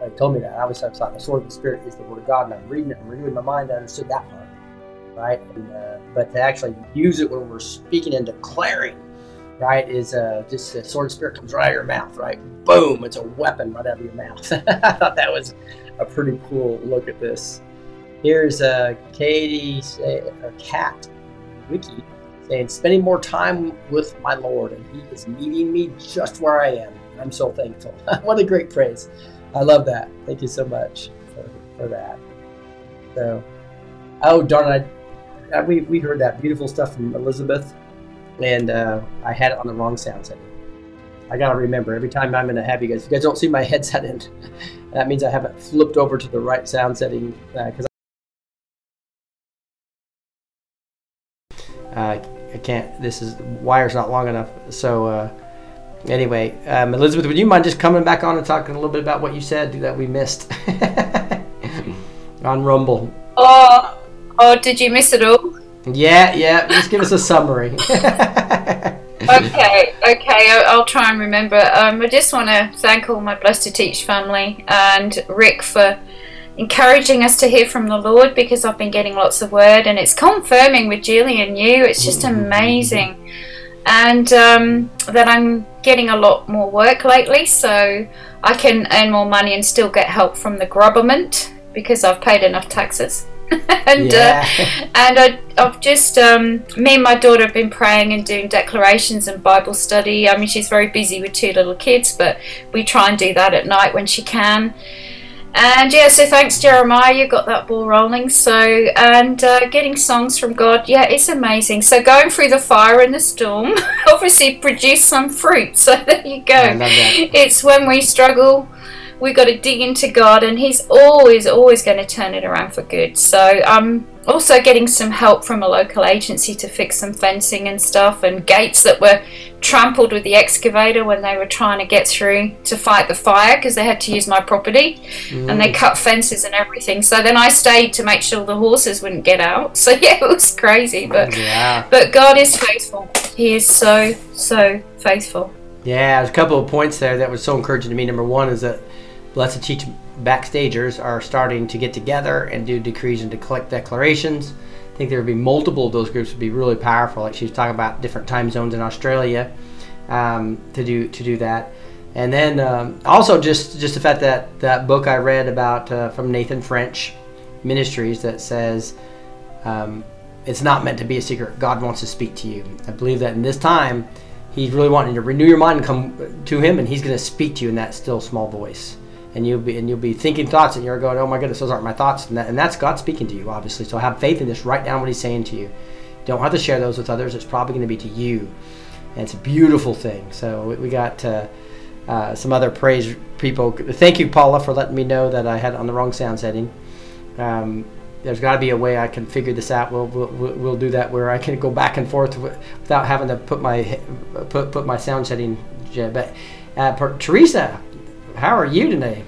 He told me that. I always thought the sword of the Spirit is the Word of God, and I'm reading it and renewing my mind. I understood that part, right? And, uh, but to actually use it when we're speaking and declaring, right, is uh, just the sword of the Spirit comes right out of your mouth, right? Boom! It's a weapon right out of your mouth. I thought that was a pretty cool look at this. Here's uh, Katie, or Cat, Wiki, saying, spending more time with my Lord, and He is meeting me just where I am. I'm so thankful. what a great praise. I love that. Thank you so much for, for that. So, oh darn I, we we heard that beautiful stuff from Elizabeth, and uh, I had it on the wrong sound setting. I gotta remember every time I'm gonna have you guys. If you guys don't see my headset in, that means I haven't flipped over to the right sound setting because uh, can't. This is wire's not long enough. So uh, anyway, um, Elizabeth, would you mind just coming back on and talking a little bit about what you said that we missed on Rumble? Oh, oh, did you miss it all? Yeah, yeah. Just give us a summary. okay, okay, I'll, I'll try and remember. Um, I just want to thank all my Blessed to Teach family and Rick for encouraging us to hear from the Lord because I've been getting lots of word and it's confirming with Julie and you. It's just amazing. And um, that I'm getting a lot more work lately, so I can earn more money and still get help from the government because I've paid enough taxes. and Yeah. uh, and I, I've just um, me and my daughter have been praying and doing declarations and Bible study. I mean, she's very busy with two little kids, but we try and do that at night when she can. And yeah, so thanks Jeremiah, you got that ball rolling. So and uh, getting songs from God, yeah, it's amazing. So going through the fire and the storm, obviously produced some fruit. So there you go. I love that. It's when we struggle, we got to dig into God, and He's always, always going to turn it around for good. So I'm also getting some help from a local agency to fix some fencing and stuff, and gates that were trampled with the excavator when they were trying to get through to fight the fire because they had to use my property, and they Mm. cut fences and everything. So then I stayed to make sure the horses wouldn't get out. So yeah, it was crazy, but Yeah. but God is faithful. He is so so faithful. Yeah, there's a couple of points there that was so encouraging to me. Number one is that Blessed Teach backstagers are starting to get together and do decrees and to collect declarations. I think there would be multiple of those groups would be really powerful. Like she was talking about different time zones in Australia um, to do to do that. And then um, also just just the fact that that book I read about uh, from Nathan French Ministries that says um, it's not meant to be a secret. God wants to speak to you. I believe that in this time, He's really wanting to renew your mind and come to Him, and He's going to speak to you in that still small voice. And you'll be and you'll be thinking thoughts, and you're going, "Oh my goodness, those aren't my thoughts," and, that, and that's God speaking to you, obviously. So have faith in this. Write down what He's saying to you. Don't have to share those with others. It's probably going to be to you, and it's a beautiful thing. So we- we got. Uh, uh, some other praise people. Thank you, Paula, for letting me know that I had on the wrong sound setting. Um, there's got to be a way I can figure this out. We'll, we'll, we'll do that where I can go back and forth without having to put my put put my sound setting. But uh, Teresa, how are you today?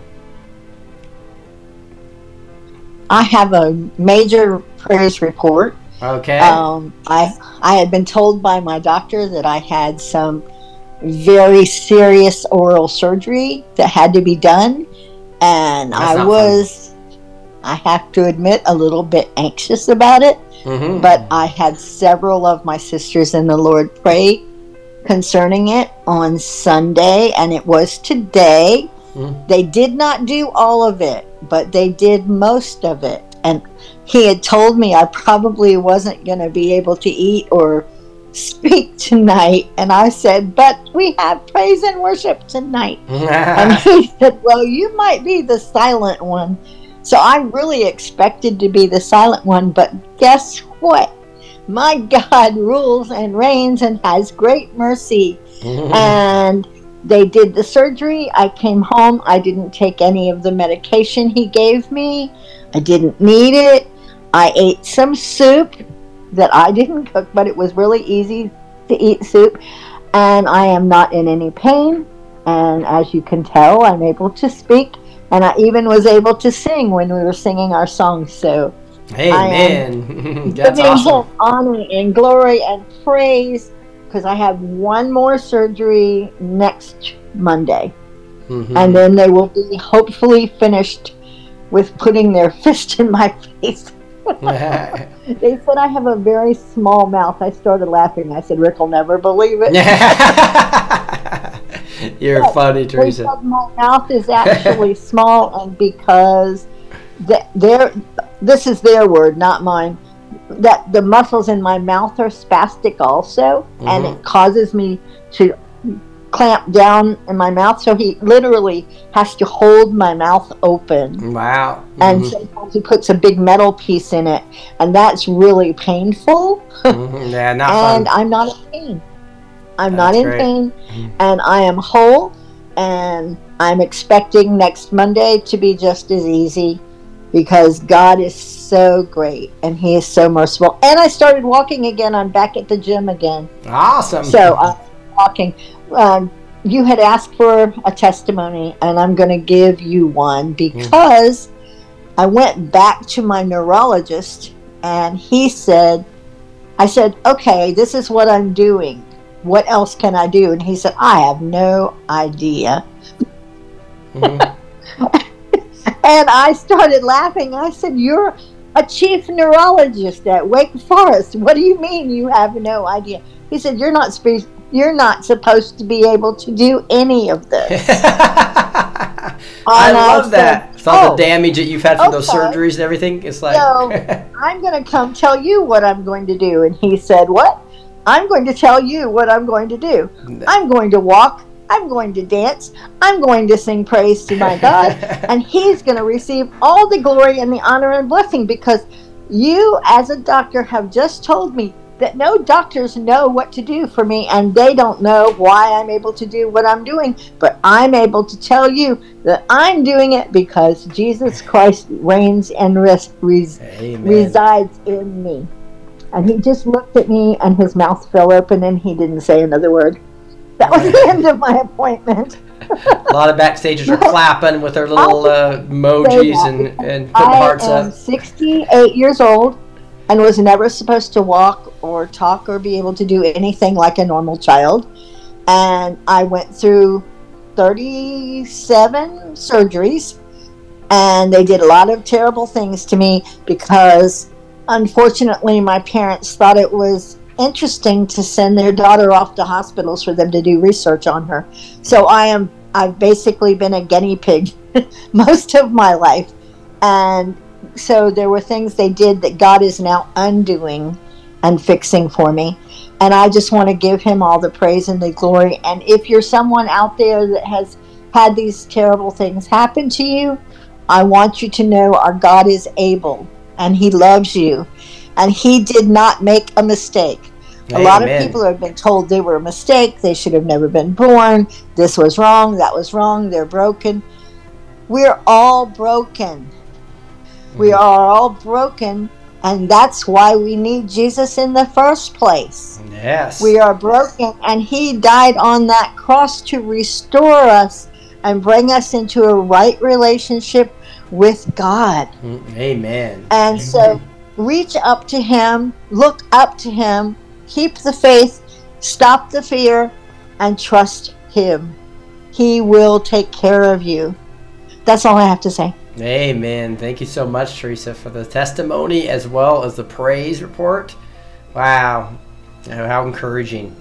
I have a major praise report. Okay. Um, I I had been told by my doctor that I had some very serious oral surgery that had to be done, and That's I not fun. was, I have to admit, a little bit anxious about it. Mhm. But I had several of my sisters in the Lord pray concerning it on Sunday, and it was today. Mm. They did not do all of it, but they did most of it. And he had told me I probably wasn't going to be able to eat or speak tonight. And I said, But we have praise and worship tonight. and he said, Well, you might be the silent one. So I really expected to be the silent one, but guess what? My God rules and reigns and has great mercy. and they did the surgery. I came home. I didn't take any of the medication he gave me. I didn't need it. I ate some soup that I didn't cook, but it was really easy to eat soup. And I am not in any pain. And as you can tell, I'm able to speak. And I even was able to sing when we were singing our song. So Hey I man, that's awesome. him honor and glory and praise because I have one more surgery next Monday. Mhm. And then they will be hopefully finished with putting their fist in my face. they said I have a very small mouth. I started laughing. I said, Rick will never believe it. You're funny, They Teresa. my mouth is actually small, and because th- their this is their word, not mine. That the muscles in my mouth are spastic also, and Mhm. it causes me to clamp down in my mouth. So he literally has to hold my mouth open. Wow. And Mhm. sometimes he puts a big metal piece in it, and that's really painful. Mhm. Yeah, not and fun. I'm not in pain. I'm not in great. pain, and I am whole, and I'm expecting next Monday to be just as easy because God is so great and He is so merciful. And I started walking again. I'm back at the gym again. Awesome. So I'm walking. Um, you had asked for a testimony, and I'm going to give you one hmm. because I went back to my neurologist, and he said, I said, okay, this is what I'm doing. What else can I do? And he said, I have no idea. Hmm. and I started laughing. I said, You're a chief neurologist at Wake Forest. What do you mean you have no idea? He said, You're not spe- you're not supposed to be able to do any of this. I love that. said, With all "Oh, the damage that you've had from those surgeries and everything. It's like so I'm going to come tell you what I'm going to do. And he said, What? I'm going to tell you what I'm going to do. I'm going to walk. I'm going to dance. I'm going to sing praise to my God. and he's going to receive all the glory and the honor and blessing because you, as a doctor, have just told me that no doctors know what to do for me and they don't know why I'm able to do what I'm doing. But I'm able to tell you that I'm doing it because Jesus Christ reigns and res- res- resides in me. And he just looked at me and his mouth fell open and he didn't say another word. That was the end of my appointment. a lot of backstagers are clapping with their little uh, emojis and, and putting I hearts am up. 68 years old and was never supposed to walk or talk or be able to do anything like a normal child. And I went through 37 surgeries and they did a lot of terrible things to me because unfortunately my parents thought it was interesting to send their daughter off to hospitals for them to do research on her. So I am I've basically been a guinea pig most of my life. And so there were things they did that God is now undoing and fixing for me. And I just want to give him all the praise and the glory. And if you're someone out there that has had these terrible things happen to you, I want you to know our God is able and he loves you. And he did not make a mistake. A lot of people have been told they were a mistake, they should have never been born, this was wrong, that was wrong, they're broken. We're all broken. We Mm-hmm. are all broken, and that's why we need Jesus in the first place. Yes. We are broken, and He died on that cross to restore us and bring us into a right relationship with God. Mm, Amen. And so reach up to Him, look up to Him, keep the faith, stop the fear, and trust Him. He will take care of you. That's all I have to say. Amen. Thank you so much, Teresa, for the testimony as well as the praise report. Wow. How encouraging.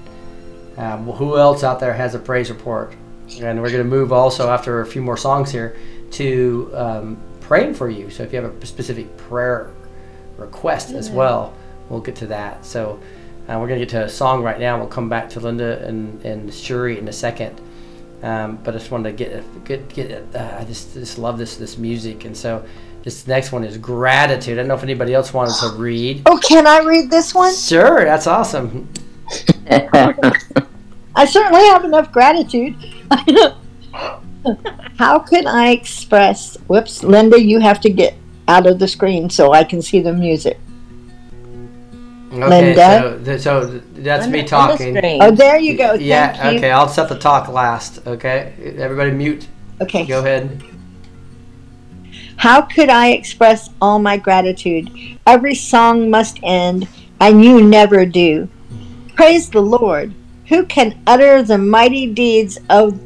Um, well, who else out there has a praise report? And we're going to move also after a few more songs here to um, praying for you. So if you have a specific prayer request as well, we'll get to that. So uh, we're going to get to a song right now. We'll come back to Linda and, and Shuri in a second. Um, but I just wanted to get get get. Uh, I just just love this this music, and so this next one is gratitude. I don't know if anybody else wanted to read. Oh, can I read this one? Sure, that's awesome. I certainly have enough gratitude. How can I express? Whoops, Linda, you have to get out of the screen so I can see the music. Okay, Linda? so so that's On me the- on the talking. screen. Oh, there you go. Yeah. You. Okay, I'll set the talk last. Okay, everybody mute. Okay. Go ahead. How could I express all my gratitude? Every song must end, and you never do. Praise the Lord. Who can utter the mighty deeds of,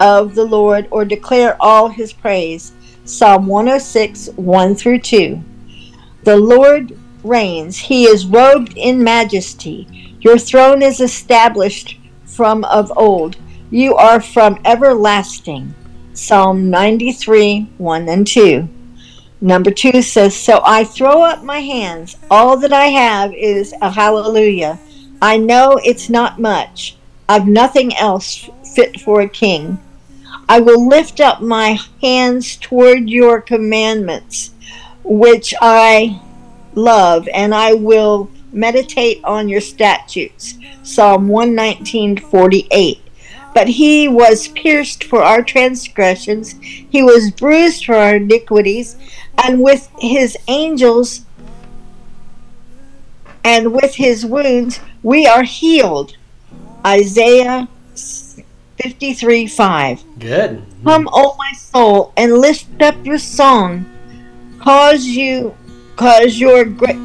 of the Lord or declare all his praise? Psalm 106, 1 through 2. The Lord reigns, he is robed in majesty. Your throne is established from of old. You are from everlasting. Psalm 93, 1 and 2. Number 2 says, So I throw up my hands. All that I have is a hallelujah. I know it's not much. I've nothing else fit for a king. I will lift up my hands toward your commandments, which I love, and I will meditate on your statutes. Psalm 119:48. But he was pierced for our transgressions, he was bruised for our iniquities, and with his angels and with his wounds we are healed. Isaiah 53 5. Good. Come, O my soul, and lift up your song. Cause you, cause you're great,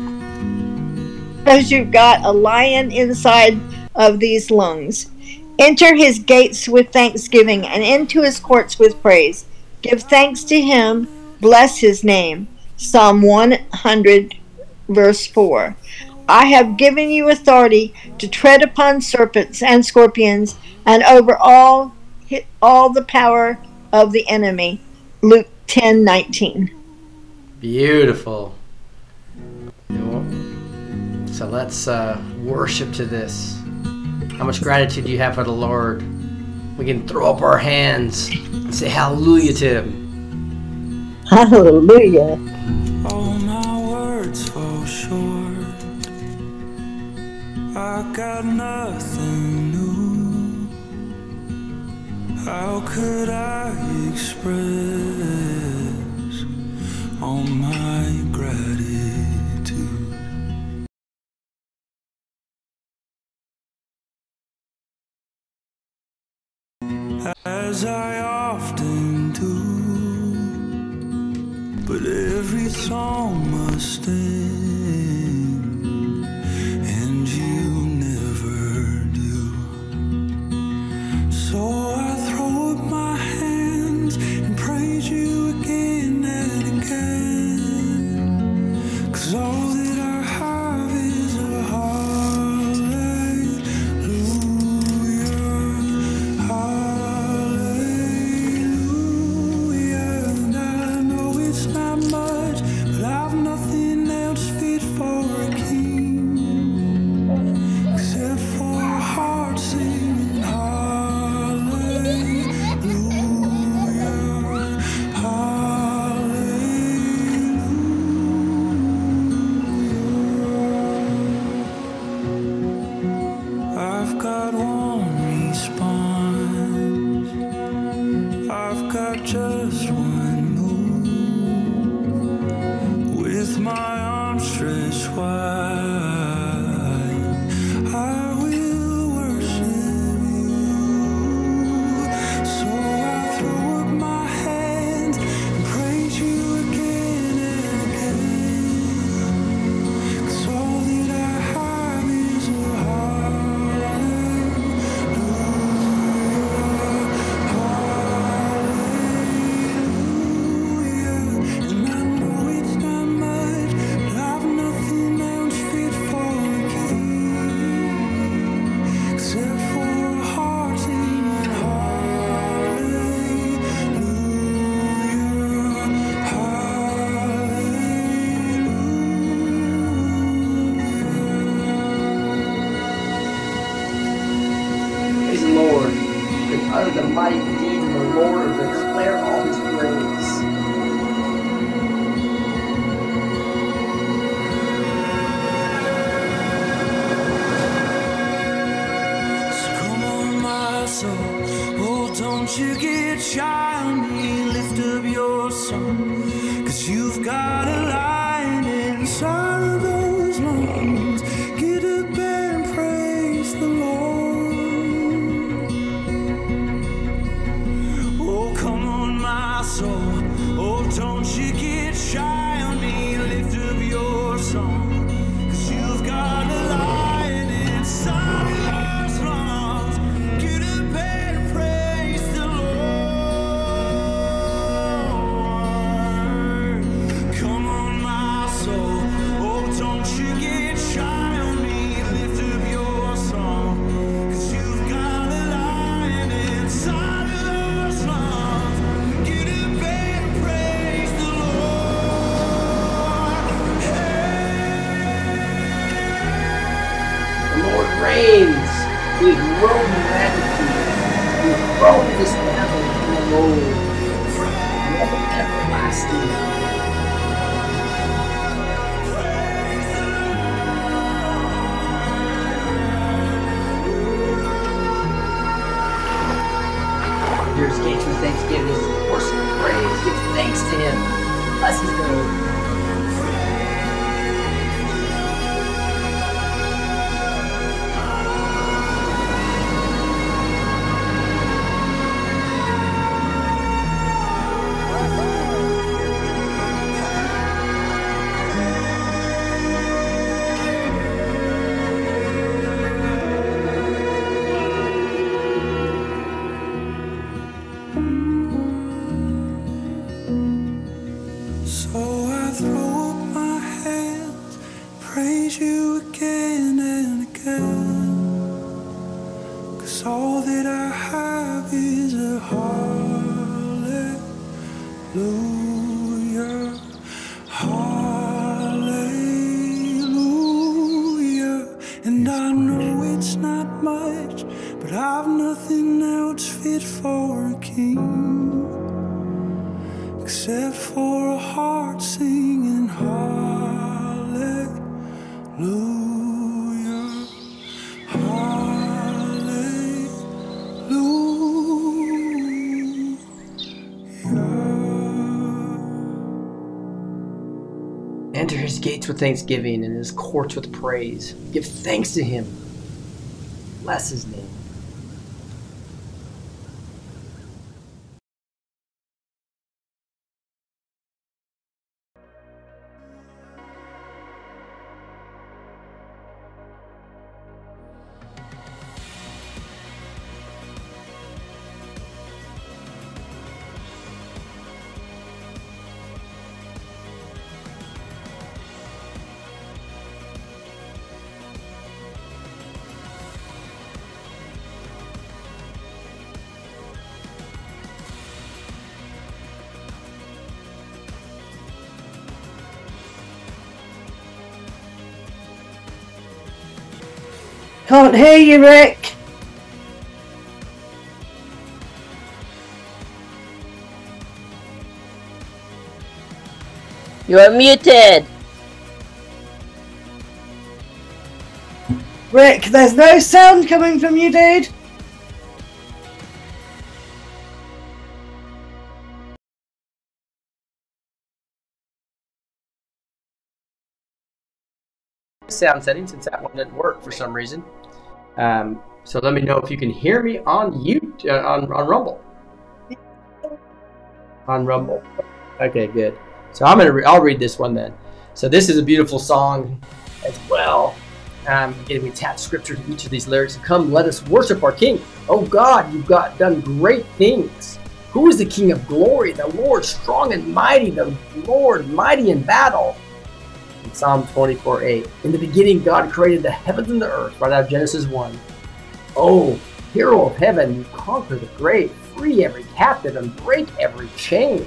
cause you've got a lion inside of these lungs. Enter his gates with thanksgiving and into his courts with praise. Give thanks to him, bless his name. Psalm 100, verse 4. I have given you authority to tread upon serpents and scorpions and over all all the power of the enemy. Luke 10:19. Beautiful. So let's uh, worship to this. How much gratitude do you have for the Lord? We can throw up our hands and say hallelujah to Him. Hallelujah. All my words fall short. I got nothing new. How could I express all my gratitude? As I often do, but every song must end, the mighty deeds of the Lord and declare all his praise. Thanksgiving and his courts with praise. Give thanks to him. Bless his name. Can't hear you, Rick. You're muted. Rick, there's no sound coming from you, dude. Sound setting since that one didn't work for some reason. Um, so let me know if you can hear me on you uh, on on Rumble. On Rumble. Okay, good. So I'm gonna re- I'll read this one then. So this is a beautiful song as well. Um, again, we attach scripture to each of these lyrics. Come, let us worship our King. Oh God, you've got done great things. Who is the King of glory? The Lord strong and mighty, the Lord mighty in battle. In Psalm 24 8. In the beginning, God created the heavens and the earth, right out of Genesis 1. Oh, hero of heaven, conquer the grave, free every captive, and break every chain.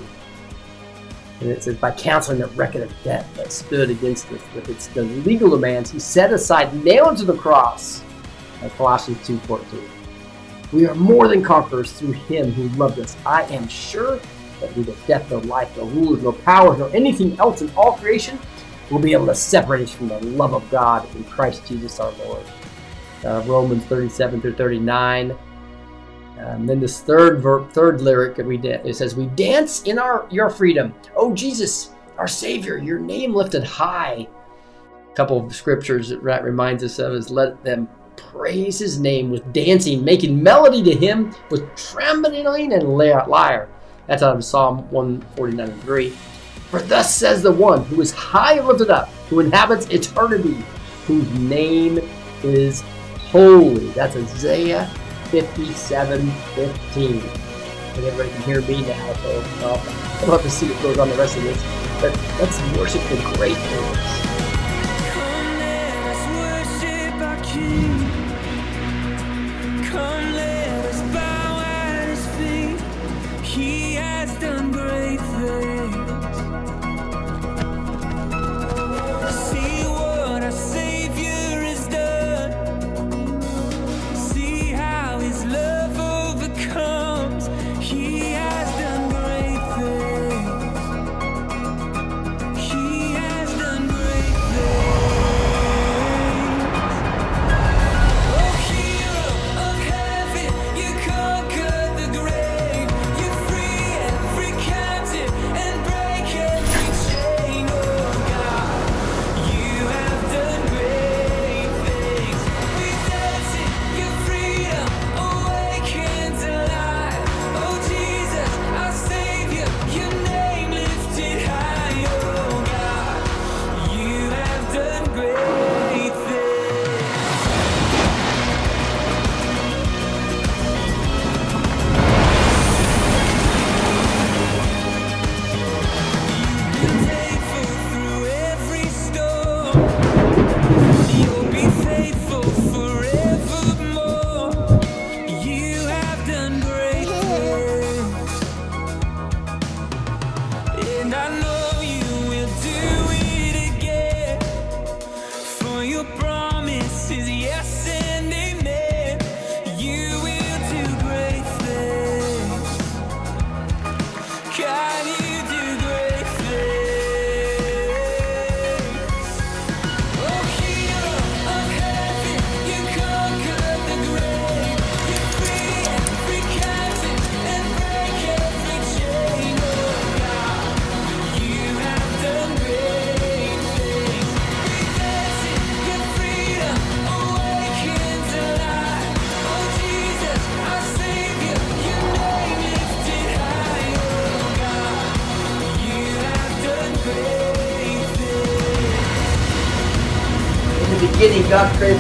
And it says, by counseling the record of death that stood against us with its the legal demands, he set aside, nailed to the cross. Colossians 2.14. We are more than conquerors through him who loved us. I am sure that neither death nor life, nor rulers, nor powers, nor anything else in all creation will be able to separate us from the love of God in Christ Jesus our Lord. Uh, Romans 37 through 39. Um, then this third ver- third lyric that we did it says, "We dance in our your freedom, oh Jesus, our Savior, your name lifted high." A couple of scriptures that reminds us of is, "Let them praise His name with dancing, making melody to Him with trembling and lyre." lyre." That's out of Psalm 149 and 3. For thus says the one who is high and lifted up, who inhabits eternity, whose name is holy. That's Isaiah 57 15. And everybody can hear me now, so I'll have to see what goes on the rest of this. But let's worship the great our King.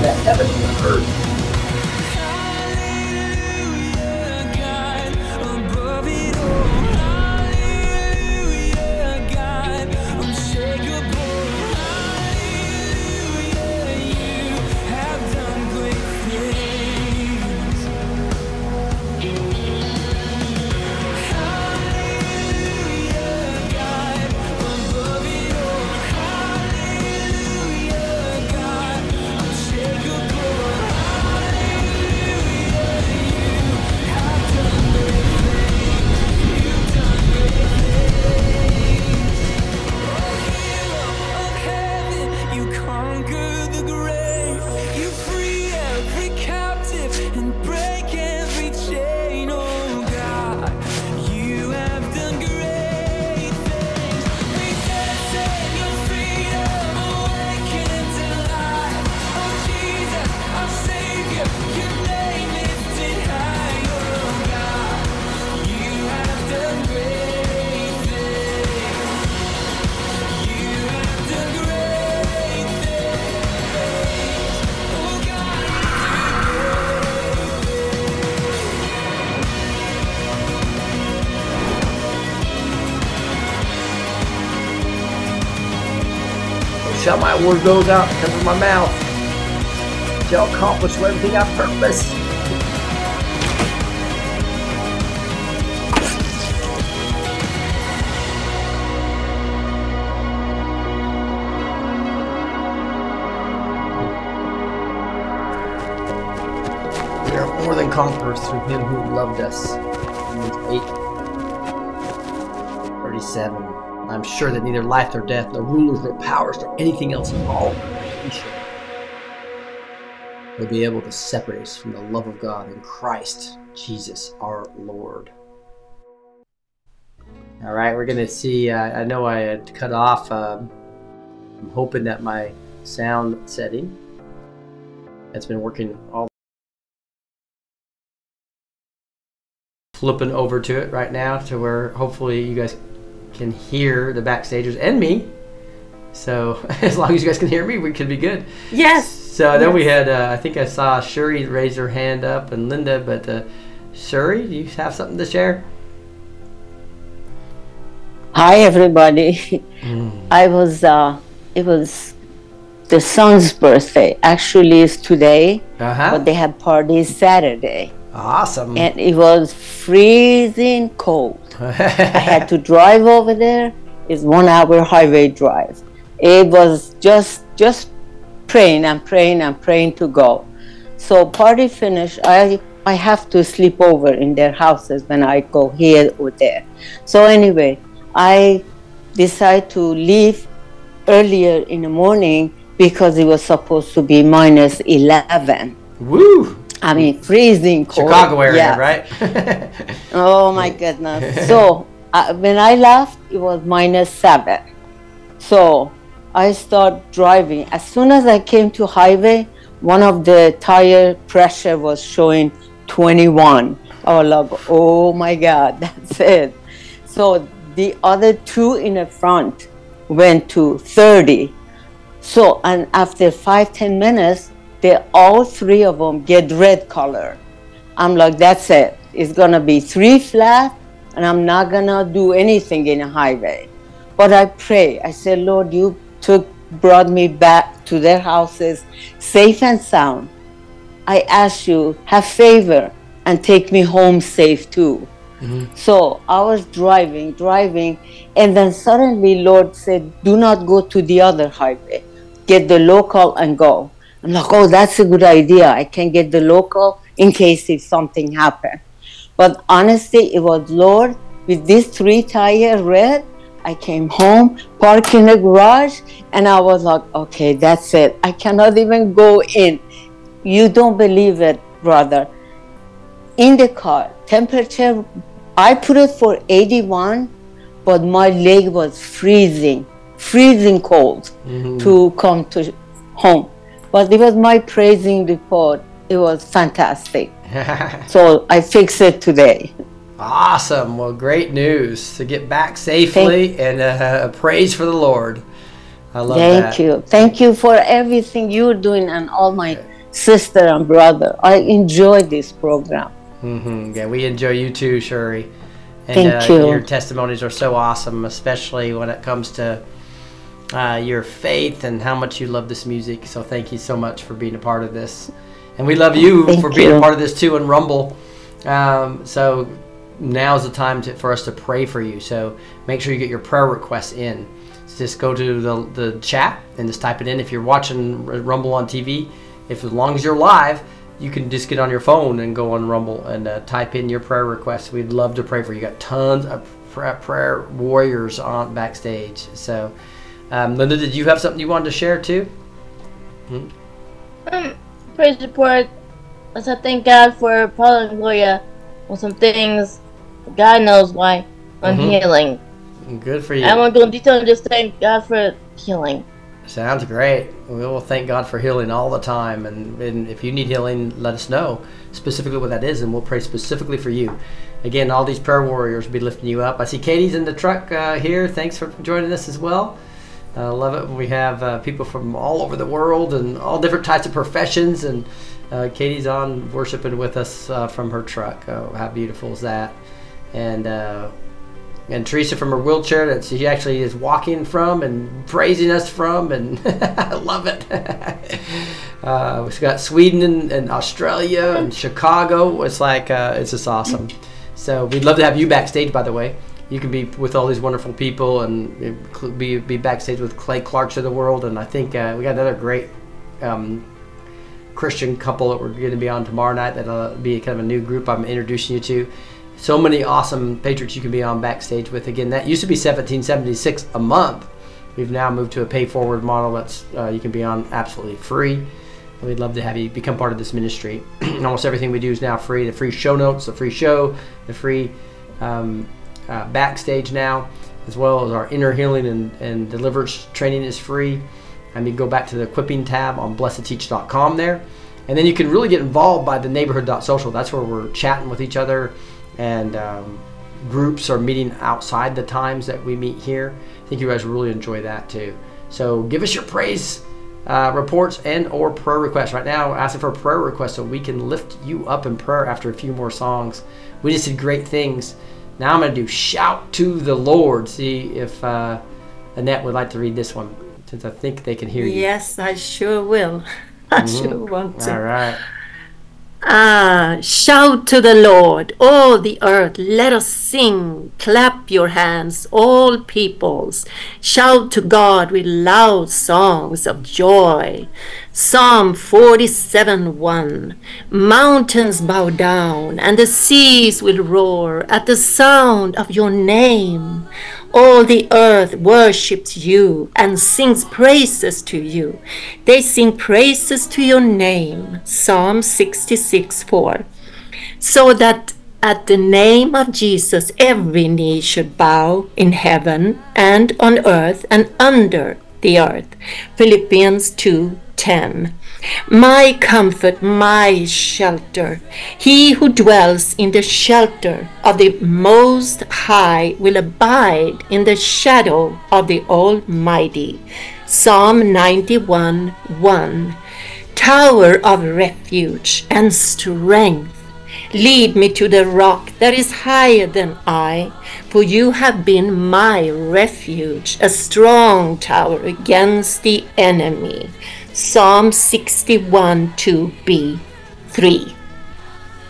God created word goes out from my mouth. Shall accomplish everything I purpose. We are more than conquerors through him who loved us. Romans 8 37. I'm sure that neither life nor death, nor rulers, nor powers, nor anything else in all creation will be able to separate us from the love of God in Christ Jesus our Lord. All right, we're going to see. Uh, I know I had cut off. Um, I'm hoping that my sound setting that's been working all flipping over to it right now to where hopefully you guys can hear the backstagers and me. So as long as you guys can hear me, we could be good. Yes. So then we had, uh, I think I saw Shuri raise her hand up and Linda, but uh, Shuri, do you have something to share? Hi, everybody. I was, uh, it was the son's birthday. Actually, it's today, Uh-huh. but they had parties Saturday. Awesome. And it was freezing cold. I had to drive over there. It's one hour highway drive. It was just, just praying and praying and praying to go. So party finished. I I have to sleep over in their houses when I go here or there. So anyway, I decided to leave earlier in the morning because it was supposed to be minus 11. Woo! I mean, freezing cold. Chicago area, Yeah. right? Oh my goodness. So uh, when I left, it was minus seven. So I start driving. As soon as I came to highway, one of the tire pressure was showing 21. I was like, oh my God, that's it. So the other two in the front went to 30. So, and after five, 10 minutes, they all three of them get red color. I'm like, that's it. It's gonna be three flat, and I'm not gonna do anything in a highway. But I pray. I said, Lord, you took brought me back to their houses safe and sound. I ask you, have favor and take me home safe too. Mm-hmm. So I was driving, driving, and then suddenly Lord said, Do not go to the other highway. Get the local and go. I'm like, oh, that's a good idea. I can get the local in case if something happened. But honestly, it was Lord, with these three tire red, I came home, parked in the garage, and I was like, okay, that's it. I cannot even go in. You don't believe it, brother. In the car, temperature, I put it for 81, but my leg was freezing, freezing cold mm-hmm. to come to home. But it was my praising report. It was fantastic. so I fixed it today. Awesome. Well, great news to get back safely and uh, praise for the Lord. I love that. Thank that. you. Thank you for everything you're doing and all my sister and brother. I enjoy this program. Mm-hmm. Yeah, we enjoy you too, Shuri. And Thank uh, you. your testimonies are so awesome, especially when it comes to uh, your faith and how much you love this music. So thank you so much for being a part of this. And we love you Thank for being a part of this too in Rumble. Um, so now's the time to, for us to pray for you. So make sure you get your prayer requests in. So just go to the, the chat and just type it in. If you're watching Rumble on TV, if as long as you're live, you can just get on your phone and go on Rumble and uh, type in your prayer requests. We'd love to pray for you. Got tons of prayer, prayer warriors on backstage. So, um, Linda, did you have something you wanted to share too? Hmm? Um, praise report. Let's I thank God for Paul and Gloria on some things. God knows why. I'm Mhm. healing. Good for you. I won't go in detail and just thank God for healing. Sounds great. We will thank God for healing all the time. And, and if you need healing, let us know specifically what that is, and we'll pray specifically for you. Again, all these prayer warriors will be lifting you up. I see Katie's in the truck uh, here. Thanks for joining us as well. I love it when we have uh, people from all over the world and all different types of professions. And uh, Katie's on worshiping with us uh, from her truck. Oh, how beautiful is that? And uh, and Teresa from her wheelchair that she actually is walking from and praising us from, and I love it. uh, we've got Sweden and, and Australia and Chicago. It's like uh, it's just awesome. So we'd love to have you backstage. By the way, you can be with all these wonderful people and be be backstage with Clay Clark's of the world, and I think uh, we got another great. Um, Christian couple that we're going to be on tomorrow night. That'll be kind of a new group I'm introducing you to. So many awesome patriots you can be on backstage with. Again, that used to be 1776 a month. We've now moved to a pay forward model that's uh, you can be on absolutely free. And we'd love to have you become part of this ministry. And almost everything we do is now free. The free show notes, the free show, the free um, uh, backstage now, as well as our inner healing and, and deliverance training is free. I mean, go back to the equipping tab on blessed2teach.com there. And then you can really get involved by the neighborhood.social. That's where we're chatting with each other and um, groups are meeting outside the times that we meet here. I think you guys really enjoy that too. So give us your praise uh, reports and or prayer requests. Right now, asking for a prayer request so we can lift you up in prayer after a few more songs. We just did great things. Now I'm going to do shout to the Lord. See if uh, Annette would like to read this one since I think they can hear you. Yes, I sure will. I Mhm. sure want to. All right. Ah, shout to the Lord, all the earth, let us sing. Clap your hands, all peoples. Shout to God with loud songs of joy. Psalm 47 1 Mountains bow down, and the seas will roar at the sound of your name. All the earth worships you and sings praises to you. They sing praises to your name. Psalm 66 4. So that at the name of Jesus every knee should bow in heaven and on earth and under the earth. Philippians 2 10. My comfort, my shelter. He who dwells in the shelter of the Most High will abide in the shadow of the Almighty. Psalm 91 1. Tower of refuge and strength. Lead me to the rock that is higher than I, for you have been my refuge, a strong tower against the enemy. Psalm 61 2b 3.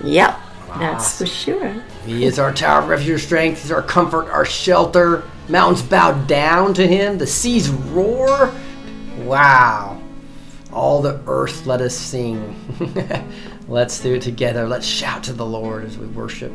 Yep, that's ah. for sure. He is our tower of refuge, strength. He's our comfort, our shelter. Mountains bow down to him. The seas roar. Wow. All the earth let us sing. Let's do it together. Let's shout to the Lord as we worship.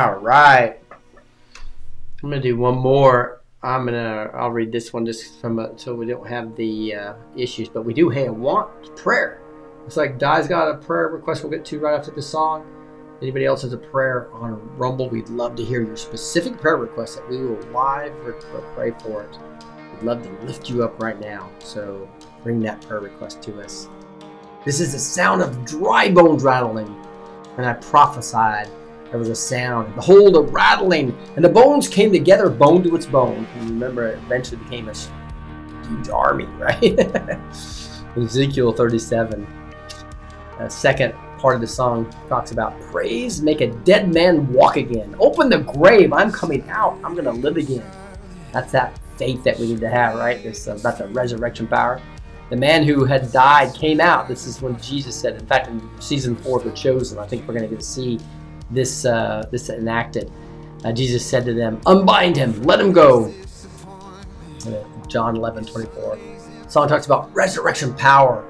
All right. I'm gonna do one more. I'm gonna. I'll read this one just from so we don't have the uh, issues, but we do have want prayer. It's like Di's got a prayer request we'll get to right after the song. Anybody else has a prayer on Rumble? We'd love to hear your specific prayer request that we will live or pray for it. We'd love to lift you up right now. So bring that prayer request to us. This is the sound of dry bones rattling. And I prophesied there was a sound. Behold, a rattling. And the bones came together, bone to its bone. And remember, it eventually became a huge army, right? Ezekiel 37. A second part of the song talks about praise, make a dead man walk again. Open the grave. I'm coming out. I'm going to live again. That's that faith that we need to have, right? This uh, about the resurrection power. The man who had died came out. This is when Jesus said. In fact, in season four of The Chosen, I think we're going to get to see this uh, this enacted. Uh, Jesus said to them, "Unbind him, let him go." John 11, 24. The song talks about resurrection power.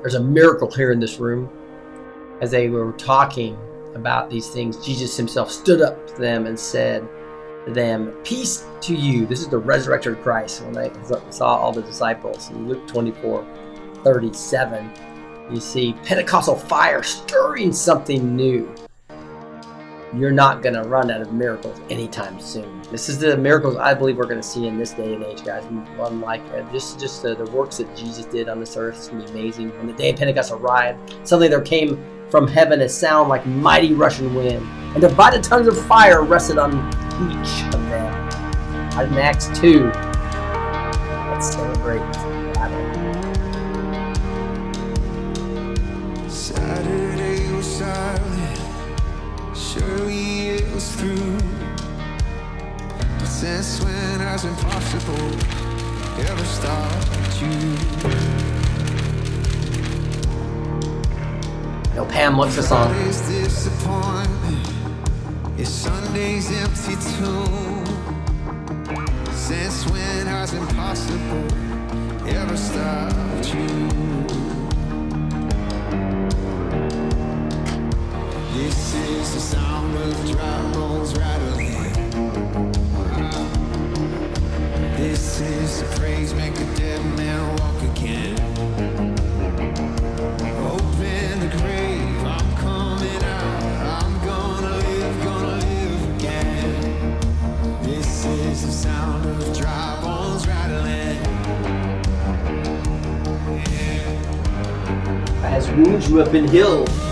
There's a miracle here in this room. As they were talking about these things, Jesus himself stood up to them and said to them, Peace to you. This is the resurrected Christ. When they saw all the disciples in Luke 24 37, you see Pentecostal fire stirring something new. You're not going to run out of miracles anytime soon. This is the miracles I believe we're going to see in this day and age, guys. Unlike uh, just just uh, the works that Jesus did on this earth is going to be amazing. When the day of Pentecost arrived, suddenly there came from heaven a sound like mighty rushing wind, and divided tongues of fire rested on each of them. In Acts 2, let's celebrate has impossible ever stopped you? No, Pam, what's the song? Is Sunday's empty tomb. Since when has impossible ever stopped you? This is the sound of dry bones rattling. Is the praise make a dead man walk again. Open the grave, I'm coming out. I'm gonna live, gonna live again. This is the sound of dry bones rattling. As wounds you have been healed.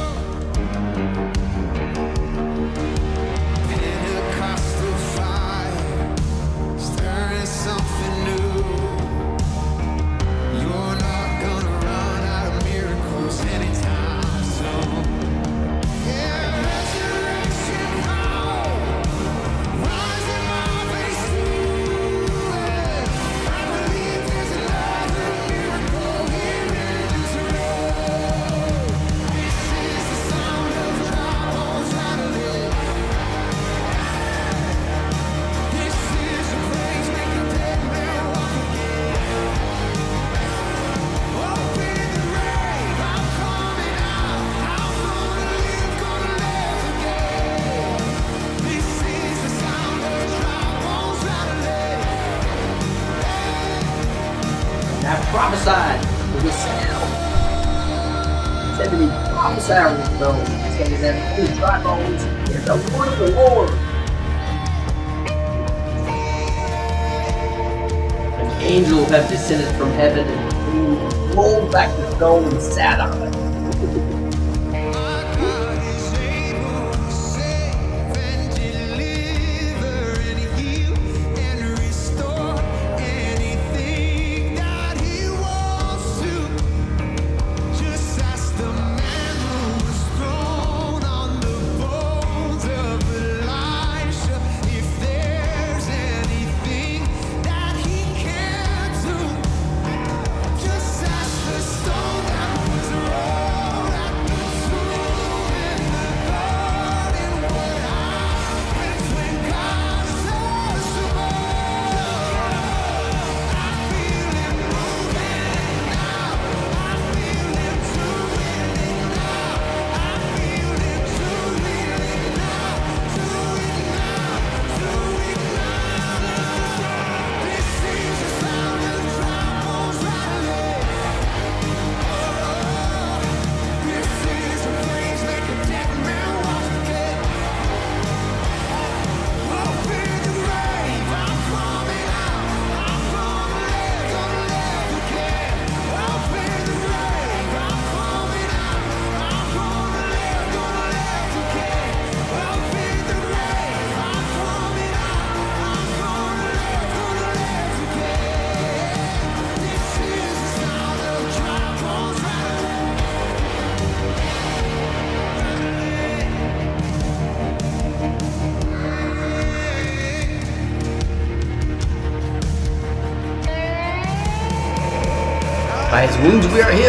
Wounds we are healed.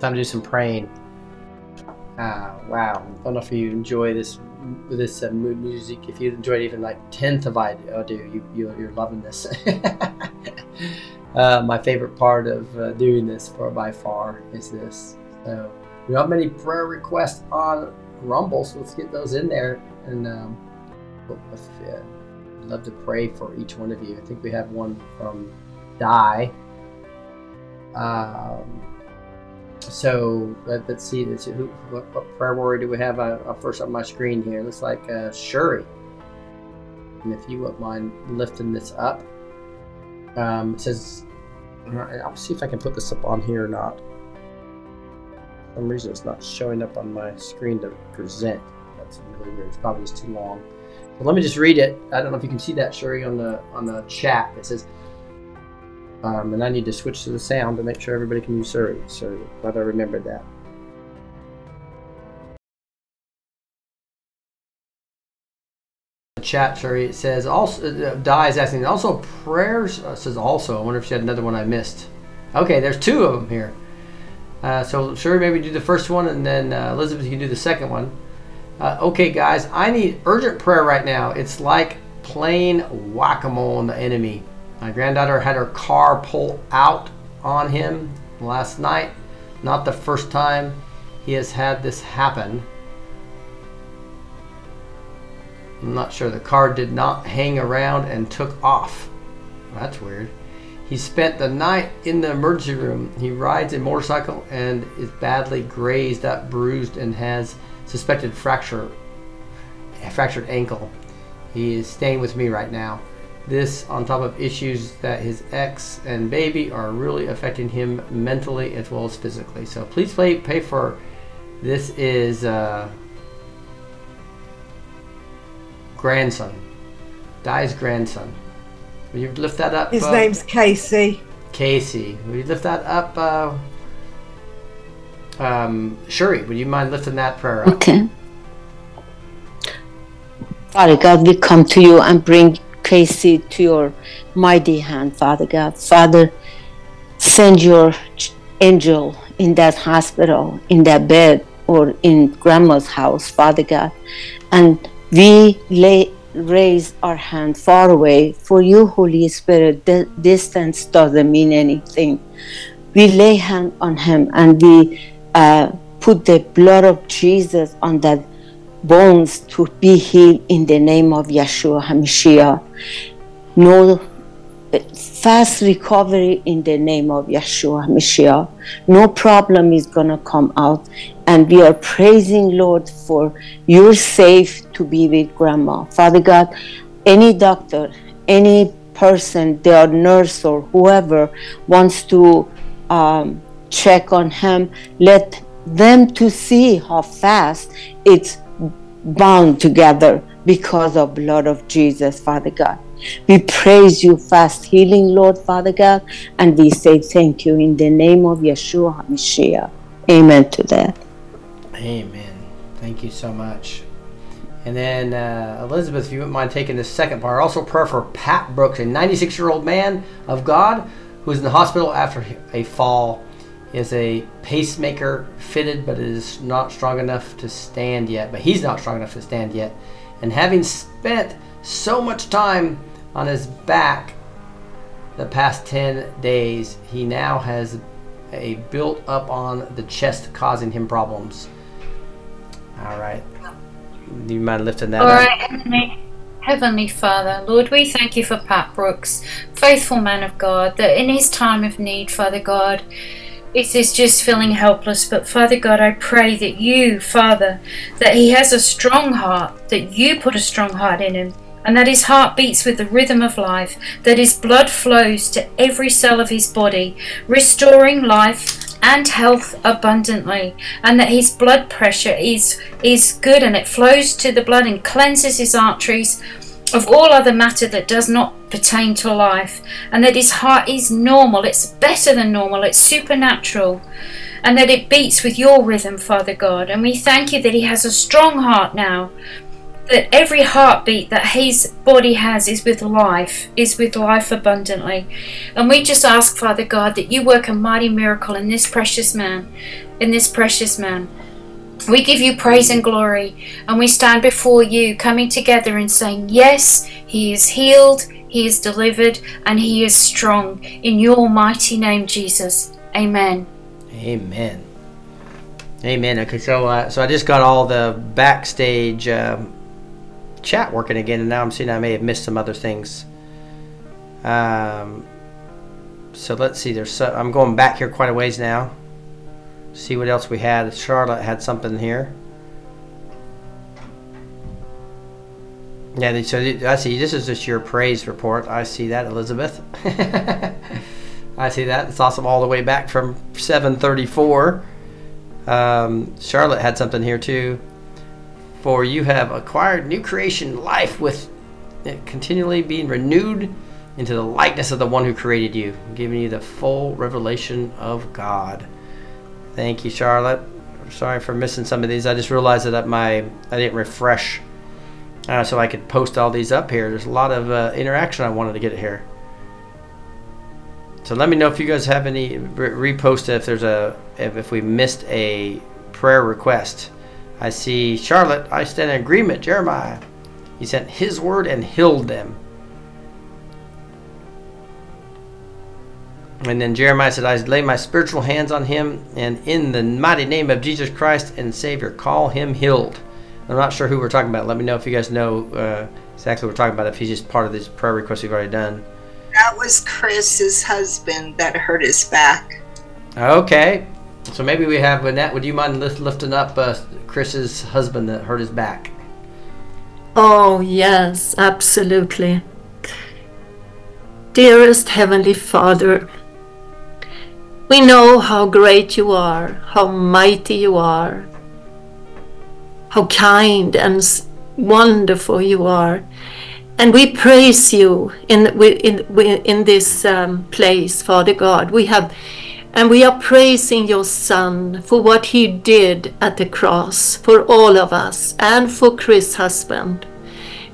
Time to do some praying. Ah, wow. I don't know if you enjoy this this uh, mood music. If you enjoyed even like tenth of I oh, do, you, you you're loving this. uh, my favorite part of uh, doing this for by far is this. So we don't have many prayer requests on Rumble, so let's get those in there. And um, if, uh, I'd love to pray for each one of you. I think we have one from Di. Um, so let, us see this. Who, what, what, prayer warrior do we have uh, uh, first on my screen here? Looks like uh, Shuri. And if you wouldn't mind lifting this up, um, it says, I'll see if I can put this up on here or not. For some reason it's not showing up on my screen to present. That's really weird. It's probably just too long. So let me just read it. I don't know if you can see that, Shuri, on the on the chat. It says, um, and I need to switch to the sound to make sure everybody can use Surrey. So glad I remembered that. Chat, Surrey, it says also uh, Di is asking also prayers uh, says also. I wonder if she had another one I missed. Okay, there's two of them here. Uh, so Surrey, maybe do the first one, and then uh, Elizabeth, you can do the second one. Uh, okay, guys, I need urgent prayer right now. It's like playing whack-a-mole on the enemy. My granddaughter had her car pull out on him last night. Not the first time he has had this happen. I'm not sure. The car did not hang around and took off. That's weird. He spent the night in the emergency room. He rides a motorcycle and is badly grazed up, bruised, and has suspected fracture, fractured ankle. He is staying with me right now. This, on top of issues that his ex and baby are really affecting him mentally as well as physically. So please pay, pay for this is uh, grandson, Di's grandson. Will you lift that up? His uh, name's Casey. Casey. Will you lift that up? Uh, um, Shuri, would you mind lifting that prayer up? Okay. Father God, we come to you and bring Casey to your mighty hand, Father God. Father, send your angel in that hospital, in that bed, or in grandma's house, Father God. And we lay raise our hand far away. For you, Holy Spirit, the distance doesn't mean anything. We lay hand on him and we uh, put the blood of Jesus on that bones to be healed in the name of Yeshua HaMashiach. No fast recovery in the name of Yeshua HaMashiach. No problem is gonna come out. And we are praising Lord for you're safe to be with grandma. Father God, any doctor, any person, their nurse or whoever wants to um, check on him, let them to see how fast it's bound together because of blood of Jesus, Father God. We praise you, fast healing, Lord, Father God, and we say thank you in the name of Yeshua HaMashiach. Amen to that. Amen. Thank you so much. And then, uh, Elizabeth, if you wouldn't mind taking the second part, also prayer for Pat Brooks, a 96 year old man of God who is in the hospital after a fall. He has a pacemaker fitted, but it is not strong enough to stand yet. But he's not strong enough to stand yet. And having spent so much time on his back the past 10 days, he now has a built up on the chest causing him problems. All right. Do you mind lifting that All up? right, Heavenly, Heavenly Father, Lord, we thank you for Pat Brooks, faithful man of God, that in his time of need, Father God, it is just feeling helpless. But Father God, I pray that you, Father, that he has a strong heart, that you put a strong heart in him. And that his heart beats with the rhythm of life, that his blood flows to every cell of his body, restoring life and health abundantly, and that his blood pressure is is good and it flows to the blood and cleanses his arteries of all other matter that does not pertain to life, and that his heart is normal, it's better than normal, it's supernatural, and that it beats with your rhythm, Father God. And we thank you that he has a strong heart now, that every heartbeat that his body has is with life, is with life abundantly. And we just ask, Father God, that you work a mighty miracle in this precious man, in this precious man. We give you praise and glory, and we stand before you, coming together and saying, Yes, he is healed, he is delivered, and he is strong. In your mighty name, Jesus. Amen. Amen. Amen. Okay, so uh, so I just got all the backstage um, chat working again, and now I'm seeing I may have missed some other things. Um, so let's see. There's so, I'm going back here quite a ways now. See what else we had. Charlotte had something here. Yeah, so I see. This is just your praise report. I see that, Elizabeth. I see that. It's awesome all the way back from 734. Um, Charlotte had something here too. For you have acquired new creation life with it continually being renewed into the likeness of the one who created you, giving you the full revelation of God. Thank you, Charlotte. Sorry for missing some of these. I just realized that my I didn't refresh, uh, so I could post all these up here. There's a lot of uh, interaction I wanted to get here. So let me know if you guys have any re- repost if there's a if, if we missed a prayer request. I see Charlotte. I stand in agreement. Jeremiah, he sent his word and healed them. And then Jeremiah said, I lay my spiritual hands on him, and in the mighty name of Jesus Christ and Savior, call him healed. I'm not sure who we're talking about. Let me know if you guys know uh, exactly what we're talking about, if he's just part of this prayer request we've already done. That was Chris's husband that hurt his back. Okay. So maybe we have Annette. Would you mind lift, lifting up uh, Chris's husband that hurt his back? Oh, yes, absolutely. Dearest Heavenly Father, we know how great you are, how mighty you are, how kind and wonderful you are. And we praise you in, in, in this um, place, Father God. We have and we are praising your Son for what he did at the cross for all of us and for Chris' husband.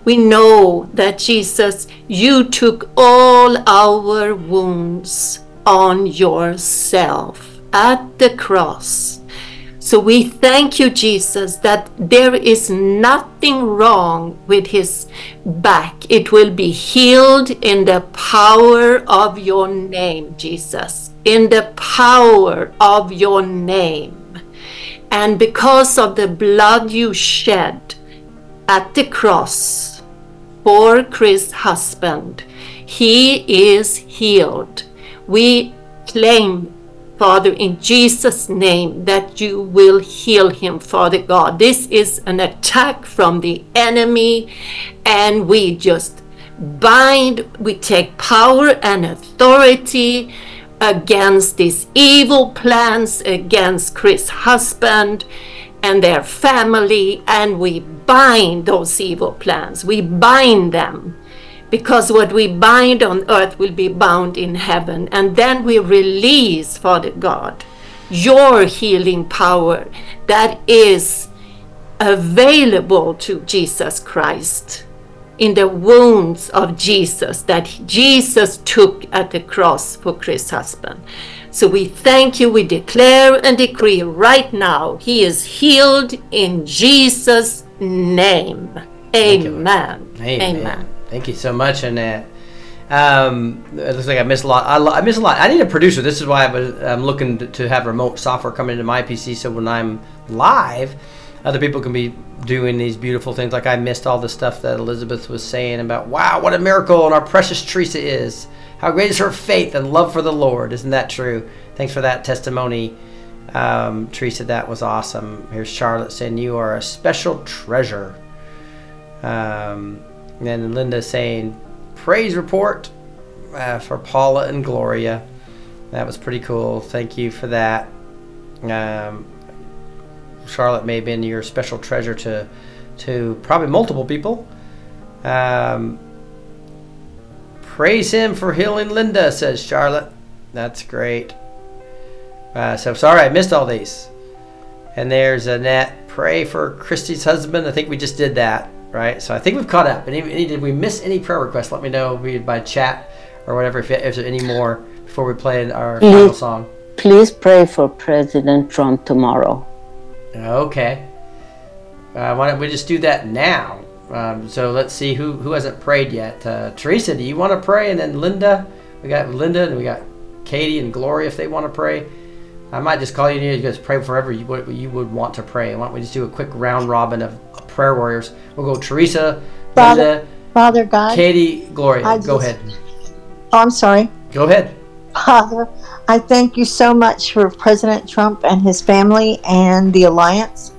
We know that Jesus, you took all our wounds on yourself at the cross. So we thank you, Jesus, that there is nothing wrong with his back. It will be healed in the power of your name, Jesus. In the power of your name. And because of the blood you shed at the cross for Chris' husband, he is healed. We claim Father, in Jesus' name, that you will heal him, Father God. This is an attack from the enemy, and we just bind, we take power and authority against these evil plans against Chris' husband and their family, and we bind those evil plans. We bind them because what we bind on earth will be bound in heaven. And then we release, Father God, your healing power that is available to Jesus Christ in the wounds of Jesus that Jesus took at the cross for Chris' husband. So we thank you, we declare and decree right now, he is healed in Jesus' name. Amen. Amen. Amen. Thank you so much, Annette. Um, it looks like I missed a lot. I, lo- I missed a lot. I need a producer. This is why I I'm looking to, to have remote software come into my PC so when I'm live, other people can be doing these beautiful things. Like I missed all the stuff that Elizabeth was saying about, wow, what a miracle, and our precious Teresa is. How great is her faith and love for the Lord. Isn't that true? Thanks for that testimony, um, Teresa. That was awesome. Here's Charlotte saying, You are a special treasure. Um, and then Linda saying, praise report uh, for Paula and Gloria. That was pretty cool. Thank you for that. Um, Charlotte may have been your special treasure to, to probably multiple people. Um, praise him for healing Linda, says Charlotte. That's great. Uh, so sorry I missed all these. And there's Annette. Pray for Christy's husband. I think we just did that right? So I think we've caught up. Any, any, did we miss any prayer requests? Let me know by chat or whatever if, if there's any more before we play our final song. please pray for President Trump tomorrow. Okay. Uh, why don't we just do that now? Um, so let's see who who hasn't prayed yet. Uh, Teresa, do you want to pray? And then Linda, we got Linda and we got Katie and Gloria if they want to pray. I might just call you and you guys pray forever you what you would want to pray. Why don't we just do a quick round robin of prayer warriors? We'll go Teresa, Father, Linda, Father God. Katie, Gloria. I Go just- ahead. Oh, I'm sorry. Go ahead. Father, I thank you so much for President Trump and his family and the alliance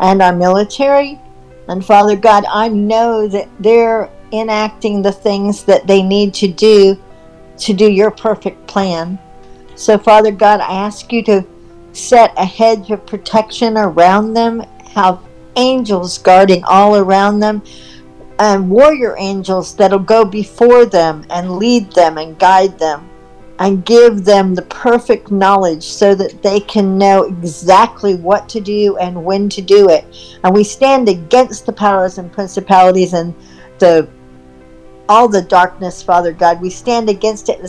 and our military. And Father God, I know that they're enacting the things that they need to do to do your perfect plan. So, Father God, I ask you to set a hedge of protection around them, have angels guarding all around them, and warrior angels that'll go before them and lead them and guide them and give them the perfect knowledge so that they can know exactly what to do and when to do it. And we stand against the powers and principalities and the all the darkness, Father God. We stand against it